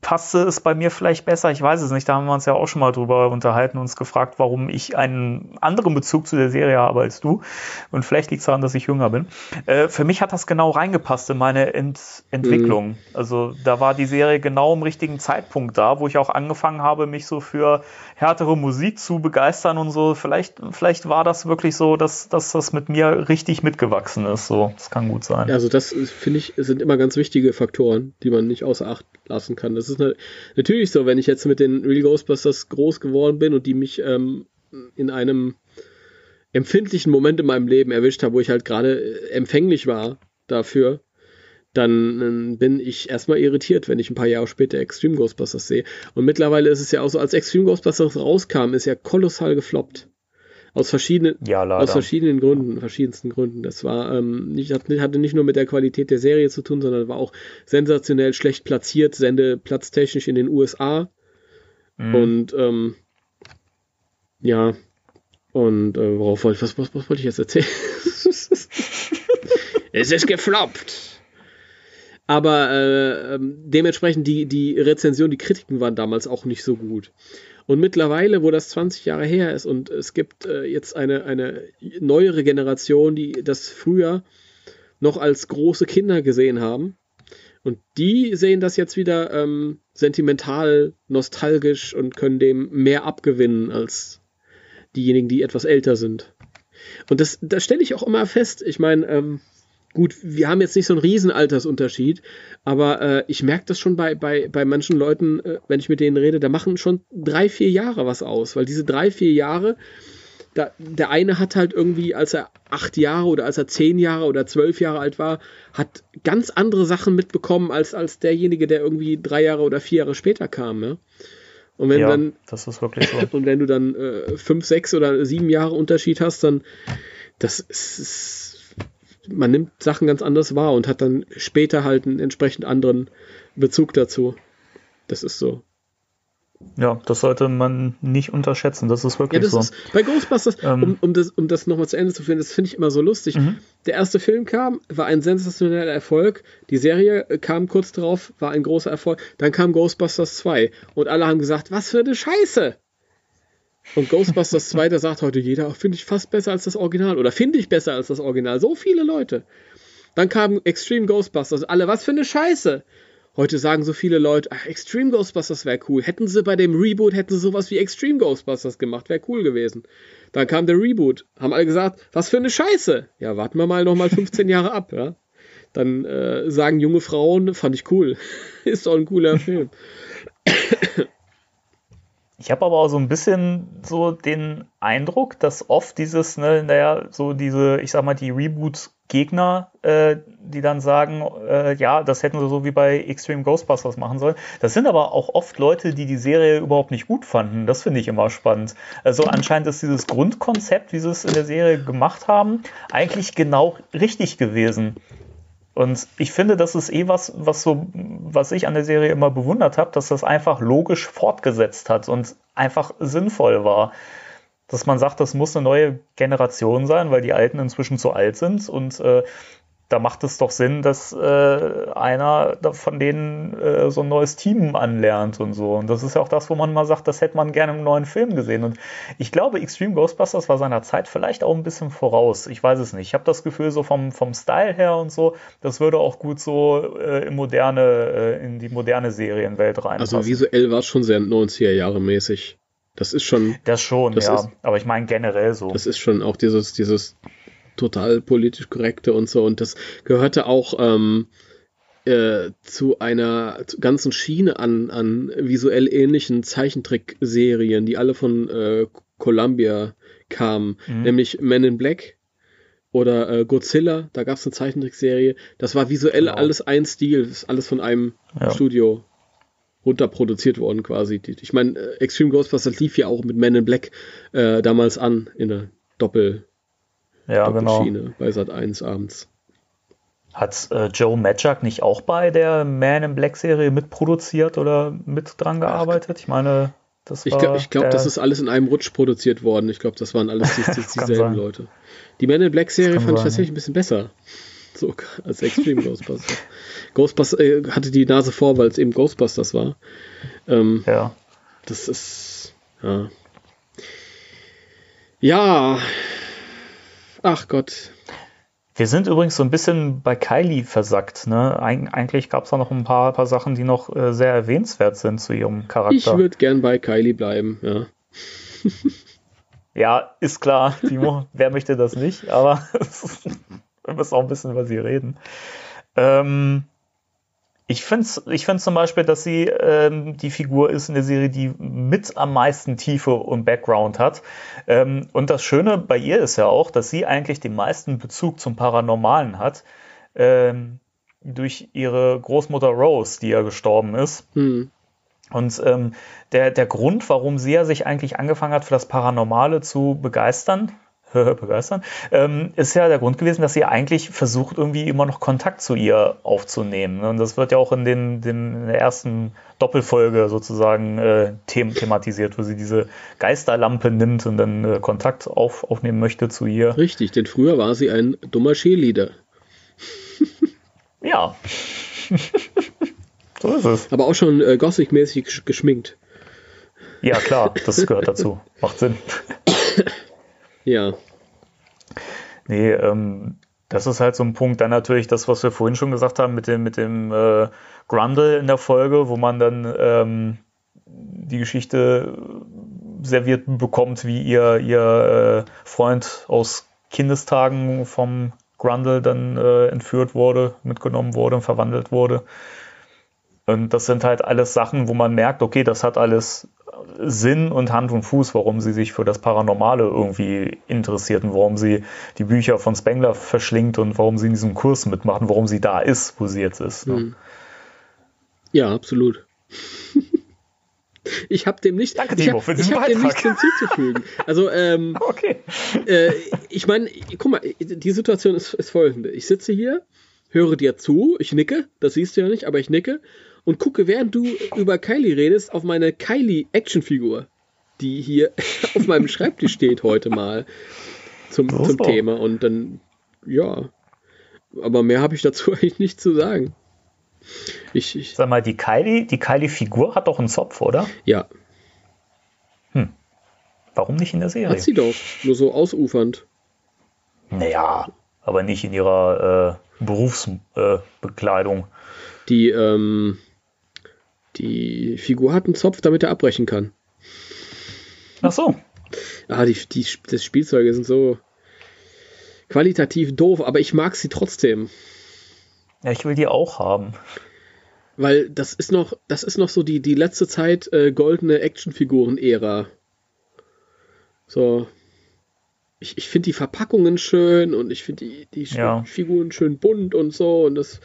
passte es bei mir vielleicht besser. Ich weiß es nicht. Da haben wir uns ja auch schon mal drüber unterhalten und uns gefragt, warum ich einen anderen Bezug zu der Serie habe als du. Und vielleicht liegt es daran, dass ich jünger bin. Äh, für mich hat das genau reingepasst in meine Ent Entwicklung. Mhm. Also da war die Serie genau im richtigen Zeitpunkt da, wo ich auch angefangen habe, mich so für härtere Musik zu begeistern und so. Vielleicht, vielleicht war das wirklich so, dass, dass das mit mir richtig mitgewachsen ist. So, das kann gut sein. Also das finde ich sind immer ganz wichtige Faktoren, die man nicht außer Acht lassen kann. Das ist ne, natürlich so, wenn ich jetzt mit den Real Ghostbusters groß geworden bin und die mich ähm, in einem empfindlichen Moment in meinem Leben erwischt habe, wo ich halt gerade äh, empfänglich war dafür, dann äh, bin ich erstmal irritiert, wenn ich ein paar Jahre später Extreme Ghostbusters sehe. Und mittlerweile ist es ja auch so, als Extreme Ghostbusters rauskam, ist ja kolossal gefloppt. Aus verschiedenen, ja, aus verschiedenen Gründen, verschiedensten Gründen. Das war ähm, nicht, hatte nicht nur mit der Qualität der Serie zu tun, sondern war auch sensationell schlecht platziert, sendeplatztechnisch in den USA. Mhm. Und ähm, ja, und äh, worauf wollte was, was, was wollte ich jetzt erzählen? <laughs> es ist gefloppt. Aber äh, ähm, dementsprechend die, die Rezension, die Kritiken waren damals auch nicht so gut. Und mittlerweile, wo das 20 Jahre her ist und es gibt äh, jetzt eine, eine neuere Generation, die das früher noch als große Kinder gesehen haben. Und die sehen das jetzt wieder ähm, sentimental, nostalgisch und können dem mehr abgewinnen als diejenigen, die etwas älter sind. Und das, das stelle ich auch immer fest. Ich meine, ähm, gut, wir haben jetzt nicht so einen riesen Altersunterschied, aber äh, ich merke das schon bei, bei, bei manchen Leuten, äh, wenn ich mit denen rede, da machen schon drei, vier Jahre was aus, weil diese drei, vier Jahre, da, der eine hat halt irgendwie, als er acht Jahre oder als er zehn Jahre oder zwölf Jahre alt war, hat ganz andere Sachen mitbekommen als, als derjenige, der irgendwie drei Jahre oder vier Jahre später kam. Ja? Und wenn ja, dann, das ist wirklich so. <laughs> Und wenn du dann äh, fünf, sechs oder sieben Jahre Unterschied hast, dann das ist man nimmt Sachen ganz anders wahr und hat dann später halt einen entsprechend anderen Bezug dazu. Das ist so. Ja, das sollte man nicht unterschätzen. Das ist wirklich ja, das so. Ist, bei Ghostbusters, ähm, um, um, das, um das nochmal zu Ende zu führen, das finde ich immer so lustig. Mhm. Der erste Film kam, war ein sensationeller Erfolg. Die Serie kam kurz darauf, war ein großer Erfolg. Dann kam Ghostbusters 2 und alle haben gesagt, was für eine Scheiße. Und Ghostbusters 2, da sagt heute jeder, finde ich fast besser als das Original oder finde ich besser als das Original. So viele Leute. Dann kam Extreme Ghostbusters. Alle, was für eine Scheiße. Heute sagen so viele Leute, ach, Extreme Ghostbusters wäre cool. Hätten sie bei dem Reboot, hätten sie sowas wie Extreme Ghostbusters gemacht, wäre cool gewesen. Dann kam der Reboot. Haben alle gesagt, was für eine Scheiße. Ja, warten wir mal nochmal 15 Jahre ab, ja. Dann äh, sagen junge Frauen, fand ich cool. <laughs> Ist doch ein cooler Film. Ich habe aber auch so ein bisschen so den Eindruck, dass oft dieses, ne, naja, so diese, ich sag mal, die Reboot-Gegner, äh, die dann sagen, äh, ja, das hätten sie so wie bei Extreme Ghostbusters machen sollen. Das sind aber auch oft Leute, die die Serie überhaupt nicht gut fanden. Das finde ich immer spannend. Also anscheinend ist dieses Grundkonzept, wie sie es in der Serie gemacht haben, eigentlich genau richtig gewesen. Und ich finde, das ist eh was, was so, was ich an der Serie immer bewundert habe, dass das einfach logisch fortgesetzt hat und einfach sinnvoll war. Dass man sagt, das muss eine neue Generation sein, weil die Alten inzwischen zu alt sind und äh, da macht es doch Sinn, dass äh, einer von denen äh, so ein neues Team anlernt und so. Und das ist ja auch das, wo man mal sagt, das hätte man gerne im neuen Film gesehen. Und ich glaube, Extreme Ghostbusters war seiner Zeit vielleicht auch ein bisschen voraus. Ich weiß es nicht. Ich habe das Gefühl, so vom, vom Style her und so, das würde auch gut so äh, in moderne, äh, in die moderne Serienwelt rein. Also visuell war es schon sehr 90er Jahre mäßig. Das ist schon. Das schon, das ja. Ist, Aber ich meine generell so. Das ist schon auch dieses, dieses total politisch korrekte und so. Und das gehörte auch ähm, äh, zu einer ganzen Schiene an, an visuell ähnlichen Zeichentrickserien, die alle von äh, Columbia kamen, mhm. nämlich Men in Black oder äh, Godzilla, da gab es eine Zeichentrickserie. Das war visuell genau. alles ein Stil, das ist alles von einem ja. Studio runterproduziert worden quasi. Ich meine, äh, Extreme Ghostbusters lief ja auch mit Men in Black äh, damals an in der Doppel ja, genau. bei Sat 1 abends. Hat äh, Joe Madjak nicht auch bei der Man in Black Serie mitproduziert oder mit dran gearbeitet? Ich meine, das war. Ich glaube, glaub, das ist alles in einem Rutsch produziert worden. Ich glaube, das waren alles die, <laughs> die, dieselben Leute. Die Man in Black Serie fand sein, ich tatsächlich ein bisschen besser. So als Extreme <laughs> Ghostbusters. Ghostbusters äh, hatte die Nase vor, weil es eben Ghostbusters war. Ähm, Ja. Das ist. Ja. Ja. Ach Gott. Wir sind übrigens so ein bisschen bei Kylie versackt. Ne? Eig eigentlich gab es da noch ein paar, paar Sachen, die noch äh, sehr erwähnenswert sind zu ihrem Ich Charakter. würde gern bei Kylie bleiben, ja. Ja, ist klar, Timo, <laughs> wer möchte das nicht, aber <laughs> wir müssen auch ein bisschen über sie reden. Ähm, ich finde ich find zum Beispiel, dass sie ähm, die Figur ist in der Serie, die mit am meisten Tiefe und Background hat. Ähm, und das Schöne bei ihr ist ja auch, dass sie eigentlich den meisten Bezug zum Paranormalen hat. Ähm, durch ihre Großmutter Rose, die ja gestorben ist. Hm. Und ähm, der, der Grund, warum sie ja sich eigentlich angefangen hat, für das Paranormale zu begeistern, <laughs> begeistern, ähm, ist ja der Grund gewesen, dass sie eigentlich versucht, irgendwie immer noch Kontakt zu ihr aufzunehmen. Und das wird ja auch in, den, den, in der ersten Doppelfolge sozusagen äh, them thematisiert, wo sie diese Geisterlampe nimmt und dann äh, Kontakt auf, aufnehmen möchte zu ihr. Richtig, denn früher war sie ein dummer Cheerleader. <laughs> Ja. <laughs> so ist es. Aber auch schon äh, Gothic-mäßig gesch- geschminkt. Ja, klar, das gehört dazu. Macht Sinn. Ja. Nee, ähm, das ist halt so ein Punkt. Dann natürlich das, was wir vorhin schon gesagt haben mit dem, mit dem äh, Grundle in der Folge, wo man dann ähm, die Geschichte serviert bekommt, wie ihr, ihr äh, Freund aus Kindestagen vom Grundle dann äh, entführt wurde, mitgenommen wurde und verwandelt wurde. Und das sind halt alles Sachen, wo man merkt, okay, das hat alles Sinn und Hand und Fuß, warum sie sich für das Paranormale irgendwie interessiert und warum sie die Bücher von Spengler verschlingt und warum sie in diesem Kurs mitmacht und warum sie da ist, wo sie jetzt ist. Ne? Hm. Ja, absolut. <laughs> ich habe dem nicht, Danke, ich Timo, hab, für ich diesen hab dem nichts hinzuzufügen. Also, ähm, <laughs> Okay. äh, ich meine, guck mal, die Situation ist, ist folgende. Ich sitze hier, höre dir zu, ich nicke, das siehst du ja nicht, aber ich nicke und gucke, während du über Kylie redest, auf meine Kylie-Actionfigur, die hier <laughs> auf meinem Schreibtisch steht heute mal zum, So. zum Thema. Und dann, ja, aber mehr habe ich dazu <laughs> eigentlich nicht zu sagen. Ich, ich, Sag mal, die Kylie, die Kylie-Figur hat doch einen Zopf, oder? ja, Warum nicht in der Serie? hat sie doch, nur so ausufernd. Naja, aber nicht in ihrer äh, Berufsbekleidung. Äh. Die, ähm, die Figur hat einen Zopf, damit er abbrechen kann. Ach so. Ah, die, die, das Spielzeuge sind so qualitativ doof, aber ich mag sie trotzdem. Ja, ich will die auch haben. Weil das ist noch, das ist noch so die, die letzte Zeit äh, goldene Actionfiguren-Ära. So. Ich, ich finde die Verpackungen schön und ich finde die, die Ja. Figuren schön bunt und so und das,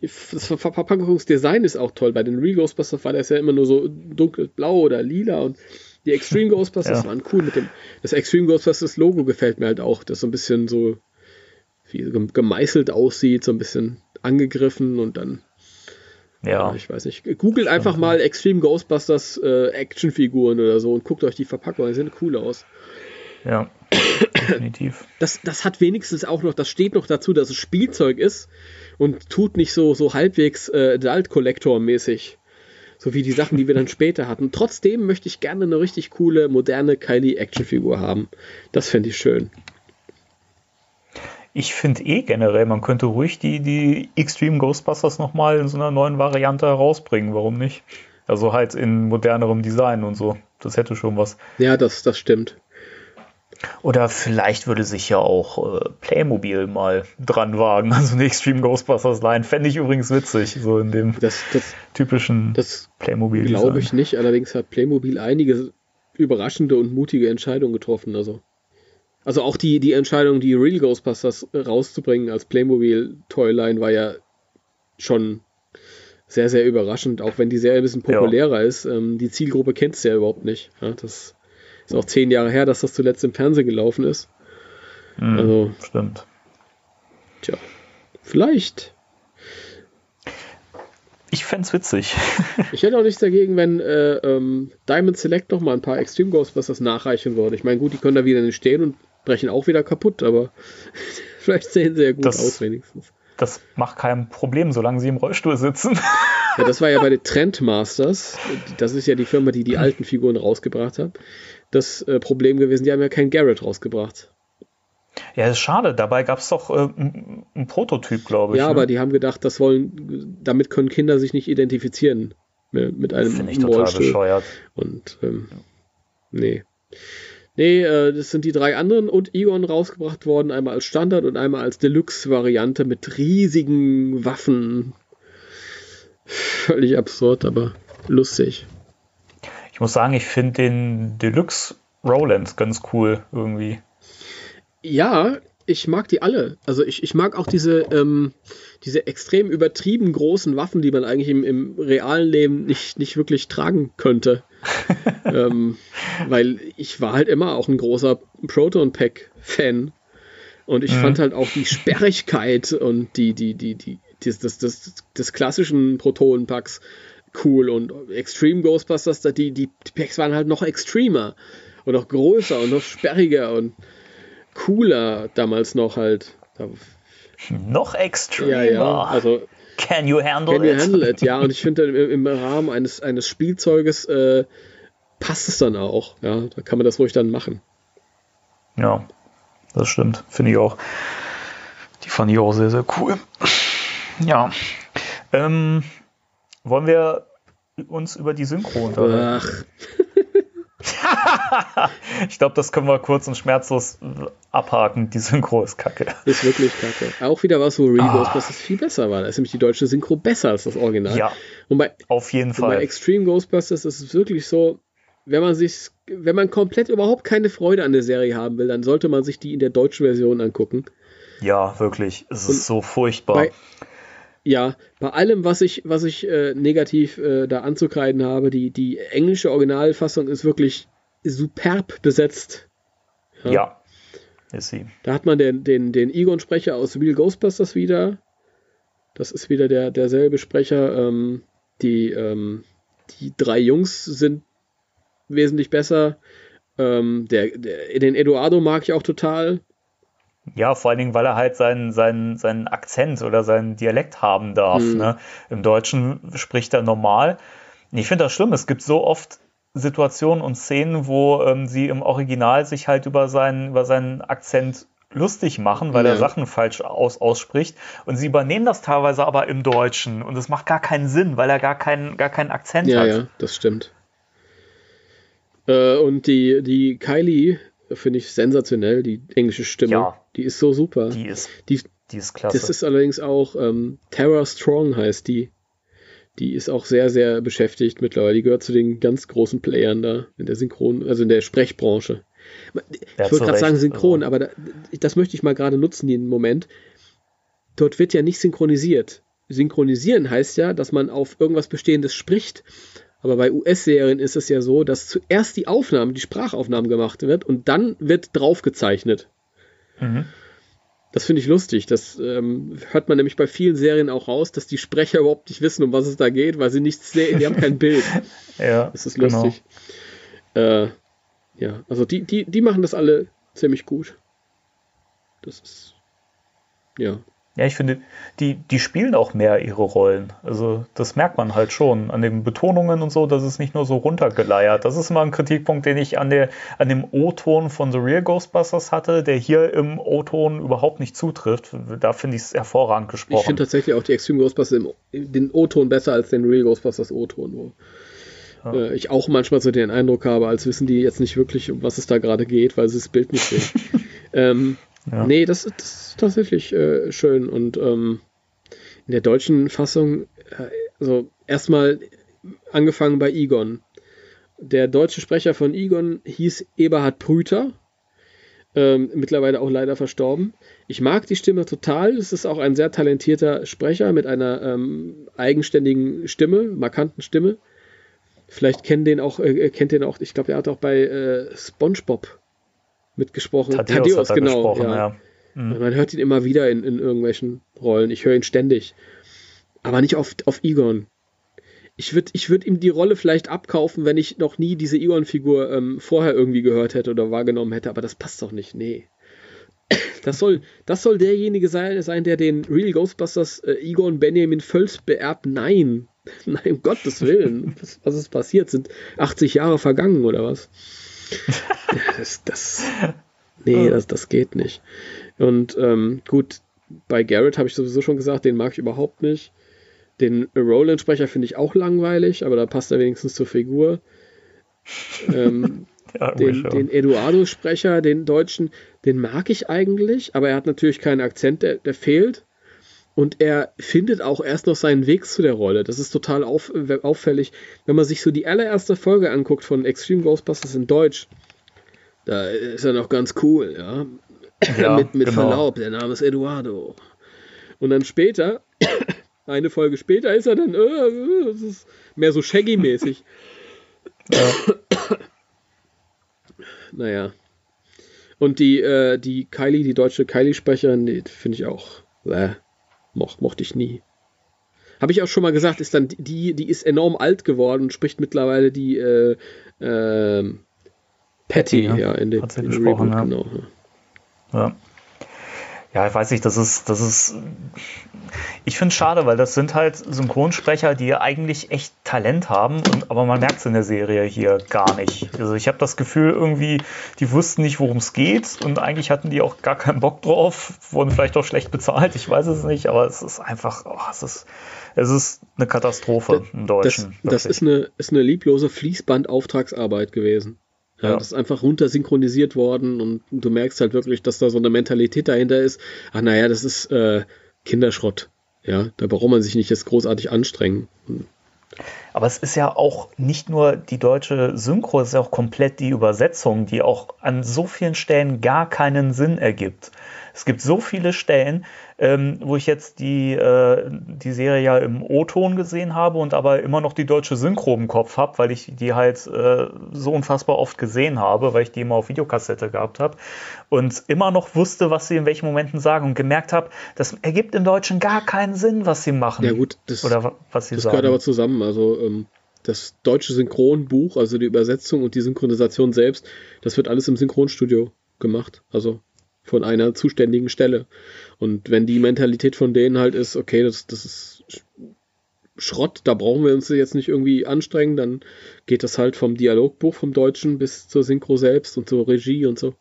das Ver- Verpackungsdesign ist auch toll. Bei den Real Ghostbusters war das ja immer nur so dunkelblau oder lila und die Extreme Ghostbusters <laughs> Ja. waren cool mit dem. Das Extreme Ghostbusters Logo gefällt mir halt auch, das so ein bisschen so wie gemeißelt aussieht, so ein bisschen angegriffen und dann Ja. ich weiß nicht. Googelt einfach mal Extreme Ghostbusters äh, Actionfiguren oder so und guckt euch die Verpackung. Die sehen cool aus. Ja. <coughs> Definitiv. Das, das hat wenigstens auch noch, das steht noch dazu, dass es Spielzeug ist und tut nicht so, so halbwegs äh, Adult Collector mäßig. So wie die Sachen, die wir dann später hatten. Trotzdem möchte ich gerne eine richtig coole, moderne Kylie Actionfigur haben. Das fände ich schön. Ich finde eh generell, man könnte ruhig die, die Extreme Ghostbusters nochmal in so einer neuen Variante herausbringen. Warum nicht? Also halt in modernerem Design und so. Das hätte schon was. Ja, das, das stimmt. Oder vielleicht würde sich ja auch äh, Playmobil mal dran wagen. <laughs> Also eine Extreme Ghostbusters Line. Fände ich übrigens witzig. So in dem Das, das, typischen das Playmobil. glaube ich nicht. Allerdings hat Playmobil einige überraschende und mutige Entscheidungen getroffen. Also, also auch die, die Entscheidung, die Real Ghostbusters rauszubringen als Playmobil Toyline war ja schon sehr, sehr überraschend, auch wenn die Serie ein bisschen Ja. populärer ist. Ähm, die Zielgruppe kennt es ja überhaupt nicht. Ja, das ist auch zehn Jahre her, dass das zuletzt im Fernsehen gelaufen ist. Mhm, Also, Stimmt. tja, vielleicht. Ich fände es witzig. <laughs> Ich hätte auch nichts dagegen, wenn äh, ähm, Diamond Select noch mal ein paar Extreme Ghostbusters nachreichen würde. Ich meine, gut, die können da wieder nicht stehen und brechen auch wieder kaputt, aber <laughs> vielleicht sehen sie ja gut Das- aus wenigstens. das macht kein Problem, solange sie im Rollstuhl sitzen. Ja, das war ja bei <laughs> den Trendmasters. Das ist ja die Firma, die die alten Figuren rausgebracht hat. Das äh, Problem gewesen, die haben ja keinen Garrett rausgebracht. Ja, ist schade. Dabei gab es doch äh, einen Prototyp, glaube ich. Ja, ne? aber die haben gedacht, das wollen, damit können Kinder sich nicht identifizieren mit einem Finde ich total Rollstuhl. bescheuert. Und ähm, nee. Nee, äh, das sind die drei anderen und Egon rausgebracht worden, einmal als Standard und einmal als Deluxe-Variante mit riesigen Waffen. Völlig absurd, aber lustig. Ich muss sagen, ich finde den Deluxe Roland ganz cool irgendwie. Ja, ich mag die alle. Also ich, ich mag auch diese, ähm, diese extrem übertrieben großen Waffen, die man eigentlich im, im realen Leben nicht, nicht wirklich tragen könnte. <laughs> ähm, weil ich war halt immer auch ein großer Proton Pack-Fan. Und ich mhm. fand halt auch die Sperrigkeit und die, die, die, die, des, des, des, des klassischen Protonenpacks cool. Und Extreme Ghostbusters, die, die, die Packs waren halt noch extremer und noch größer und noch sperriger und cooler damals noch halt. Noch extremer. Ja, ja. Also Can you handle can it? You handle it? Ja, und ich <laughs> finde, im, im, Rahmen eines, eines Spielzeuges äh, passt es dann auch. Ja, da kann man das ruhig dann machen. Ja, das stimmt. Finde ich auch. Die fand ich auch sehr, sehr cool. Ja. Ähm, wollen wir uns über die Synchro unterhalten? Ach. <laughs> ich glaube, das können wir kurz und schmerzlos abhaken. Die Synchro ist kacke. Ist wirklich kacke. Auch wieder was, wo Real ah. Ghostbusters viel besser war. Da ist nämlich die deutsche Synchro besser als das Original. Ja. Und bei, auf jeden Fall. Bei Extreme Ghostbusters ist es wirklich so, wenn man sich, wenn man komplett überhaupt keine Freude an der Serie haben will, dann sollte man sich die in der deutschen Version angucken. Ja, wirklich. Es ist so furchtbar. Bei, ja, bei allem, was ich, was ich äh, negativ äh, da anzukreiden habe, die, die englische Originalfassung ist wirklich superb besetzt. Ja, ja ist sie. Da hat man den, den, den Egon-Sprecher aus Real Ghostbusters wieder. Das ist wieder der, derselbe Sprecher. Ähm, die, ähm, die drei Jungs sind wesentlich besser. Ähm, der, der, den Eduardo mag ich auch total. Ja, vor allen Dingen, weil er halt seinen, seinen, seinen Akzent oder seinen Dialekt haben darf. Hm. Ne? Im Deutschen spricht er normal. Ich finde das schlimm. Es gibt so oft Situationen und Szenen, wo ähm, sie im Original sich halt über seinen, über seinen Akzent lustig machen, weil ja. er Sachen falsch aus, ausspricht. Und sie übernehmen das teilweise aber im Deutschen. Und es macht gar keinen Sinn, weil er gar keinen, gar keinen Akzent ja, hat. Ja, das stimmt. Äh, und die, die Kylie finde ich sensationell, die englische Stimme. Ja. Die ist so super. Die ist, die, die ist klasse. Das ist allerdings auch ähm, Tara Strong heißt die. Die ist auch sehr, sehr beschäftigt mittlerweile. Die gehört zu den ganz großen Playern da in der Synchron, also in der Sprechbranche. Ja, ich wollte gerade sagen Synchron, also. aber da, das möchte ich mal gerade nutzen, den Moment. Dort wird ja nicht synchronisiert. Synchronisieren heißt ja, dass man auf irgendwas Bestehendes spricht. Aber bei US-Serien ist es ja so, dass zuerst die Aufnahme, die Sprachaufnahme gemacht wird und dann wird draufgezeichnet. Mhm. Das finde ich lustig. Das ähm, hört man nämlich bei vielen Serien auch raus, dass die Sprecher überhaupt nicht wissen, um was es da geht, weil sie nichts sehen. Die haben kein <laughs> Bild. ja. Das ist lustig. Genau. Äh, ja, also die, die, die machen das alle ziemlich gut. Das ist. Ja. Ja, ich finde, die, die spielen auch mehr ihre Rollen. Also das merkt man halt schon an den Betonungen und so, dass es nicht nur so runtergeleiert. Das ist immer ein Kritikpunkt, den ich an, der, an dem O-Ton von The Real Ghostbusters hatte, der hier im O-Ton überhaupt nicht zutrifft. Da finde ich es hervorragend gesprochen. Ich finde tatsächlich auch die Extreme Ghostbusters im, den O-Ton besser als den Real Ghostbusters O-Ton, wo ja. äh, ich auch manchmal so den Eindruck habe, als wissen die jetzt nicht wirklich, um was es da gerade geht, weil sie das Bild nicht sehen. <laughs> ähm, ja. Nee, das, das ist tatsächlich äh, schön. Und ähm, in der deutschen Fassung, äh, also erstmal angefangen bei Egon. Der deutsche Sprecher von Egon hieß Eberhard Prüter. Ähm, mittlerweile auch leider verstorben. Ich mag die Stimme total. Es ist auch ein sehr talentierter Sprecher mit einer ähm, eigenständigen Stimme, markanten Stimme. Vielleicht kennt den auch, äh, kennt den auch, ich glaube, er hat auch bei äh, SpongeBob mitgesprochen. Thaddeus, Thaddeus genau. Ja. Ja. Mhm. Man hört ihn immer wieder in, in irgendwelchen Rollen. Ich höre ihn ständig. Aber nicht auf, auf Egon. Ich würde ich würd ihm die Rolle vielleicht abkaufen, wenn ich noch nie diese Egon-Figur ähm, vorher irgendwie gehört hätte oder wahrgenommen hätte, aber das passt doch nicht. Nee. <coughs> Das soll, das soll derjenige sein, sein der den Real Ghostbusters äh, Egon Benjamin Völz beerbt. Nein. <laughs> Nein, um Gottes Willen. Was, was ist passiert? Sind 80 Jahre vergangen oder was? Das, das, nee, das, das geht nicht. Und ähm, gut, bei Garrett habe ich sowieso schon gesagt, den mag ich überhaupt nicht. Den Roland-Sprecher finde ich auch langweilig, aber da passt er wenigstens zur Figur. Ähm, <laughs> ja, den, den Eduardo-Sprecher, den Deutschen, den mag ich eigentlich, aber er hat natürlich keinen Akzent, der, der fehlt. Und er findet auch erst noch seinen Weg zu der Rolle. Das ist total auf, auffällig. Wenn man sich so die allererste Folge anguckt von Extreme Ghostbusters in Deutsch, da ist er noch ganz cool, ja. ja <laughs> mit mit genau. Verlaub, der Name ist Eduardo. Und dann später, <coughs> eine Folge später, ist er dann äh, das ist mehr so Shaggy-mäßig. Ja. <coughs> naja. Und die, äh, die Kylie, die deutsche Kylie-Sprecherin, die finde ich auch. Äh, moch, mochte ich nie. Habe ich auch schon mal gesagt, ist dann die, die ist enorm alt geworden und spricht mittlerweile die äh, äh, Patty, ja, ja, in dem, in gesprochen, Reboot, ja. genau. Ja ja, ich weiß nicht, das ist, das ist, ich finde es schade, weil das sind halt Synchronsprecher, die eigentlich echt Talent haben, und, aber man merkt es in der Serie hier gar nicht. Also ich habe das Gefühl irgendwie, die wussten nicht, worum es geht und eigentlich hatten die auch gar keinen Bock drauf, wurden vielleicht auch schlecht bezahlt, ich weiß es nicht, aber es ist einfach, oh, es ist, es ist eine Katastrophe im Deutschen. Das, das ist, eine, ist eine lieblose Fließband-Auftragsarbeit gewesen. Ja, Das ist einfach runter synchronisiert worden und du merkst halt wirklich, dass da so eine Mentalität dahinter ist. Ach naja, das ist äh, Kinderschrott. Ja, da braucht man sich nicht jetzt großartig anstrengen. Aber es ist ja auch nicht nur die deutsche Synchro, es ist ja auch komplett die Übersetzung, die auch an so vielen Stellen gar keinen Sinn ergibt. Es gibt so viele Stellen, ähm, wo ich jetzt die, äh, die Serie ja im O-Ton gesehen habe und aber immer noch die deutsche Synchro im Kopf habe, weil ich die halt äh, so unfassbar oft gesehen habe, weil ich die immer auf Videokassette gehabt habe und immer noch wusste, was sie in welchen Momenten sagen und gemerkt habe, das ergibt im Deutschen gar keinen Sinn, was sie machen. Ja gut, das, oder was sie das sagen. gehört aber zusammen. Also ähm, das deutsche Synchronbuch, also die Übersetzung und die Synchronisation selbst, das wird alles im Synchronstudio gemacht. Also von einer zuständigen Stelle. Und wenn die Mentalität von denen halt ist, okay, das, das ist Schrott, da brauchen wir uns jetzt nicht irgendwie anstrengen, dann geht das halt vom Dialogbuch vom Deutschen bis zur Synchro selbst und zur Regie und so.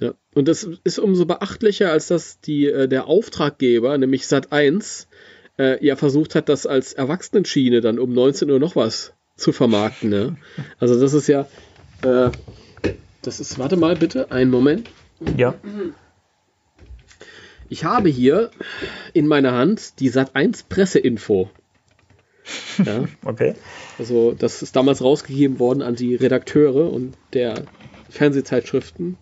Ja, und das ist umso beachtlicher, als dass die, äh, der Auftraggeber, nämlich Sat1, äh, ja versucht hat, das als Erwachsenenschiene dann um 19 Uhr noch was zu vermarkten. Ne? Also das ist ja, äh, das ist, warte mal bitte, einen Moment. Ja. Ich habe hier in meiner Hand die Sat1 Presseinfo. Ja. <laughs> okay. Also, das ist damals rausgegeben worden an die Redakteure und der Fernsehzeitschriften.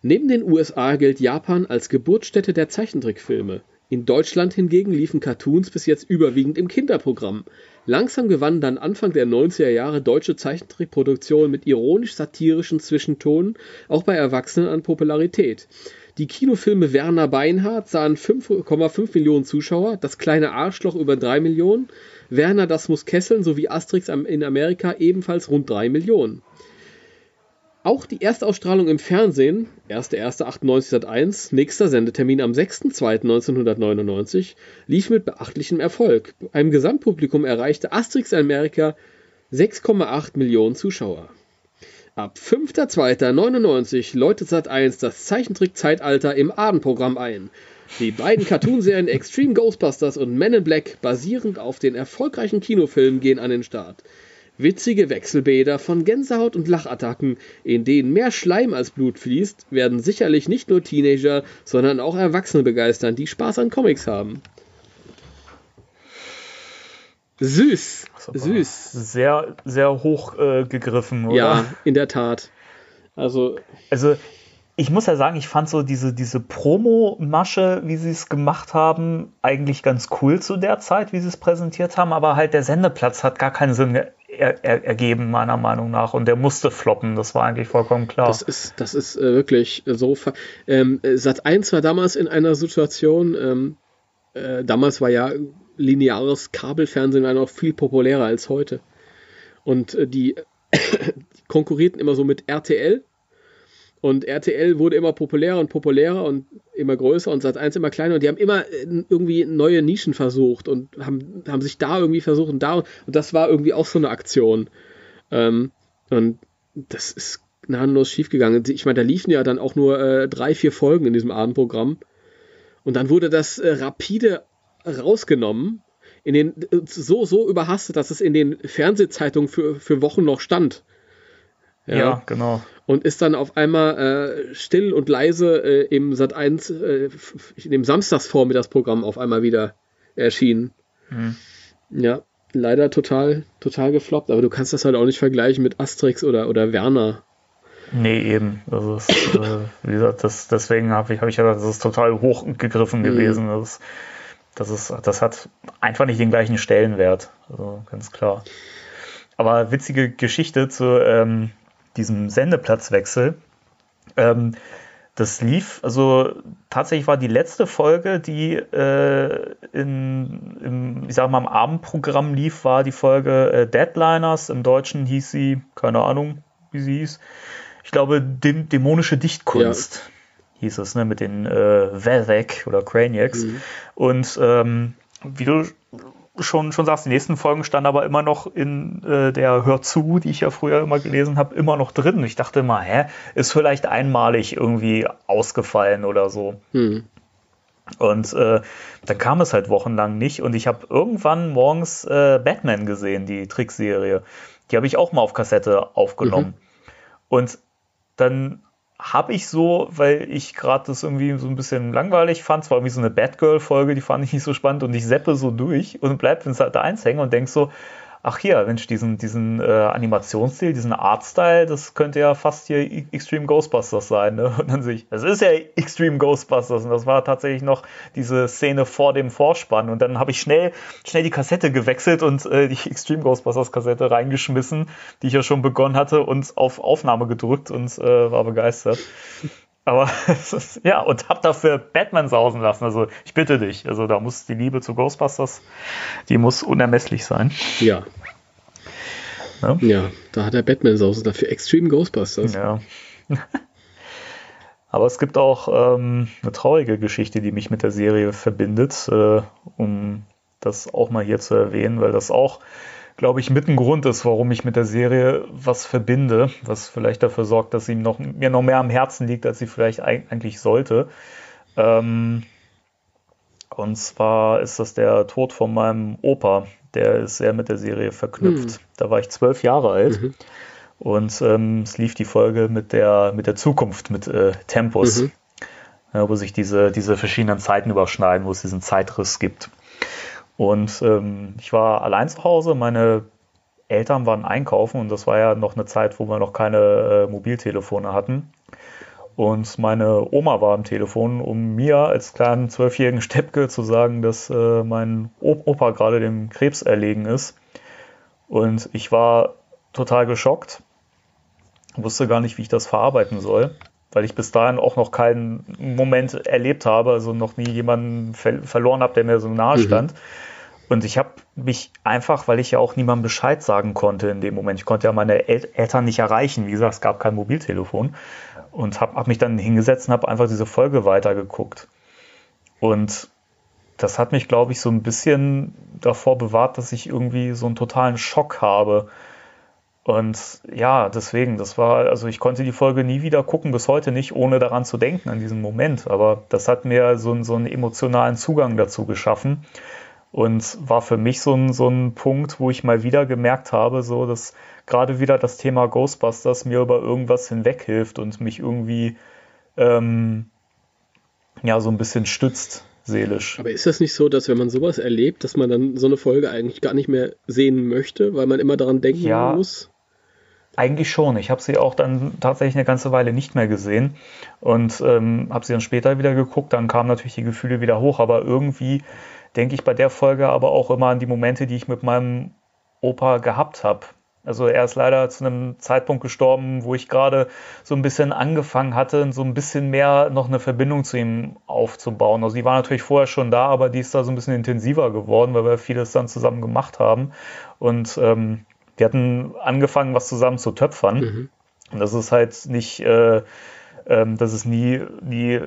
Neben den USA gilt Japan als Geburtsstätte der Zeichentrickfilme. In Deutschland hingegen liefen Cartoons bis jetzt überwiegend im Kinderprogramm. Langsam gewannen dann Anfang der 90er Jahre deutsche Zeichentrickproduktionen mit ironisch-satirischen Zwischentonen auch bei Erwachsenen an Popularität. Die Kinofilme Werner Beinhardt sahen 5,5 Millionen Zuschauer, Das kleine Arschloch über 3 Millionen, Werner das muss kesseln sowie Asterix in Amerika ebenfalls rund 3 Millionen. Auch die Erstausstrahlung im Fernsehen, 1.1.98 Sat1, nächster Sendetermin am 6.2.1999, lief mit beachtlichem Erfolg. Beim Gesamtpublikum erreichte Asterix Amerika 6,8 Millionen Zuschauer. Ab 5.2.99 läutet Sat1 das Zeichentrick-Zeitalter im Abendprogramm ein. Die beiden Cartoonserien Extreme Ghostbusters und Men in Black, basierend auf den erfolgreichen Kinofilmen, gehen an den Start. Witzige Wechselbäder von Gänsehaut und Lachattacken, in denen mehr Schleim als Blut fließt, werden sicherlich nicht nur Teenager, sondern auch Erwachsene begeistern, die Spaß an Comics haben. Süß, süß. Sehr, sehr hoch äh, gegriffen, oder? Ja, in der Tat. Also, also ich muss ja sagen, ich fand so diese, diese Promo-Masche, wie sie es gemacht haben, eigentlich ganz cool zu der Zeit, wie sie es präsentiert haben, aber halt der Sendeplatz hat gar keinen Sinn er, er, ergeben, meiner Meinung nach. Und der musste floppen, das war eigentlich vollkommen klar. Das ist, das ist äh, wirklich so. Ähm, Sat 1 war damals in einer Situation, ähm, äh, damals war ja lineares Kabelfernsehen noch viel populärer als heute. Und äh, die, die <coughs> konkurrierten immer so mit RTL Und RTL wurde immer populärer und populärer und immer größer und Sat1 immer kleiner und die haben immer äh, irgendwie neue Nischen versucht und haben, haben sich da irgendwie versucht und da und das war irgendwie auch so eine Aktion. Ähm, und das ist gnadenlos schiefgegangen. Ich meine, da liefen ja dann auch nur äh, drei, vier Folgen in diesem Abendprogramm und dann wurde das äh, rapide rausgenommen, in den, so, so überhastet, dass es in den Fernsehzeitungen für, für Wochen noch stand. Ja, ja genau. Und ist dann auf einmal äh, still und leise äh, im Sat 1, äh, in dem Samstagsvormittagsprogramm auf einmal wieder erschienen. Hm. Ja, leider total, total gefloppt. Aber du kannst das halt auch nicht vergleichen mit Asterix oder, oder Werner. Nee, eben. Also es, äh, wie gesagt, das, deswegen habe ich, hab ich ja gesagt, das ist total hochgegriffen mhm. gewesen. Mhm. Das, das, ist, das hat einfach nicht den gleichen Stellenwert. Also ganz klar. Aber witzige Geschichte zu ähm, diesem Sendeplatzwechsel. Ähm, das lief, also tatsächlich war die letzte Folge, die äh, in, im, ich sag mal, am Abendprogramm lief, war die Folge äh, Deadliners. Im Deutschen hieß sie, keine Ahnung, wie sie hieß ich glaube, Dä dämonische Dichtkunst ja. hieß es, ne, mit den äh, Velvec oder Craniacs. Mhm. Und ähm, wie du schon, schon sagst, die nächsten Folgen standen aber immer noch in äh, der Hör zu, die ich ja früher immer gelesen habe, immer noch drin. Ich dachte immer, hä, ist vielleicht einmalig irgendwie ausgefallen oder so. Mhm. Und äh, da kam es halt wochenlang nicht. Und ich habe irgendwann morgens äh, Batman gesehen, die Trickserie. Die habe ich auch mal auf Kassette aufgenommen. Mhm. Und dann habe ich so, weil ich gerade das irgendwie so ein bisschen langweilig fand, es war irgendwie so eine Batgirl-Folge, die fand ich nicht so spannend und ich seppe so durch und bleib da eins hängen und denk so, ach hier, Mensch, diesen, diesen äh, Animationsstil, diesen Artstyle, das könnte ja fast hier Extreme Ghostbusters sein. Ne? <laughs> Und dann sehe ich, das ist ja Extreme Ghostbusters und das war tatsächlich noch diese Szene vor dem Vorspann. Und dann habe ich schnell, schnell die Kassette gewechselt und äh, die Extreme Ghostbusters Kassette reingeschmissen, die ich ja schon begonnen hatte und auf Aufnahme gedrückt und äh, war begeistert. Aber <laughs> ist, ja, und hab dafür Batman sausen lassen. Also ich bitte dich. Also da muss die Liebe zu Ghostbusters, die muss unermesslich sein. Ja. Ja, ja da hat er Batman sausen dafür Extreme Ghostbusters. Ja. <laughs> Aber es gibt auch ähm, eine traurige Geschichte, die mich mit der Serie verbindet, äh, um das auch mal hier zu erwähnen, weil das auch glaube ich, mit ein Grund ist, warum ich mit der Serie was verbinde, was vielleicht dafür sorgt, dass sie noch, mir noch mehr am Herzen liegt, als sie vielleicht eigentlich sollte. Ähm, und zwar ist das der Tod von meinem Opa. Der ist sehr mit der Serie verknüpft. Hm. Da war ich zwölf Jahre alt. Mhm. Und ähm, es lief die Folge mit der, mit der Zukunft, mit äh, Tempus, mhm. ja, wo sich diese, diese verschiedenen Zeiten überschneiden, wo es diesen Zeitriss gibt. Und ähm, ich war allein zu Hause, meine Eltern waren einkaufen und das war ja noch eine Zeit, wo wir noch keine äh, Mobiltelefone hatten. Und meine Oma war am Telefon, um mir als kleinen zwölfjährigen <laughs> Steppke zu sagen, dass äh, mein Opa gerade dem Krebs erlegen ist. Und ich war total geschockt, wusste gar nicht, wie ich das verarbeiten soll, weil ich bis dahin auch noch keinen Moment erlebt habe, also noch nie jemanden ver verloren habe, der mir so nahe mhm. stand. Mhm. Und ich habe mich einfach, weil ich ja auch niemandem Bescheid sagen konnte in dem Moment, ich konnte ja meine El Eltern nicht erreichen, wie gesagt, es gab kein Mobiltelefon und habe hab mich dann hingesetzt und habe einfach diese Folge weitergeguckt. Und das hat mich, glaube ich, so ein bisschen davor bewahrt, dass ich irgendwie so einen totalen Schock habe. Und ja, deswegen, das war, also ich konnte die Folge nie wieder gucken, bis heute nicht, ohne daran zu denken an diesen Moment. Aber das hat mir so, so einen emotionalen Zugang dazu geschaffen. Und war für mich so ein, so ein Punkt, wo ich mal wieder gemerkt habe, so dass gerade wieder das Thema Ghostbusters mir über irgendwas hinweghilft und mich irgendwie ähm, ja so ein bisschen stützt seelisch. Aber ist das nicht so, dass wenn man sowas erlebt, dass man dann so eine Folge eigentlich gar nicht mehr sehen möchte, weil man immer daran denken ja, muss? Eigentlich schon. Ich habe sie auch dann tatsächlich eine ganze Weile nicht mehr gesehen und ähm, habe sie dann später wieder geguckt. Dann kamen natürlich die Gefühle wieder hoch, aber irgendwie denke ich bei der Folge aber auch immer an die Momente, die ich mit meinem Opa gehabt habe. Also er ist leider zu einem Zeitpunkt gestorben, wo ich gerade so ein bisschen angefangen hatte, so ein bisschen mehr noch eine Verbindung zu ihm aufzubauen. Also die war natürlich vorher schon da, aber die ist da so ein bisschen intensiver geworden, weil wir vieles dann zusammen gemacht haben. Und ähm, wir hatten angefangen, was zusammen zu töpfern. Mhm. Und das ist halt nicht, äh, ähm, das ist nie, nie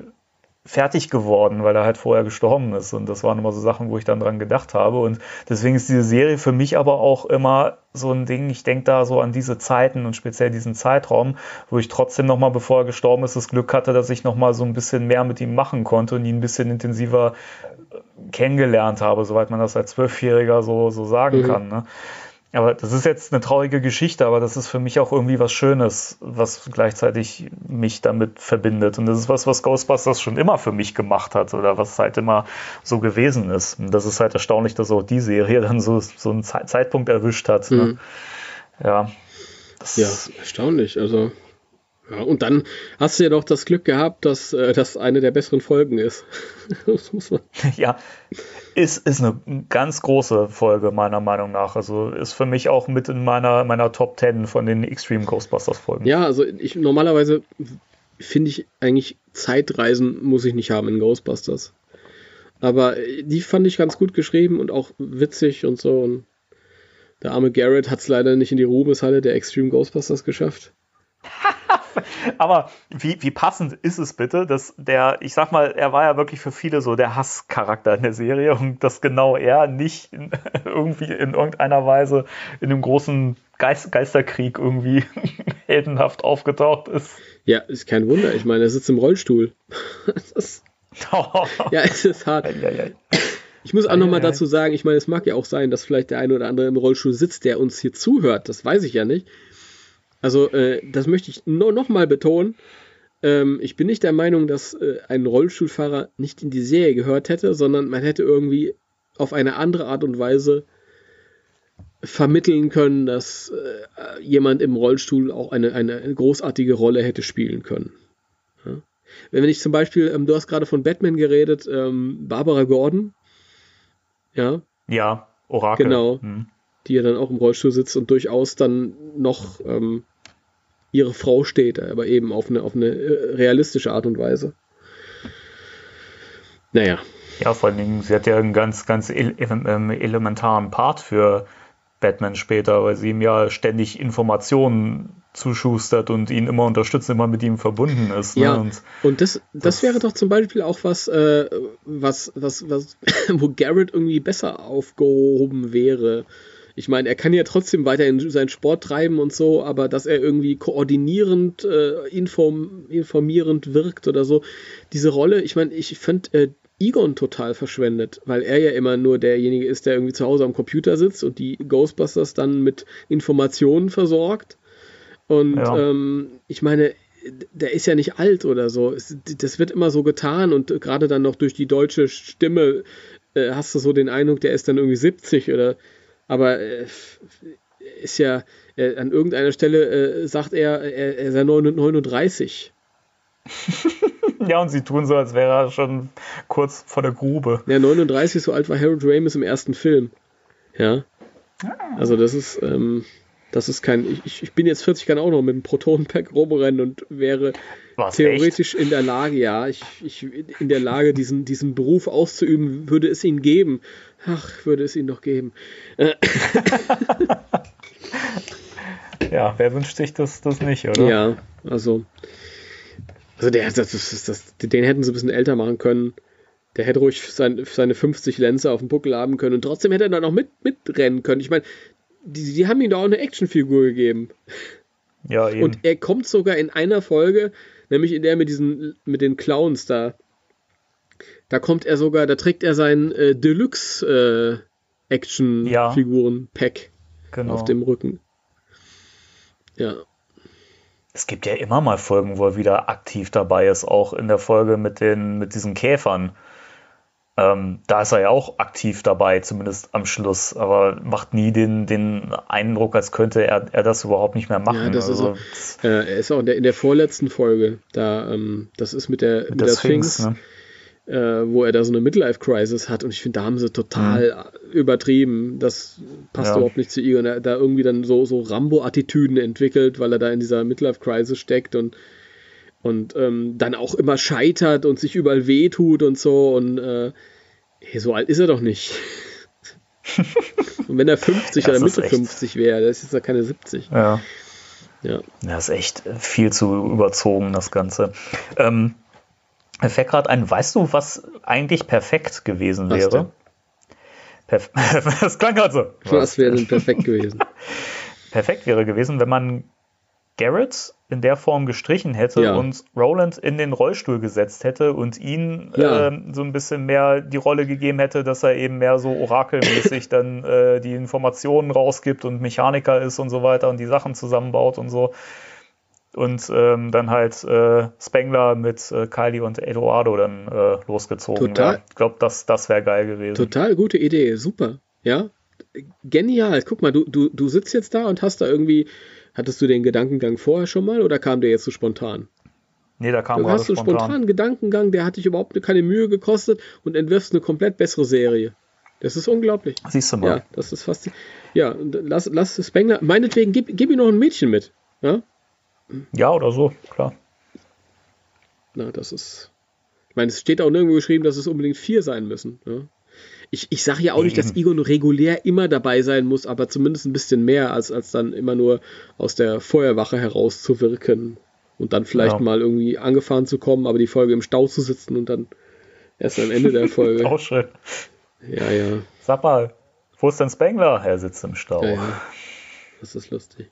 fertig geworden, weil er halt vorher gestorben ist. Und das waren immer so Sachen, wo ich dann dran gedacht habe. Und deswegen ist diese Serie für mich aber auch immer so ein Ding. Ich denke da so an diese Zeiten und speziell diesen Zeitraum, wo ich trotzdem nochmal, bevor er gestorben ist, das Glück hatte, dass ich nochmal so ein bisschen mehr mit ihm machen konnte und ihn ein bisschen intensiver kennengelernt habe, soweit man das als Zwölfjähriger so, so sagen mhm. kann. Ne? Aber das ist jetzt eine traurige Geschichte, aber das ist für mich auch irgendwie was Schönes, was gleichzeitig mich damit verbindet. Und das ist was, was Ghostbusters schon immer für mich gemacht hat oder was halt immer so gewesen ist. Und das ist halt erstaunlich, dass auch die Serie <laughs> dann so, so einen Zeitpunkt erwischt hat. Ne? Mhm. Ja. ja, erstaunlich. Also ja, und dann hast du ja doch das Glück gehabt, dass äh, das eine der besseren Folgen ist. <laughs> das muss man. <laughs> Ja, ist, ist eine ganz große Folge, meiner Meinung nach. Also ist für mich auch mit in meiner, meiner Top 10 von den Extreme Ghostbusters Folgen. Ja, also ich normalerweise finde ich eigentlich Zeitreisen muss ich nicht haben in Ghostbusters. Aber die fand ich ganz gut geschrieben und auch witzig und so. Und der arme Garrett hat es leider nicht in die Ruhmeshalle der Extreme Ghostbusters geschafft. <laughs> <laughs> Aber wie, wie passend ist es bitte, dass der, ich sag mal, er war ja wirklich für viele so der Hasscharakter in der Serie und dass genau er nicht in, <laughs> irgendwie in irgendeiner Weise in einem großen Geist, Geisterkrieg irgendwie <laughs> heldenhaft aufgetaucht ist. Ja, ist kein Wunder. Ich meine, er sitzt im Rollstuhl. ist, oh. Ja, es ist hart. Ich muss auch nochmal dazu sagen, ich meine, es mag ja auch sein, dass vielleicht der eine oder andere im Rollstuhl sitzt, der uns hier zuhört. Das weiß ich ja nicht. Also, äh, das möchte ich nur noch mal betonen. Ähm, ich bin nicht der Meinung, dass äh, ein Rollstuhlfahrer nicht in die Serie gehört hätte, sondern man hätte irgendwie auf eine andere Art und Weise vermitteln können, dass äh, jemand im Rollstuhl auch eine, eine großartige Rolle hätte spielen können. Ja? Wenn ich zum Beispiel, ähm, du hast gerade von Batman geredet, ähm, Barbara Gordon, ja. Ja, Orakel. Genau. Hm. Die ja dann auch im Rollstuhl sitzt und durchaus dann noch ähm, ihre Frau steht, aber eben auf eine, auf eine äh, realistische Art und Weise. Naja. Ja, vor allen Dingen, sie hat ja einen ganz, ganz ähm, elementaren Part für Batman später, weil sie ihm ja ständig Informationen zuschustert und ihn immer unterstützt, immer mit ihm verbunden ist. Ne? Ja, und, und das, das, das, wäre doch zum Beispiel auch was, äh, was, was, was, <laughs> wo Garrett irgendwie besser aufgehoben wäre. Ich meine, er kann ja trotzdem weiterhin seinen Sport treiben und so, aber dass er irgendwie koordinierend, äh, inform, informierend wirkt oder so, diese Rolle, ich meine, ich fand äh, Egon total verschwendet, weil er ja immer nur derjenige ist, der irgendwie zu Hause am Computer sitzt und die Ghostbusters dann mit Informationen versorgt. Und ja. ähm, ich meine, der ist ja nicht alt oder so. Das wird immer so getan und gerade dann noch durch die deutsche Stimme äh, hast du so den Eindruck, der ist dann irgendwie 70 oder aber äh, ist ja äh, an irgendeiner Stelle äh, sagt er, er, er sei 39. <laughs> ja, und sie tun so, als wäre er schon kurz vor der Grube. Ja, 39, so alt war Harold Ramis im ersten Film. Ja. Ah. Also das ist, ähm, das ist kein. Ich, ich bin jetzt 40, kann auch noch mit dem Protonenpack rumrennen und wäre Was, theoretisch echt? in der Lage, ja, ich, ich in der Lage, diesen, diesen Beruf auszuüben, würde es ihn geben. Ach, würde es ihn doch geben. <laughs> ja, wer wünscht sich das, das nicht, oder? Ja, also. Also der, das, das, das, den hätten sie ein bisschen älter machen können. Der hätte ruhig sein, seine 50 Lenze auf dem Buckel haben können und trotzdem hätte er dann auch mit, mitrennen können. Ich meine, die, die haben ihm da auch eine Actionfigur gegeben. Ja, eben. Und er kommt sogar in einer Folge, nämlich in der mit diesen, mit den Clowns da, da kommt er sogar, da trägt er sein äh, Deluxe äh, Action-Figuren-Pack ja, genau. auf dem Rücken. Ja. Es gibt ja immer mal Folgen, wo er wieder aktiv dabei ist, auch in der Folge mit den, mit diesen Käfern. Ähm, da ist er ja auch aktiv dabei, zumindest am Schluss, aber macht nie den, den Eindruck, als könnte er, er das überhaupt nicht mehr machen. Ja, das also, ist auch, äh, er ist auch in der, in der vorletzten Folge, da, ähm, das ist mit der, mit, mit der Sphinx. Sphinx ne? äh, wo er da so eine Midlife-Crisis hat. Und ich finde, da haben sie total mhm. übertrieben. Das passt ja. überhaupt nicht zu ihr. Und er da irgendwie dann so, so Rambo-Attitüden entwickelt, weil er da in dieser Midlife-Crisis steckt und, und ähm, dann auch immer scheitert und sich überall wehtut und so. Und äh, hey, so alt ist er doch nicht. <laughs> und wenn er 50 oder Mitte 50 wäre, das ist ja keine 70. Ja. Ja. Das ist echt viel zu überzogen, das Ganze. Ähm, mir fällt gerade ein, weißt du, was eigentlich perfekt gewesen Was wäre? Perf <laughs> das klang gerade so. Was wäre denn perfekt gewesen? <laughs> Perfekt wäre gewesen, wenn man Garrett in der Form gestrichen hätte Ja. und Roland in den Rollstuhl gesetzt hätte und ihn Ja. ähm, so ein bisschen mehr die Rolle gegeben hätte, dass er eben mehr so orakelmäßig dann äh, die Informationen rausgibt und Mechaniker ist und so weiter und die Sachen zusammenbaut und so. Und ähm, dann halt äh, Spengler mit äh, Kylie und Eduardo dann äh, losgezogen Total. wäre. Ich glaube, das, das wäre geil gewesen. Total gute Idee, super. Ja, genial. Guck mal, du, du, du sitzt jetzt da und hast da irgendwie, hattest du den Gedankengang vorher schon mal oder kam der jetzt so spontan? Nee, da kam Du hast so einen spontan. spontanen Gedankengang, der hat dich überhaupt keine Mühe gekostet und entwirfst eine komplett bessere Serie. Das ist unglaublich. Siehst du mal. Ja, das ist fast. Ja, lass, lass Spengler, meinetwegen, gib, gib ihm noch ein Mädchen mit. Ja, Ja, oder so, klar. na, das ist. Ich meine, es steht auch nirgendwo geschrieben, dass es unbedingt vier sein müssen. Ja? Ich, ich sage ja auch nicht, dass. Egon regulär immer dabei sein muss, aber zumindest ein bisschen mehr, als, als dann immer nur aus der Feuerwache herauszuwirken und dann vielleicht Ja. mal irgendwie angefahren zu kommen, aber die Folge im Stau zu sitzen und dann erst am Ende der Folge. <laughs> Auch schön. Ja, ja. Sag mal, wo ist denn Spengler? Er sitzt im Stau. Ja, ja. Das ist lustig.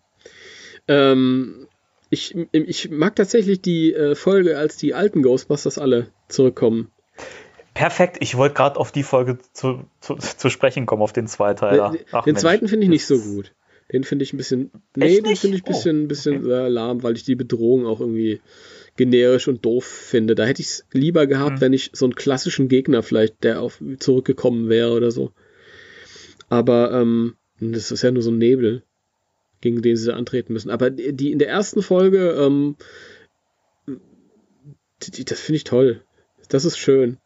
Ähm, ich, ich mag tatsächlich die äh, Folge, als die alten Ghostbusters alle zurückkommen. Perfekt, ich wollte gerade auf die Folge zu, zu, zu sprechen kommen, auf den Zweiteiler. den Ach, den zweiten finde ich nicht so gut. Den finde ich ein bisschen. Nee, den finde ich ein Oh, bisschen, bisschen äh, lahm, weil ich die Bedrohung auch irgendwie generisch und doof finde. Da hätte ich es lieber gehabt, Mhm. wenn ich so einen klassischen Gegner vielleicht, der auf zurückgekommen wäre oder so. Aber ähm, das ist ja nur so ein Nebel, gegen den sie da antreten müssen. Aber die die in der ersten Folge, ähm, die, die, das finde ich toll. Das ist schön.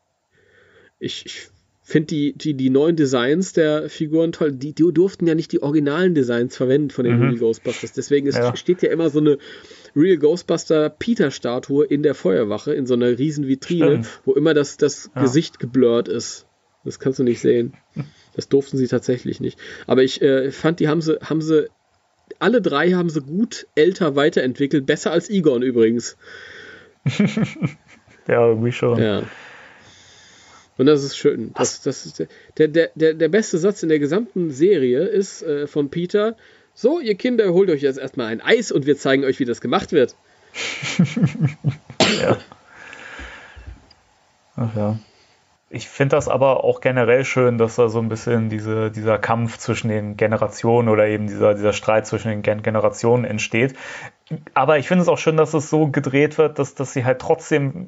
Ich, ich finde die, die, die neuen Designs der Figuren toll. Die, die durften ja nicht die originalen Designs verwenden von den Mhm. Real Ghostbusters. Deswegen ist, Ja. steht ja immer so eine Real Ghostbuster Peter-Statue in der Feuerwache, in so einer riesen Vitrine, Stimmt. wo immer das, das Ja. Gesicht geblurrt ist. Das kannst du nicht sehen. Das durften sie tatsächlich nicht. Aber ich äh, fand, die haben sie, haben sie, alle drei haben sie gut älter weiterentwickelt. Besser als Egon übrigens. <laughs> Ja, irgendwie schon. Ja. Und das ist schön. Das, das ist der, der, der, der beste Satz in der gesamten Serie ist äh, von Peter. So, ihr Kinder, holt euch jetzt erstmal ein Eis und wir zeigen euch, wie das gemacht wird. <laughs> Ja. Ach ja. Ich finde das aber auch generell schön, dass da so ein bisschen diese, dieser Kampf zwischen den Generationen oder eben dieser, dieser Streit zwischen den Gen Generationen entsteht. Aber ich finde es auch schön, dass es so gedreht wird, dass, dass sie halt trotzdem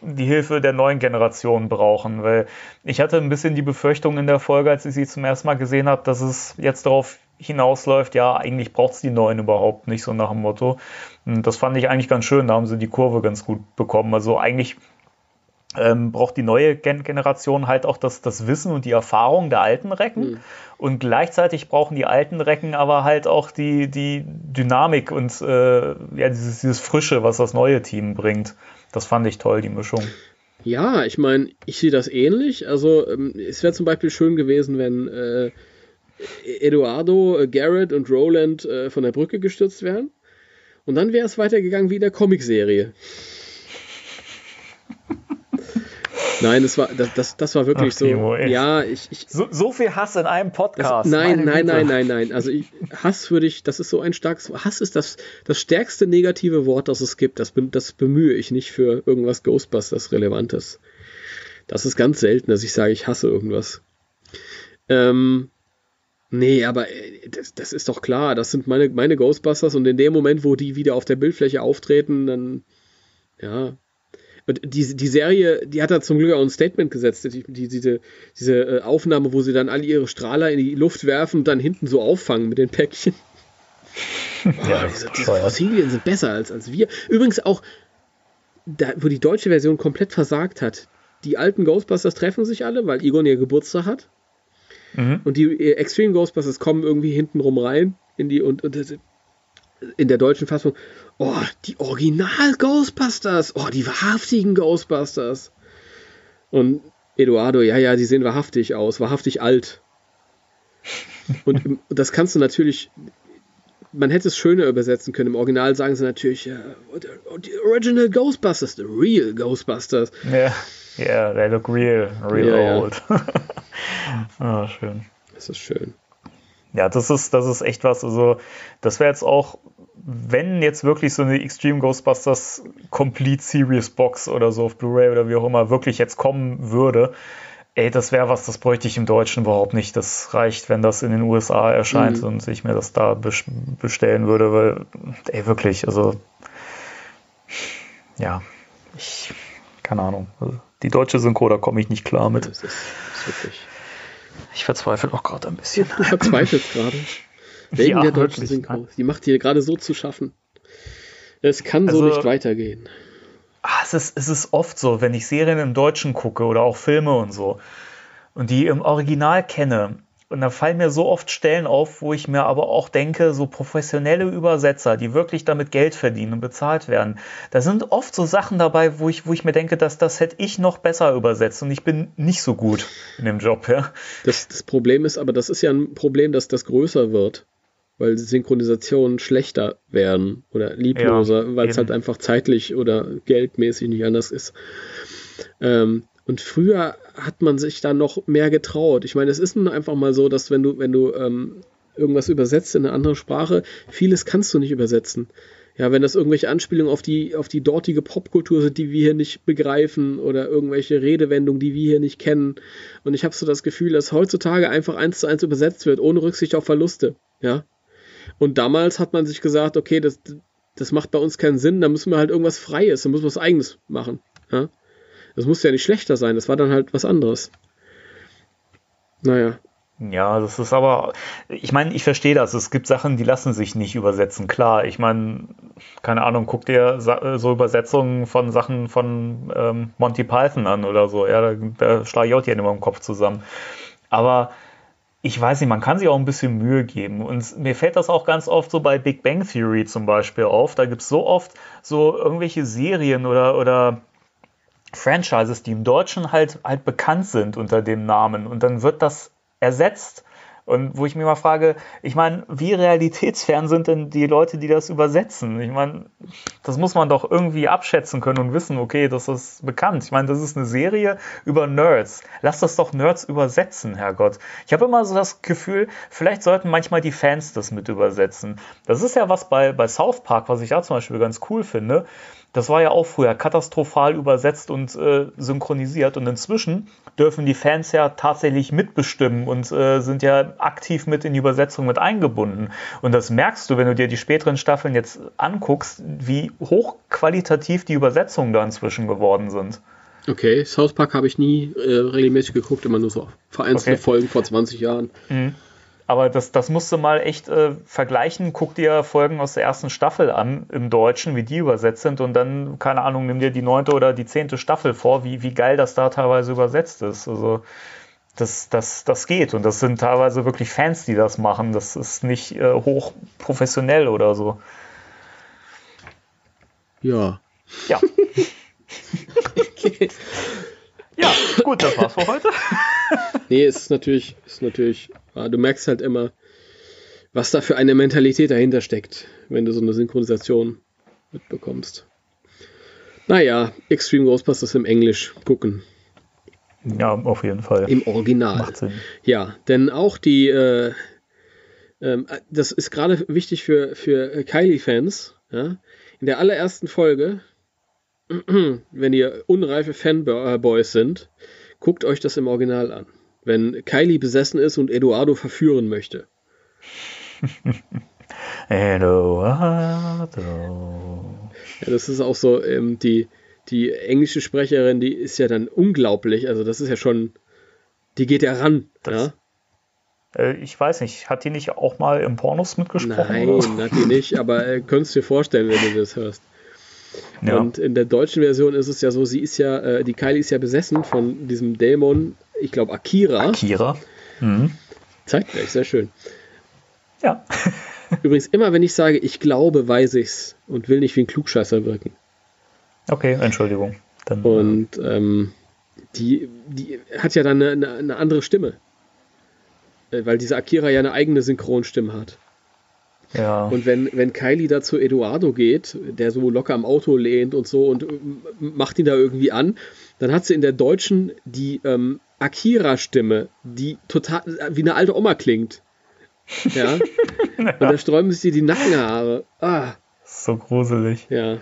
die Hilfe der neuen Generation brauchen, weil ich hatte ein bisschen die Befürchtung in der Folge, als ich sie zum ersten Mal gesehen habe, dass es jetzt darauf hinausläuft, ja, eigentlich braucht es die Neuen überhaupt nicht, so nach dem Motto. Und das fand ich eigentlich ganz schön, da haben sie die Kurve ganz gut bekommen. Also eigentlich ähm, braucht die neue Gen Generation halt auch das, das Wissen und die Erfahrung der alten Recken. Mhm. Und gleichzeitig brauchen die alten Recken aber halt auch die, die Dynamik und äh, ja, dieses, dieses Frische, was das neue Team bringt. Das fand ich toll, die Mischung. Ja, ich meine, ich sehe das ähnlich. Also, ähm, es wäre zum Beispiel schön gewesen, wenn äh, Eduardo, äh, Garrett und Roland äh, von der Brücke gestürzt wären. Und dann wäre es weitergegangen wie in der Comicserie. Nein, das war, das, das, das war wirklich Ach, so. Timo, ja, ich, ich, So, so viel Hass in einem das, Podcast. nein, meine nein, Güte. nein, nein, nein. Also ich, Hass würde ich, das ist so ein starkes, Hass ist das, das stärkste negative Wort, das es gibt. Das, das bemühe ich nicht für irgendwas Ghostbusters Relevantes. Das ist ganz selten, dass ich sage, ich hasse irgendwas. Ähm, nee, aber äh, das, das ist doch klar, das sind meine, meine Ghostbusters und in dem Moment, wo die wieder auf der Bildfläche auftreten, dann, ja. Und die, die Serie, die hat da zum Glück auch ein Statement gesetzt, die, die, diese, diese äh, Aufnahme, wo sie dann alle ihre Strahler in die Luft werfen und dann hinten so auffangen mit den Päckchen. <laughs> Ja, Oh, ist diese, diese bescheuert. Fossilien sind besser als, als wir. Übrigens auch, da, wo die deutsche Version komplett versagt hat. Die alten Ghostbusters treffen sich alle, weil Egon ihr Geburtstag hat. Mhm. Und die äh, Extreme Ghostbusters kommen irgendwie hinten rum rein in die und, und in der deutschen Fassung. Oh, die Original Ghostbusters. Oh, die wahrhaftigen Ghostbusters. Und Eduardo, ja, ja, die sehen wahrhaftig aus, wahrhaftig alt. Und das kannst du natürlich man hätte es schöner übersetzen können. Im Original sagen sie natürlich, uh, the original Ghostbusters, the real Ghostbusters. Ja, yeah, they look real, real Ja, ja. old. <laughs> ah, schön. Das ist schön. Ja, das ist, das ist echt was. Also, das wäre jetzt auch, wenn jetzt wirklich so eine Extreme Ghostbusters Complete Series Box oder so auf Blu-ray oder wie auch immer wirklich jetzt kommen würde, ey, das wäre was, das bräuchte ich im Deutschen überhaupt nicht. Das reicht, wenn das in den USA erscheint Mhm. und ich mir das da bes- bestellen würde, weil, ey, wirklich, also, ja, ich, keine Ahnung. Also, die deutsche Synchro, da komme ich nicht klar mit. Das ist, ist wirklich. Ich verzweifle auch gerade ein bisschen. Du verzweifelst gerade. Wegen Ja, der deutschen wirklich. Synchro. Die macht hier gerade so zu schaffen. Es kann so Also- nicht weitergehen. Ah, es, ist, es ist oft so, wenn ich Serien im Deutschen gucke oder auch Filme und so und die im Original kenne. Und da fallen mir so oft Stellen auf, wo ich mir aber auch denke, so professionelle Übersetzer, die wirklich damit Geld verdienen und bezahlt werden, da sind oft so Sachen dabei, wo ich, wo ich mir denke, dass das hätte ich noch besser übersetzt und ich bin nicht so gut in dem Job, ja. Das, das Problem ist aber, das ist ja ein Problem, dass das größer wird, weil die Synchronisationen schlechter werden oder liebloser, weil es halt einfach zeitlich oder geldmäßig nicht anders ist. Ähm, und früher hat man sich da noch mehr getraut. Ich meine, es ist nun einfach mal so, dass wenn du, wenn du ähm, irgendwas übersetzt in eine andere Sprache, vieles kannst du nicht übersetzen. Ja, wenn das irgendwelche Anspielungen auf die, auf die dortige Popkultur sind, die wir hier nicht begreifen oder irgendwelche Redewendungen, die wir hier nicht kennen. Und ich habe so das Gefühl, dass heutzutage einfach eins zu eins übersetzt wird, ohne Rücksicht auf Verluste. Ja. Und damals hat man sich gesagt, okay, das, das macht bei uns keinen Sinn, da müssen wir halt irgendwas Freies, da müssen wir was Eigenes machen. Ja. Das musste ja nicht schlechter sein, das war dann halt was anderes. Naja. Ja, das ist aber, ich meine, ich verstehe das. Es gibt Sachen, die lassen sich nicht übersetzen. Klar, ich meine, keine Ahnung, guck dir so Übersetzungen von Sachen von ähm, Monty Python an oder so. Ja, da, da schlage ich auch die Hände im Kopf zusammen. Aber ich weiß nicht, man kann sich auch ein bisschen Mühe geben. Und mir fällt das auch ganz oft so bei Big Bang Theory zum Beispiel auf. Da gibt es so oft so irgendwelche Serien oder, oder Franchises, die im Deutschen halt, halt bekannt sind unter dem Namen. Und dann wird das ersetzt. Und wo ich mir mal frage, ich meine, wie realitätsfern sind denn die Leute, die das übersetzen? Ich meine, das muss man doch irgendwie abschätzen können und wissen, okay, das ist bekannt. Ich meine, das ist eine Serie über Nerds. Lass das doch Nerds übersetzen, Herrgott. Ich habe immer so das Gefühl, vielleicht sollten manchmal die Fans das mit übersetzen. Das ist ja was bei, bei South Park, was ich da zum Beispiel ganz cool finde. Das war ja auch früher katastrophal übersetzt und äh, synchronisiert. Und inzwischen dürfen die Fans ja tatsächlich mitbestimmen und äh, sind ja aktiv mit in die Übersetzung mit eingebunden. Und das merkst du, wenn du dir die späteren Staffeln jetzt anguckst, wie hochqualitativ die Übersetzungen da inzwischen geworden sind. Okay, South Park habe ich nie äh, regelmäßig geguckt, immer nur so vereinzelte Okay. Folgen vor 20 Jahren. Aber das, das musst du mal echt äh, vergleichen. Guck dir Folgen aus der ersten Staffel an im Deutschen, wie die übersetzt sind. Und dann, keine Ahnung, nimm dir die neunte oder die zehnte Staffel vor, wie, wie geil das da teilweise übersetzt ist. Also das, das, das geht. Und das sind teilweise wirklich Fans, die das machen. Das ist nicht äh, hoch professionell oder so. Ja. Ja. <laughs> ja, gut, das war's für heute. <laughs> Nee, es ist natürlich, ist natürlich, ja, du merkst halt immer, was da für eine Mentalität dahinter steckt, wenn du so eine Synchronisation mitbekommst. Naja, Extreme Ghostbusters im Englisch gucken. Ja, auf jeden Fall. Im Original. Macht Sinn. Ja, denn auch die, äh, ähm, das ist gerade wichtig für, für Kylie-Fans. Ja? In der allerersten Folge, <clears throat> wenn ihr unreife Fanboys sind, guckt euch das im Original an. Wenn Kylie besessen ist und Eduardo verführen möchte. <laughs> Eduardo. Ja, das ist auch so, ähm, die, die englische Sprecherin, die ist ja dann unglaublich. Also das ist ja schon, die geht ja ran. Das- ja? Äh, Ich weiß nicht, hat die nicht auch mal im Pornos mitgesprochen? Nein, hat die nicht, aber äh, könntest dir vorstellen, wenn du das hörst. Ja. Und in der deutschen Version ist es ja so, sie ist ja, äh, die Kylie ist ja besessen von diesem Dämon, ich glaube Akira. Kira. Mhm. Zeitgleich, sehr schön. Ja. <laughs> Übrigens, immer wenn ich sage, ich glaube, weiß ich's und will nicht wie ein Klugscheißer wirken. Okay, Entschuldigung. Dann, Und ähm, die, die hat ja dann eine, eine, eine andere Stimme. Äh, Weil diese Akira ja eine eigene Synchronstimme hat. Ja. Und wenn, wenn Kylie da zu Eduardo geht, der so locker am Auto lehnt und so und äh, macht ihn da irgendwie an, dann hat sie in der Deutschen die ähm, Akira-Stimme, die total wie eine alte Oma klingt. Ja. <laughs> Und da sträuben sich die Nackenhaare. Ah, So gruselig. ja.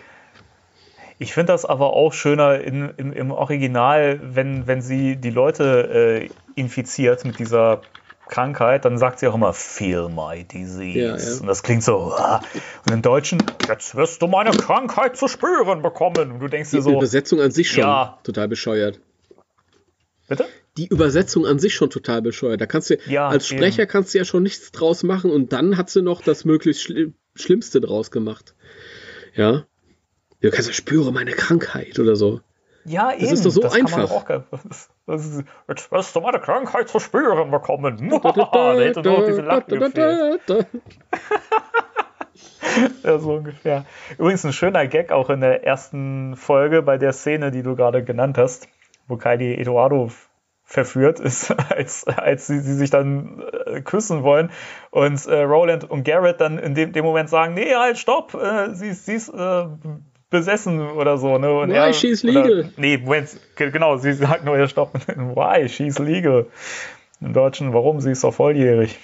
Ich finde das aber auch schöner in, im, im Original, wenn, wenn sie die Leute äh, infiziert mit dieser Krankheit, dann sagt sie auch immer, feel my disease. Ja, ja. Und das klingt so. ah. Und im Deutschen, jetzt wirst du meine Krankheit zu spüren bekommen. Und du denkst Die dir so, Übersetzung an sich schon Ja. total bescheuert. bitte? Die Übersetzung an sich schon total bescheuert. Da kannst du Ja, als Sprecher eben. kannst du ja schon nichts draus machen und dann hat sie noch das möglichst Schli Schlimmste draus gemacht. Ja. Du kannst ja spüre meine Krankheit oder so. Ja, eben. ist doch so das einfach. auch, <laughs> das, das ist, jetzt wirst du meine Krankheit zu spüren bekommen. da <laughs> hätte nur noch diese Lachen gefehlt. <laughs> Ja, so ungefähr. Übrigens ein schöner Gag auch in der ersten Folge bei der Szene, die du gerade genannt hast, wo Kylie Eduardo verführt ist, als, als sie, sie sich dann äh, küssen wollen und äh, Roland und Garrett dann in dem, dem Moment sagen, nee, halt, stopp, äh, sie, ist- sie ist äh, besessen oder so. Ne? Und Why, she's legal. Oder, nee, Moment, ge- genau, sie sagt nur, ja, stopp, <laughs> why, she's legal. Im Deutschen, warum, sie ist doch volljährig.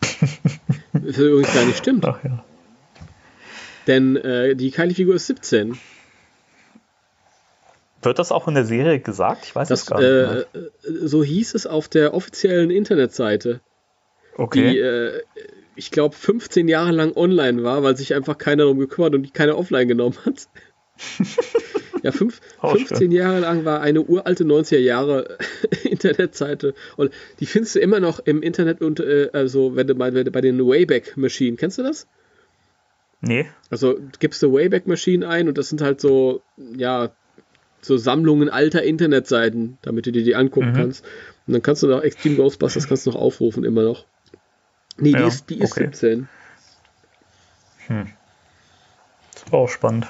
Das übrigens gar nicht stimmt. Ach ja. Denn äh, die Kylie-Figur ist 17. Wird das auch in der Serie gesagt? Ich weiß Das, es gar nicht. äh, mehr. äh, so hieß es auf der offiziellen Internetseite, die, okay. äh, ich glaube, 15 Jahre lang online war, weil sich einfach keiner darum gekümmert und die keiner offline genommen hat. <laughs> ja, fünf, Oh, 15 schön. Jahre lang war eine uralte 90er Jahre <laughs> Internetseite und die findest du immer noch im Internet und äh, also wenn du bei, wenn du bei den Wayback Machine, kennst du das? nee. Also gibst du Wayback Machine ein und das sind halt so, ja, so Sammlungen alter Internetseiten, damit du dir die angucken Mhm. kannst. Und dann kannst du noch Extreme Ghostbusters kannst du noch aufrufen, immer noch. Nee, die Ja, ist, die ist okay. 17. Das war auch spannend.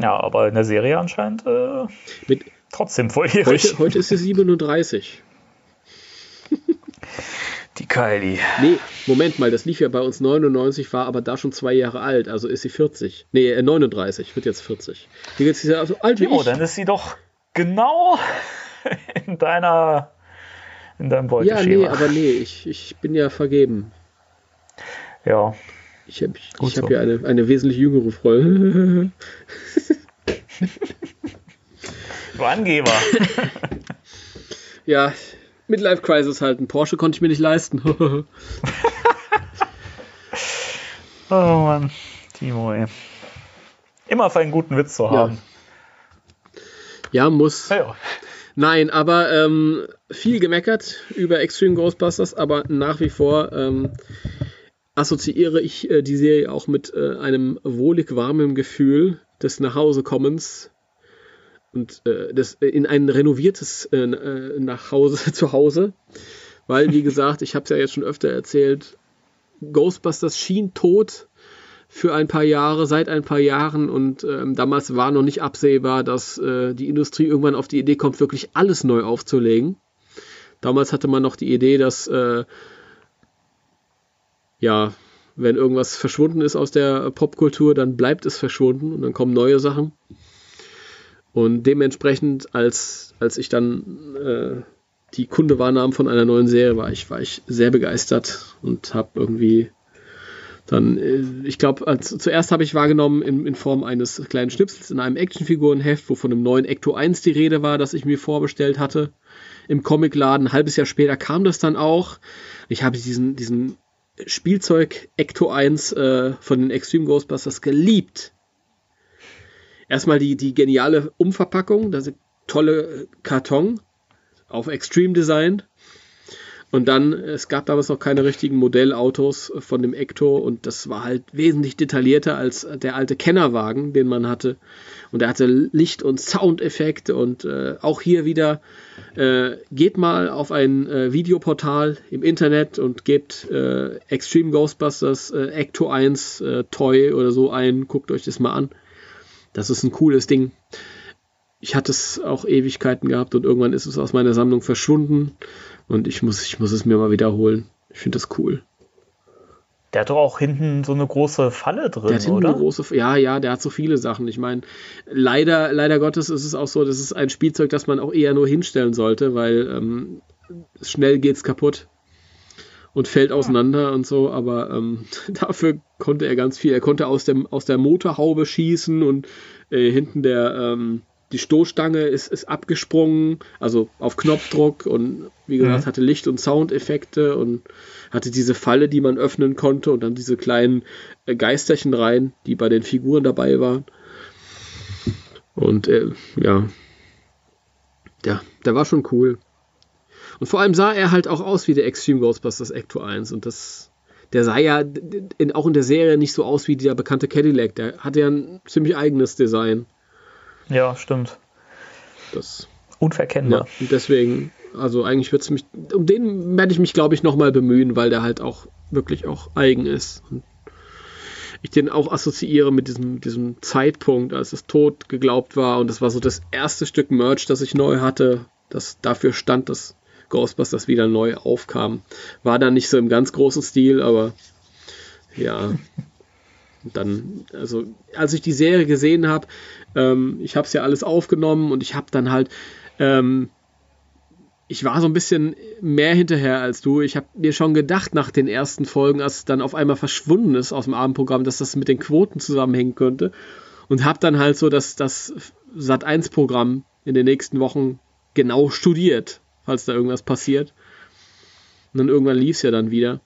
Ja, aber in der Serie anscheinend äh, Mit, trotzdem volljährig. heute, heute ist sie 37. Die Kylie. Nee, Moment mal, das lief ja bei uns 99, war aber da schon zwei Jahre alt, also ist sie 40. Nee, äh, 39, wird jetzt 40. Die ist ja so alt wie Oh, ich. dann ist sie doch genau <laughs> in deiner in deinem Ja, Beuteschema. nee, aber nee, ich, ich bin ja vergeben. ja. Ich habe ich, ich hab so. ja eine, eine wesentlich jüngere Freundin. Du Angeber. <laughs> Ja, Midlife Crisis halt. Ein Porsche konnte ich mir nicht leisten. <laughs> oh Mann. Timo, ey. Immer für einen guten Witz zu haben. ja, muss. Ja. ja. Nein, aber ähm, viel gemeckert über Extreme Ghostbusters, aber nach wie vor ähm, assoziiere ich äh, die Serie auch mit äh, einem wohlig warmen Gefühl des Nachhausekommens und äh, des, äh, in ein renoviertes äh, äh, Nachhause <laughs> zu Hause. Weil, wie gesagt, ich habe es ja jetzt schon öfter erzählt, Ghostbusters schien tot für ein paar Jahre, seit ein paar Jahren und ähm, damals war noch nicht absehbar, dass äh, die Industrie irgendwann auf die Idee kommt, wirklich alles neu aufzulegen. Damals hatte man noch die Idee, dass äh, ja, wenn irgendwas verschwunden ist aus der Popkultur, dann bleibt es verschwunden und dann kommen neue Sachen. Und dementsprechend, als, als ich dann äh, die Kunde wahrnahm von einer neuen Serie, war ich, war ich sehr begeistert und habe irgendwie dann, äh, ich glaube, zuerst habe ich wahrgenommen in, in Form eines kleinen Schnipsels in einem Actionfigurenheft, wo von einem neuen Ecto 1 die Rede war, das ich mir vorbestellt hatte im Comicladen. Ein halbes Jahr später kam das dann auch. Ich habe diesen, diesen Spielzeug Ecto 1 äh, von den Extreme Ghostbusters geliebt. Erstmal die, die geniale Umverpackung, das tolle Karton auf Extreme Design. Und dann, es gab damals noch keine richtigen Modellautos von dem Ecto und das war halt wesentlich detaillierter als der alte Kennerwagen, den man hatte. Und er hatte Licht- und Soundeffekte und äh, auch hier wieder äh, geht mal auf ein äh, Videoportal im Internet und gebt äh, Extreme Ghostbusters äh, Ecto 1 äh, Toy oder so ein, guckt euch das mal an. Das ist ein cooles Ding. Ich hatte es auch Ewigkeiten gehabt und irgendwann ist es aus meiner Sammlung verschwunden und ich muss, ich muss es mir mal wiederholen. Ich finde das cool. Der hat doch auch hinten so eine große Falle drin, der hat oder? Eine große, ja, ja, der hat so viele Sachen. Ich meine, leider, leider Gottes ist es auch so, das ist ein Spielzeug, das man auch eher nur hinstellen sollte, weil ähm, schnell geht's kaputt und fällt auseinander und so, aber ähm, <laughs> dafür konnte er ganz viel. Er konnte aus, dem, aus der Motorhaube schießen und äh, hinten der, ähm, die Stoßstange ist, ist abgesprungen, also auf Knopfdruck und wie gesagt, mhm. hatte Licht- und Soundeffekte und hatte diese Falle, die man öffnen konnte und dann diese kleinen äh, Geisterchen rein, die bei den Figuren dabei waren. Und äh, ja, ja, der war schon cool. Und vor allem sah er halt auch aus wie der Extreme Ghostbusters Ecto 1 und das, der sah ja in, auch in der Serie nicht so aus wie der bekannte Cadillac. Der hatte ja ein ziemlich eigenes Design. Ja, stimmt. Das. Unverkennbar. Ja, und deswegen, also eigentlich wird es mich, um den werde ich mich, glaube ich, nochmal bemühen, weil der halt auch wirklich auch eigen ist. Und ich den auch assoziiere mit diesem, diesem Zeitpunkt, als es tot geglaubt war. Und das war so das erste Stück Merch, das ich neu hatte, das dafür stand, dass Ghostbusters wieder neu aufkam. War dann nicht so im ganz großen Stil, aber ja. <laughs> dann, also als ich die Serie gesehen habe, ähm, ich habe es ja alles aufgenommen und ich habe dann halt, ähm, ich war so ein bisschen mehr hinterher als du. Ich habe mir schon gedacht nach den ersten Folgen, als es dann auf einmal verschwunden ist aus dem Abendprogramm, dass das mit den Quoten zusammenhängen könnte. Und habe dann halt so das, das Sat1-Programm in den nächsten Wochen genau studiert, falls da irgendwas passiert. Und dann irgendwann lief es ja dann wieder.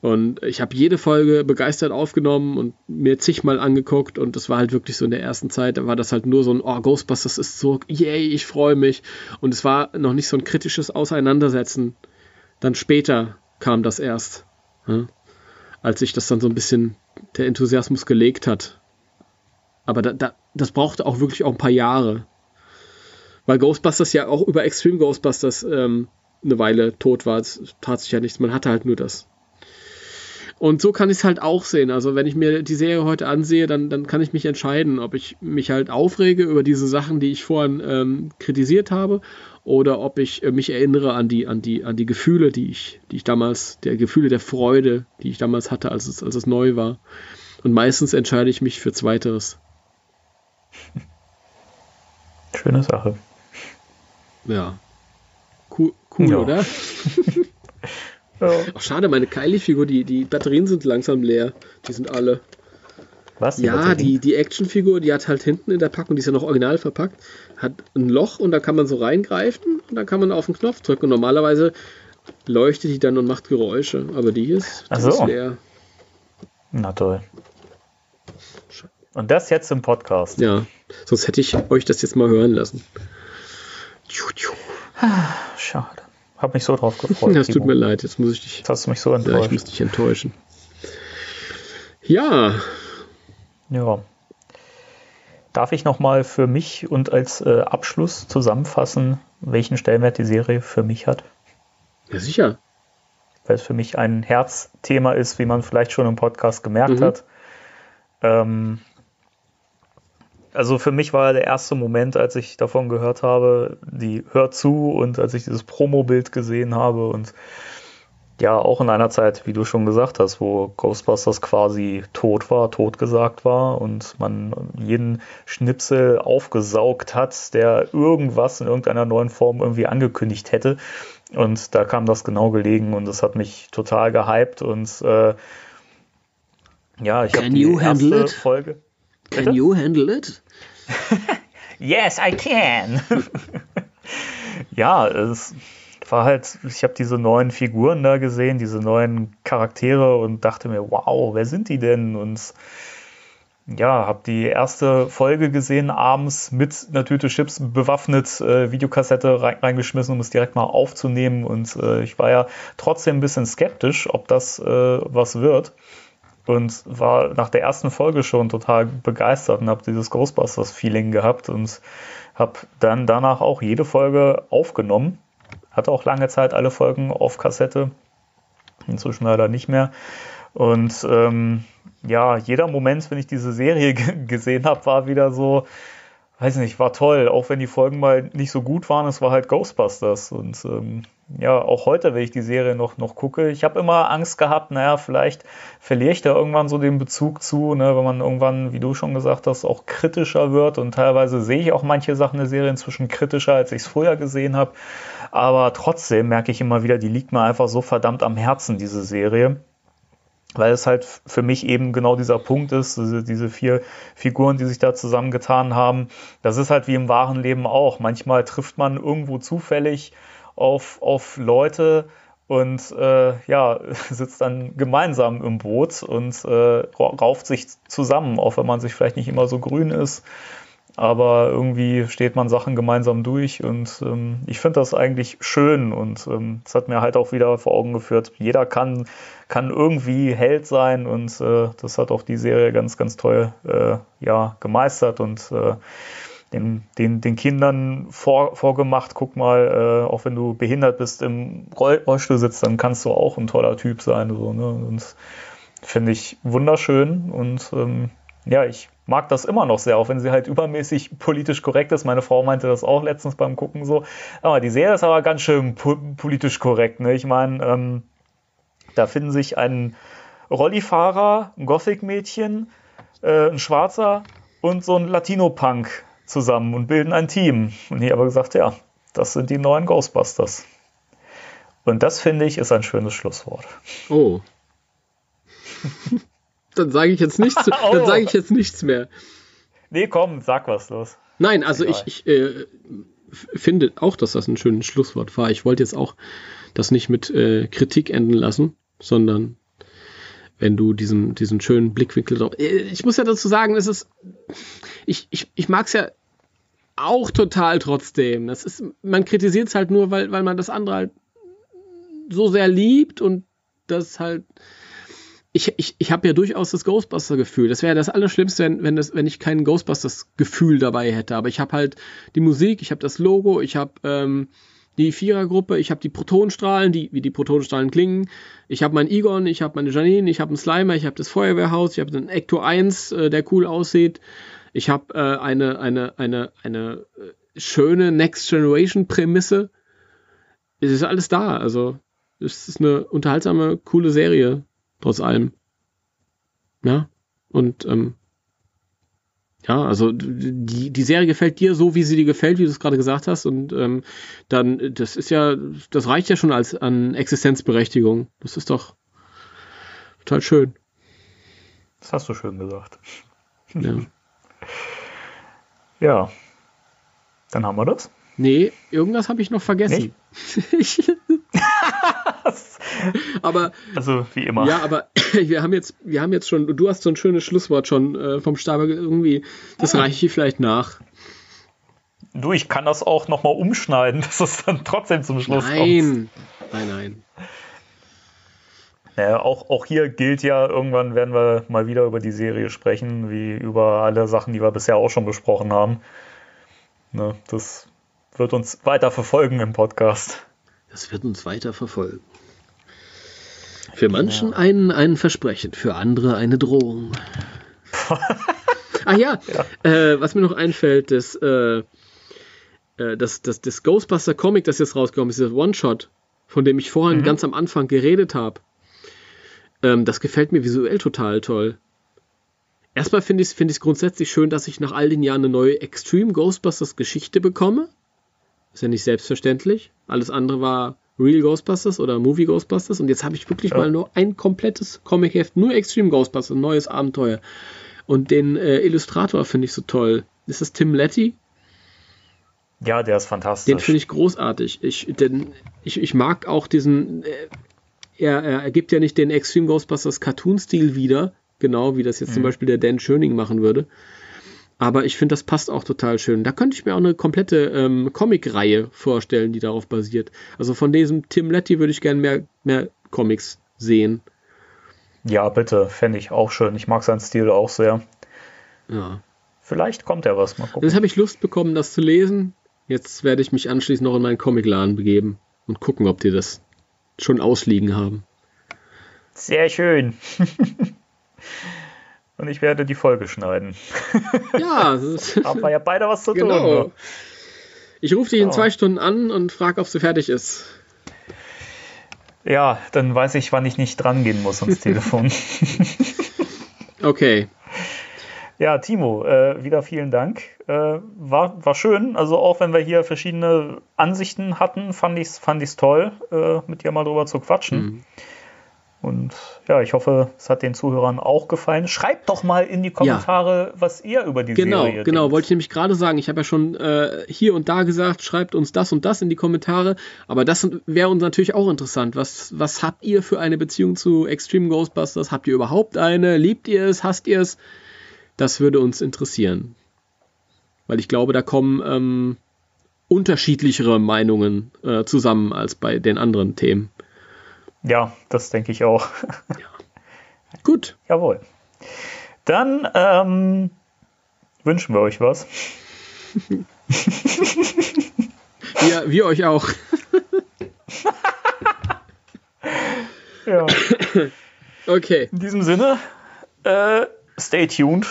Und ich habe jede Folge begeistert aufgenommen und mir zigmal angeguckt und das war halt wirklich so in der ersten Zeit, da war das halt nur so ein, oh, Ghostbusters ist so, yay, ich freue mich. Und es war noch nicht so ein kritisches Auseinandersetzen. Dann später kam das erst, ja? als sich das dann so ein bisschen der Enthusiasmus gelegt hat. Aber da, da, das brauchte auch wirklich auch ein paar Jahre. Weil Ghostbusters ja auch über Extreme Ghostbusters ähm, eine Weile tot war. Es tat sich ja nichts, man hatte halt nur das und so kann ich es halt auch sehen. Also wenn ich mir die Serie heute ansehe, dann, dann kann ich mich entscheiden, ob ich mich halt aufrege über diese Sachen, die ich vorhin ähm, kritisiert habe, oder ob ich äh, mich erinnere an die, an die, an die Gefühle, die ich, die ich damals, der Gefühle der Freude, die ich damals hatte, als es, als es neu war. Und meistens entscheide ich mich für Zweiteres. Schöne Sache. Ja. Cool, cool ja. oder? <laughs> Ja. Ach, schade, meine Kylie-Figur, die, die Batterien sind langsam leer. Die sind alle. Was? Die ja, Batterien? die, die Actionfigur, die hat halt hinten in der Packung, die ist ja noch original verpackt, hat ein Loch und da kann man so reingreifen und dann kann man auf den Knopf drücken. Und normalerweise leuchtet die dann und macht Geräusche. Aber die ist, die so. ist leer. Na toll. Und das jetzt im Podcast. Ja, sonst hätte ich euch das jetzt mal hören lassen. Schade. Habe mich so drauf <laughs> gefreut. Das tut mir leid, jetzt muss ich dich. Jetzt hast du mich so enttäuscht. Ja, ich muss dich enttäuschen. Ja. Ja. Darf ich nochmal für mich und als äh, Abschluss zusammenfassen, welchen Stellenwert die Serie für mich hat? Ja, sicher. Weil es für mich ein Herzthema ist, wie man vielleicht schon im Podcast gemerkt mhm. hat. Ähm, also für mich war der erste Moment, als ich davon gehört habe, die Hör zu und als ich dieses Promo-Bild gesehen habe und ja, auch in einer Zeit, wie du schon gesagt hast, wo Ghostbusters quasi tot war, totgesagt war und man jeden Schnipsel aufgesaugt hat, der irgendwas in irgendeiner neuen Form irgendwie angekündigt hätte. Und da kam das genau gelegen und das hat mich total gehypt und äh, ja, ich habe die erste? Folge. Can Bitte? you handle it? <laughs> yes, I can. <laughs> ja, es war halt, ich habe diese neuen Figuren da gesehen, diese neuen Charaktere und dachte mir, wow, wer sind die denn? Und ja, habe die erste Folge gesehen, abends mit einer Tüte Chips bewaffnet, äh, Videokassette reingeschmissen, um es direkt mal aufzunehmen. Und äh, ich war ja trotzdem ein bisschen skeptisch, ob das äh, was wird und war nach der ersten Folge schon total begeistert und habe dieses Ghostbusters-Feeling gehabt und habe dann danach auch jede Folge aufgenommen. Hatte auch lange Zeit alle Folgen auf Kassette, inzwischen leider nicht mehr. Und ähm, ja, jeder Moment, wenn ich diese Serie <laughs> gesehen habe, war wieder so, weiß nicht, war toll, auch wenn die Folgen mal nicht so gut waren, es war halt Ghostbusters. Und ähm, ja, auch heute, wenn ich die Serie noch, noch gucke, ich habe immer Angst gehabt, naja, vielleicht verliere ich da irgendwann so den Bezug zu, ne, wenn man irgendwann, wie du schon gesagt hast, auch kritischer wird. Und teilweise sehe ich auch manche Sachen der Serie inzwischen kritischer, als ich es früher gesehen habe, aber trotzdem merke ich immer wieder, die liegt mir einfach so verdammt am Herzen, diese Serie weil es halt für mich eben genau dieser Punkt ist, diese, diese vier Figuren, die sich da zusammengetan haben. Das ist halt wie im wahren Leben auch. Manchmal trifft man irgendwo zufällig auf, auf Leute und äh, ja, <laughs> sitzt dann gemeinsam im Boot und äh, rauft sich zusammen, auch wenn man sich vielleicht nicht immer so grün ist aber irgendwie steht man Sachen gemeinsam durch und ähm, ich finde das eigentlich schön und es ähm, hat mir halt auch wieder vor Augen geführt, jeder kann, kann irgendwie Held sein und äh, das hat auch die Serie ganz, ganz toll äh, ja, gemeistert und äh, den, den, den Kindern vor, vorgemacht, guck mal, äh, auch wenn du behindert bist, im Rollstuhl sitzt, dann kannst du auch ein toller Typ sein. So, ne? Und finde ich wunderschön und ähm, ja, ich mag das immer noch sehr, auch wenn sie halt übermäßig politisch korrekt ist. Meine Frau meinte das auch letztens beim Gucken so. Aber die Serie ist aber ganz schön po politisch korrekt. Ne? Ich meine, ähm, da finden sich ein Rollifahrer, ein Gothic-Mädchen, äh, ein Schwarzer und so ein Latino-Punk zusammen und bilden ein Team. Und ich habe gesagt, ja, das sind die neuen Ghostbusters. Und das finde ich ist ein schönes Schlusswort. Oh. <laughs> dann sage ich jetzt nichts, <laughs> oh. dann sage ich jetzt nichts mehr. Nee, komm, sag was los. Nein, also Egal. ich, ich äh, finde auch, dass das ein schönes Schlusswort war. Ich wollte jetzt auch das nicht mit äh, Kritik enden lassen, sondern wenn du diesen, diesen schönen Blickwinkel drauf. Ich muss ja dazu sagen, es ist. Ich, ich, ich mag es ja auch total trotzdem. Das ist, man kritisiert es halt nur, weil, weil man das andere halt so sehr liebt und das halt ich, ich, ich habe ja durchaus das Ghostbuster-Gefühl. Das wäre das Allerschlimmste, wenn, wenn, das, wenn ich kein Ghostbusters-Gefühl dabei hätte. Aber ich habe halt die Musik, ich habe das Logo, ich habe ähm, die Vierergruppe, ich habe die Protonenstrahlen, die, wie die Protonenstrahlen klingen. Ich habe meinen Egon, ich habe meine Janine, ich habe einen Slimer, ich habe das Feuerwehrhaus, ich habe den Ecto 1, äh, der cool aussieht. Ich habe äh, eine, eine, eine, eine äh, schöne Next Generation-Prämisse. Es ist alles da. Also, es ist eine unterhaltsame, coole Serie trotz allem. Ja, und ähm, ja, also die, die Serie gefällt dir so, wie sie dir gefällt, wie du es gerade gesagt hast. Und ähm, dann, das ist ja, das reicht ja schon als an Existenzberechtigung. Das ist doch total schön. Das hast du schön gesagt. Ja. <laughs> ja. Dann haben wir das. Nee, irgendwas habe ich noch vergessen. <laughs> aber also wie immer. Ja, aber <clears throat> wir haben jetzt, wir haben jetzt schon, du hast so ein schönes Schlusswort schon äh, vom Stab irgendwie. Das ah. reiche ich vielleicht nach. Du, ich kann das auch noch mal umschneiden, <laughs> dass es dann trotzdem zum Schluss nein. kommt. Nein, nein, nein. Ja, auch, auch hier gilt ja, irgendwann werden wir mal wieder über die Serie sprechen, wie über alle Sachen, die wir bisher auch schon besprochen haben. Ne, das wird uns weiter verfolgen im Podcast. Das wird uns weiter verfolgen. Für manchen ja. ein, ein Versprechen, für andere eine Drohung. Ach <laughs> ja, ja. Äh, was mir noch einfällt, das, äh, äh, das, das, das Ghostbuster Comic, das jetzt rausgekommen ist, das One-Shot, von dem ich vorhin mhm. ganz am Anfang geredet habe, ähm, das gefällt mir visuell total toll. Erstmal finde ich es find grundsätzlich schön, dass ich nach all den Jahren eine neue Extreme Ghostbusters Geschichte bekomme. Ist ja nicht selbstverständlich. Alles andere war Real Ghostbusters oder Movie Ghostbusters. Und jetzt habe ich wirklich ja. mal nur ein komplettes Comic-Heft, nur Extreme Ghostbusters, ein neues Abenteuer. Und den äh, Illustrator finde ich so toll. Ist das Tim Letty? Ja, der ist fantastisch. Den finde ich großartig. Ich, denn, ich, ich mag auch diesen. Äh, er, er gibt ja nicht den Extreme Ghostbusters Cartoon-Stil wieder, genau wie das jetzt mhm. zum Beispiel der Dan Schöning machen würde, aber ich finde, das passt auch total schön. Da könnte ich mir auch eine komplette ähm, Comic-Reihe vorstellen, die darauf basiert. Also von diesem Tim Letty würde ich gerne mehr, mehr Comics sehen. Ja, bitte. Fände ich auch schön. Ich mag seinen Stil auch sehr. Ja. Vielleicht kommt ja was. Mal gucken. Jetzt habe ich Lust bekommen, das zu lesen. Jetzt werde ich mich anschließend noch in meinen Comicladen begeben und gucken, ob die das schon ausliegen haben. Sehr schön. <laughs> und ich werde die Folge schneiden. <laughs> Ja, <laughs> haben wir ja beide was zu genau. tun. Ne? Ich rufe dich in zwei Stunden an und frage, ob sie fertig ist. Ja, dann weiß ich, wann ich nicht dran gehen muss ans Telefon. <laughs> okay. Ja, Timo, äh, wieder vielen Dank. Äh, war, war schön. Also auch wenn wir hier verschiedene Ansichten hatten, fand ich es fand ich's toll, äh, mit dir mal drüber zu quatschen. Mhm. Und ja, ich hoffe, es hat den Zuhörern auch gefallen. Schreibt doch mal in die Kommentare, ja. was ihr über die genau, Serie Genau, genau. Wollte ich nämlich gerade sagen. Ich habe ja schon äh, hier und da gesagt, schreibt uns das und das in die Kommentare. Aber das wäre uns natürlich auch interessant. Was, was habt ihr für eine Beziehung zu Extreme Ghostbusters? Habt ihr überhaupt eine? Liebt ihr es? Hasst ihr es? Das würde uns interessieren. Weil ich glaube, da kommen ähm, unterschiedlichere Meinungen äh, zusammen als bei den anderen Themen. Ja, das denke ich auch. Ja. Gut. Jawohl. Dann ähm, wünschen wir euch was. <laughs> wir, wir euch auch. <laughs> ja. Okay. In diesem Sinne, äh, stay tuned.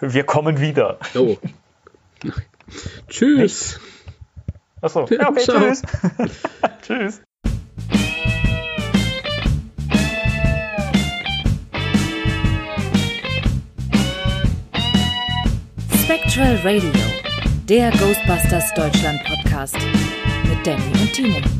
Wir kommen wieder. Oh. <laughs> tschüss. Achso, ja, okay, tschüss. tschüss. Spectral Radio, der Ghostbusters Deutschland Podcast mit Danny und Timo.